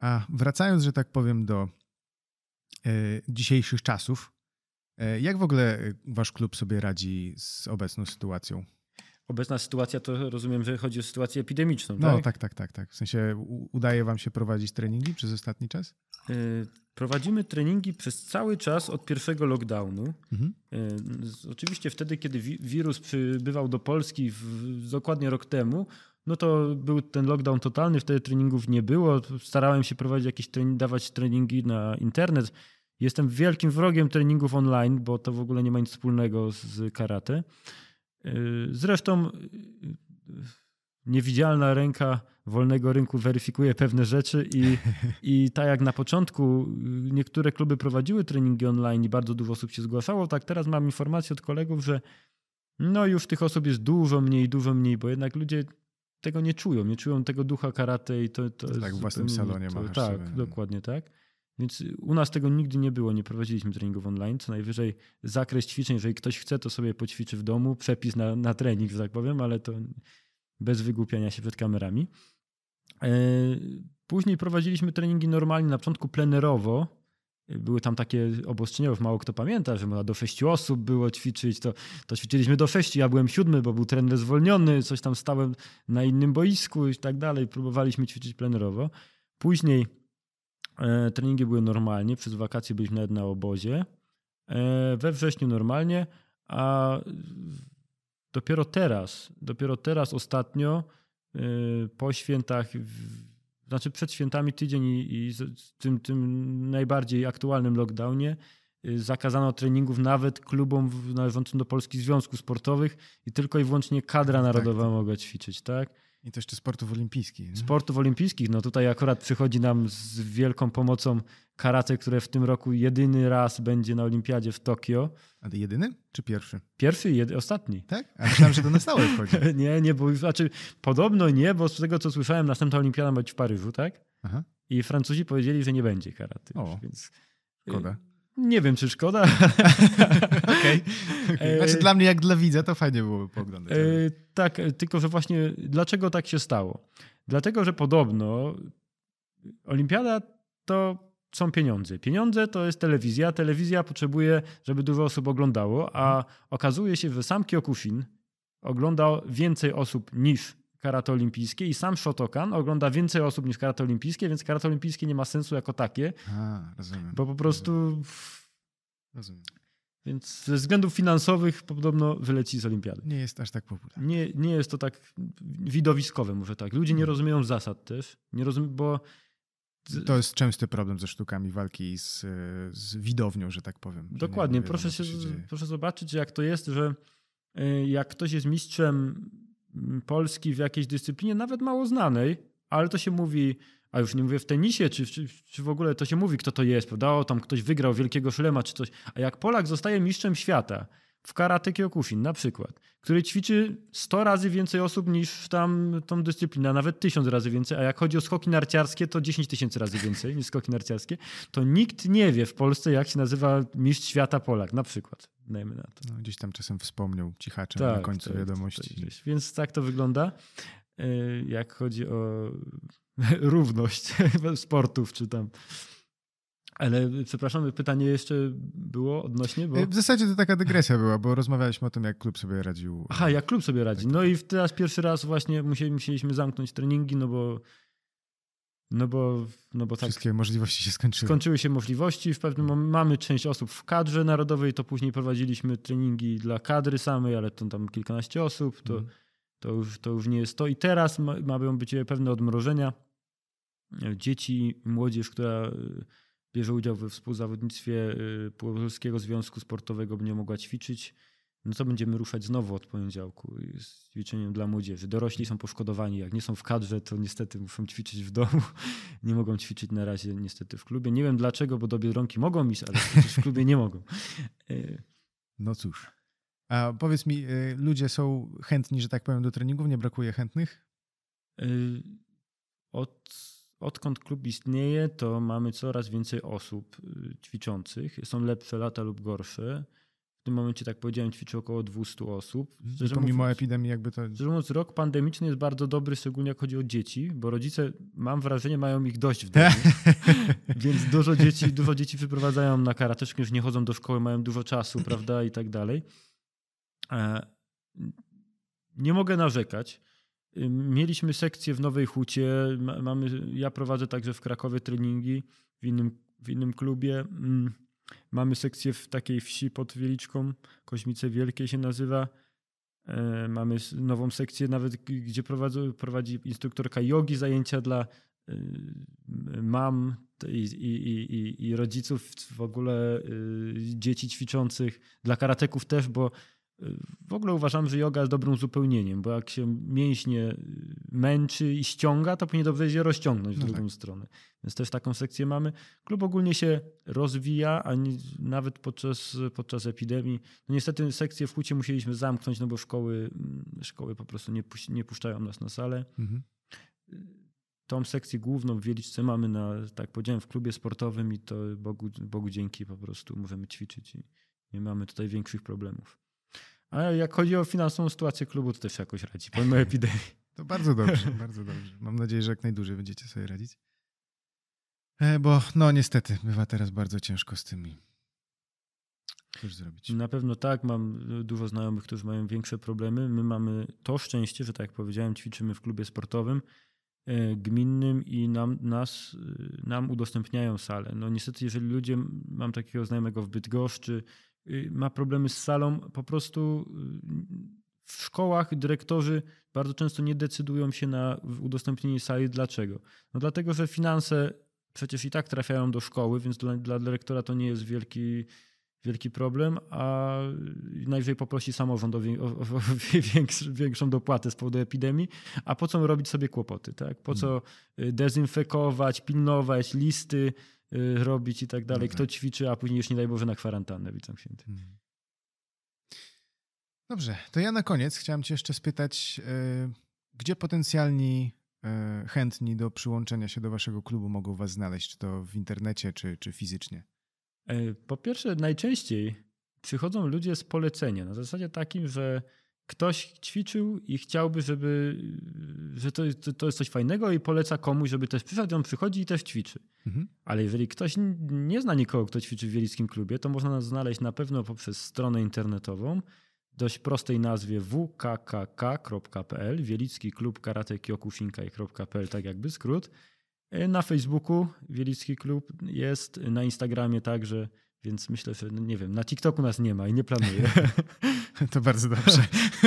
A wracając, że tak powiem, do e, dzisiejszych czasów, e, jak w ogóle wasz klub sobie radzi z obecną sytuacją? Obecna sytuacja to rozumiem, że chodzi o sytuację epidemiczną. No tak, tak, tak, tak. tak. W sensie udaje wam się prowadzić treningi przez ostatni czas? E, Prowadzimy treningi przez cały czas od pierwszego lockdownu. Mhm. E, oczywiście wtedy, kiedy wirus przybywał do Polski w, dokładnie rok temu, no to był ten lockdown totalny, wtedy treningów nie było. Starałem się prowadzić jakieś trening, dawać treningi na internet. Jestem wielkim wrogiem treningów online, bo to w ogóle nie ma nic wspólnego z karate. E, zresztą niewidzialna ręka wolnego rynku weryfikuje pewne rzeczy i, i tak jak na początku niektóre kluby prowadziły treningi online i bardzo dużo osób się zgłaszało, tak teraz mam informację od kolegów, że no już tych osób jest dużo mniej, dużo mniej, bo jednak ludzie tego nie czują, nie czują tego ducha karate i to, to, to Tak, w własnym salonie to, Tak, sobie. dokładnie tak. Więc u nas tego nigdy nie było, nie prowadziliśmy treningów online. Co najwyżej zakres ćwiczeń, jeżeli ktoś chce, to sobie poćwiczy w domu, przepis na, na trening, że tak powiem, ale to bez wygłupiania się przed kamerami. E, później prowadziliśmy treningi normalnie, na początku plenerowo. Były tam takie obostrzenia, mało kto pamięta, że można do sześciu osób było ćwiczyć. To, to ćwiczyliśmy do sześciu, ja byłem siódmy, bo był trener zwolniony, coś tam stałem na innym boisku i tak dalej. Próbowaliśmy ćwiczyć plenerowo. Później treningi były normalnie, przez wakacje byliśmy nawet na obozie. E, we wrześniu normalnie, a dopiero teraz, dopiero teraz ostatnio y, po świętach, znaczy przed świętami tydzień i, tym, tym najbardziej aktualnym lockdownie zakazano treningów nawet klubom należącym do Polskich Związków Sportowych i tylko i wyłącznie kadra narodowa tak, tak. mogła ćwiczyć, tak? I to jeszcze sportów olimpijskich. Nie? Sportów olimpijskich. No tutaj akurat przychodzi nam z wielką pomocą karate, które w tym roku jedyny raz będzie na olimpiadzie w Tokio. A jedyny czy pierwszy? Pierwszy i ostatni. Tak? A myślałem, że to na stałe wchodzi. nie, nie, bo znaczy podobno nie, bo z tego co słyszałem następna olimpiada ma być w Paryżu, tak? Aha. I Francuzi powiedzieli, że nie będzie karate. O, więc... szkoda. Nie wiem, czy szkoda. Okej. Okay. okay. Znaczy dla mnie jak dla widza to fajnie byłoby pooglądać. E, tak, tylko że właśnie dlaczego tak się stało? Dlatego, że podobno olimpiada to są pieniądze. Pieniądze to jest telewizja. Telewizja potrzebuje, żeby dużo osób oglądało, a okazuje się, że sam Kyokushin ogląda więcej osób niż karate olimpijskie i sam Shotokan ogląda więcej osób niż karate olimpijskie, więc karate olimpijskie nie ma sensu jako takie. A, rozumiem. Bo po prostu... Rozumiem. Więc ze względów finansowych podobno wyleci z olimpiady. Nie jest aż tak popularne. Nie, nie jest to tak widowiskowe, może tak. Ludzie nie hmm. rozumieją zasad też. Nie rozumie, bo to jest częsty problem ze sztukami walki z, z widownią, że tak powiem. Dokładnie. Proszę, się, się proszę zobaczyć, jak to jest, że y, jak ktoś jest mistrzem Polski w jakiejś dyscyplinie, nawet mało znanej, ale to się mówi, a już nie mówię w tenisie, czy, czy, czy w ogóle to się mówi, kto to jest, prawda? O, tam ktoś wygrał wielkiego szlema czy coś. A jak Polak zostaje mistrzem świata w karate kyokushin na przykład, który ćwiczy 100 razy więcej osób niż tam tą dyscyplinę, nawet 1000 razy więcej, a jak chodzi o skoki narciarskie, to 10 tysięcy razy więcej niż skoki narciarskie, to nikt nie wie w Polsce, jak się nazywa mistrz świata Polak na przykład. Dajmy na to. No, gdzieś tam czasem wspomniał cichaczem tak, na końcu tak, wiadomości. Tak, więc tak to wygląda, e, jak chodzi o równość sportów, czy tam ale przepraszam, pytanie jeszcze było odnośnie? Bo... W zasadzie to taka dygresja była, bo rozmawialiśmy o tym, jak klub sobie radził. Aha, jak klub sobie radzi. No i teraz pierwszy raz właśnie musieliśmy zamknąć treningi, no bo no bo, no bo tak. Wszystkie możliwości się skończyły. Skończyły się możliwości. W pewnym momencie mamy część osób w kadrze narodowej, to później prowadziliśmy treningi dla kadry samej, ale to tam kilkanaście osób, to, mm. to, już, to już nie jest to. I teraz ma, mają być pewne odmrożenia. Dzieci, młodzież, która bierze udział we współzawodnictwie y, Polskiego Związku Sportowego, by nie mogła ćwiczyć, no to będziemy ruszać znowu od poniedziałku z ćwiczeniem dla młodzieży. Dorośli są poszkodowani, jak nie są w kadrze, to niestety muszą ćwiczyć w domu. Nie mogą ćwiczyć na razie niestety w klubie. Nie wiem dlaczego, bo do Biedronki mogą iść, ale w klubie nie mogą. Y, no cóż. A powiedz mi, y, ludzie są chętni, że tak powiem, do treningów? Nie brakuje chętnych? Od Odkąd klub istnieje, to mamy coraz więcej osób ćwiczących. Są lepsze lata lub gorsze. W tym momencie, tak powiedziałem, ćwiczy około 200 osób. Szczerze pomimo mówiąc, epidemii jakby to... Szczerze mówiąc, rok pandemiczny jest bardzo dobry, szczególnie jak chodzi o dzieci, bo rodzice, mam wrażenie, mają ich dość w domu. Więc dużo dzieci, dużo dzieci wyprowadzają na karateczkę, już nie chodzą do szkoły, mają dużo czasu, prawda, i tak dalej. E, nie mogę narzekać. Mieliśmy sekcję w Nowej Hucie. Mamy, ja prowadzę także w Krakowie treningi w innym, w innym klubie. Mamy sekcję w takiej wsi pod Wieliczką, Koźmice Wielkie się nazywa. E, mamy nową sekcję nawet, gdzie prowadzi, prowadzi instruktorka jogi, zajęcia dla e, mam i, i, i, i rodziców, w ogóle e, dzieci ćwiczących, dla karateków też, bo w ogóle uważam, że yoga jest dobrym uzupełnieniem, bo jak się mięśnie męczy i ściąga, to powinien dobrze je rozciągnąć w no drugą tak. stronę. Więc też taką sekcję mamy. Klub ogólnie się rozwija, a nie, nawet podczas, podczas epidemii. No niestety sekcję w Hucie musieliśmy zamknąć, no bo szkoły, szkoły po prostu nie, puś, nie puszczają nas na salę. Mhm. Tą sekcję główną w Wieliczce mamy na, tak powiedziałem, w klubie sportowym i to Bogu, Bogu dzięki po prostu możemy ćwiczyć i nie mamy tutaj większych problemów. Ale jak chodzi o finansową sytuację klubu, to też jakoś radzi, pomimo epidemii. To bardzo dobrze, bardzo dobrze. Mam nadzieję, że jak najdłużej będziecie sobie radzić. E, bo no niestety, bywa teraz bardzo ciężko z tymi. Cóż zrobić? Na pewno tak. Mam dużo znajomych, którzy mają większe problemy. My mamy to szczęście, że tak jak powiedziałem, ćwiczymy w klubie sportowym e, gminnym i nam, nas, e, nam udostępniają salę. No niestety, jeżeli ludzie, mam takiego znajomego w Bydgoszczy, ma problemy z salą, po prostu y, w szkołach dyrektorzy bardzo często nie decydują się na udostępnienie sali. Dlaczego? No dlatego, że finanse przecież i tak trafiają do szkoły, więc dla, dla dyrektora to nie jest wielki, wielki problem, a najwyżej poprosi samorząd o, o, o większą dopłatę z powodu epidemii, a po co robić sobie kłopoty, tak? Po co hmm. y, dezynfekować, pilnować listy, Y, robić i tak dalej. Kto ćwiczy, a później już nie daj Boże na kwarantannę, witam święty. Hmm. Dobrze, to ja na koniec chciałem cię jeszcze spytać, yy, gdzie potencjalni yy, chętni do przyłączenia się do waszego klubu mogą was znaleźć, czy to w internecie, czy, czy fizycznie? Y, po pierwsze, najczęściej przychodzą ludzie z polecenia, na zasadzie takim, że ktoś ćwiczył i chciałby, żeby, że to, to jest coś fajnego i poleca komuś, żeby też przyszedł, on przychodzi i też ćwiczy. Mhm. Ale jeżeli ktoś nie zna nikogo, kto ćwiczy w Wielickim Klubie, to można nas znaleźć na pewno poprzez stronę internetową, dość prostej nazwie wkkk.pl, Wielicki Klub Karate Kyokushinkai.pl, tak jakby skrót. Na Facebooku Wielicki Klub jest, na Instagramie także więc myślę, że no nie wiem, na TikToku nas nie ma i nie planuję. To bardzo dobrze.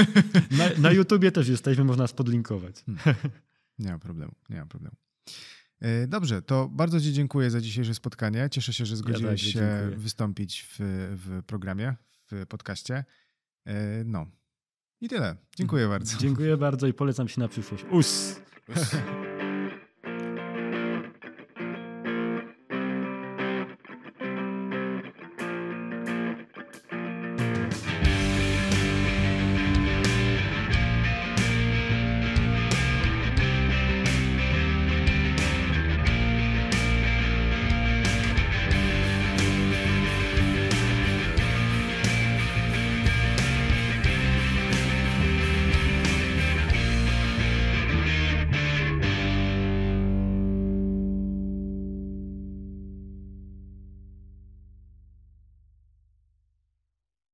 Na, na YouTubie też jesteśmy, można nas podlinkować. Hmm. Nie ma problemu, nie ma problemu. E, dobrze, to bardzo Ci dziękuję za dzisiejsze spotkanie. Cieszę się, że zgodziłeś ja się dziękuję. wystąpić w, w programie, w podcaście. E, no i tyle. Dziękuję bardzo. Dziękuję bardzo i polecam się na przyszłość. Us! Us.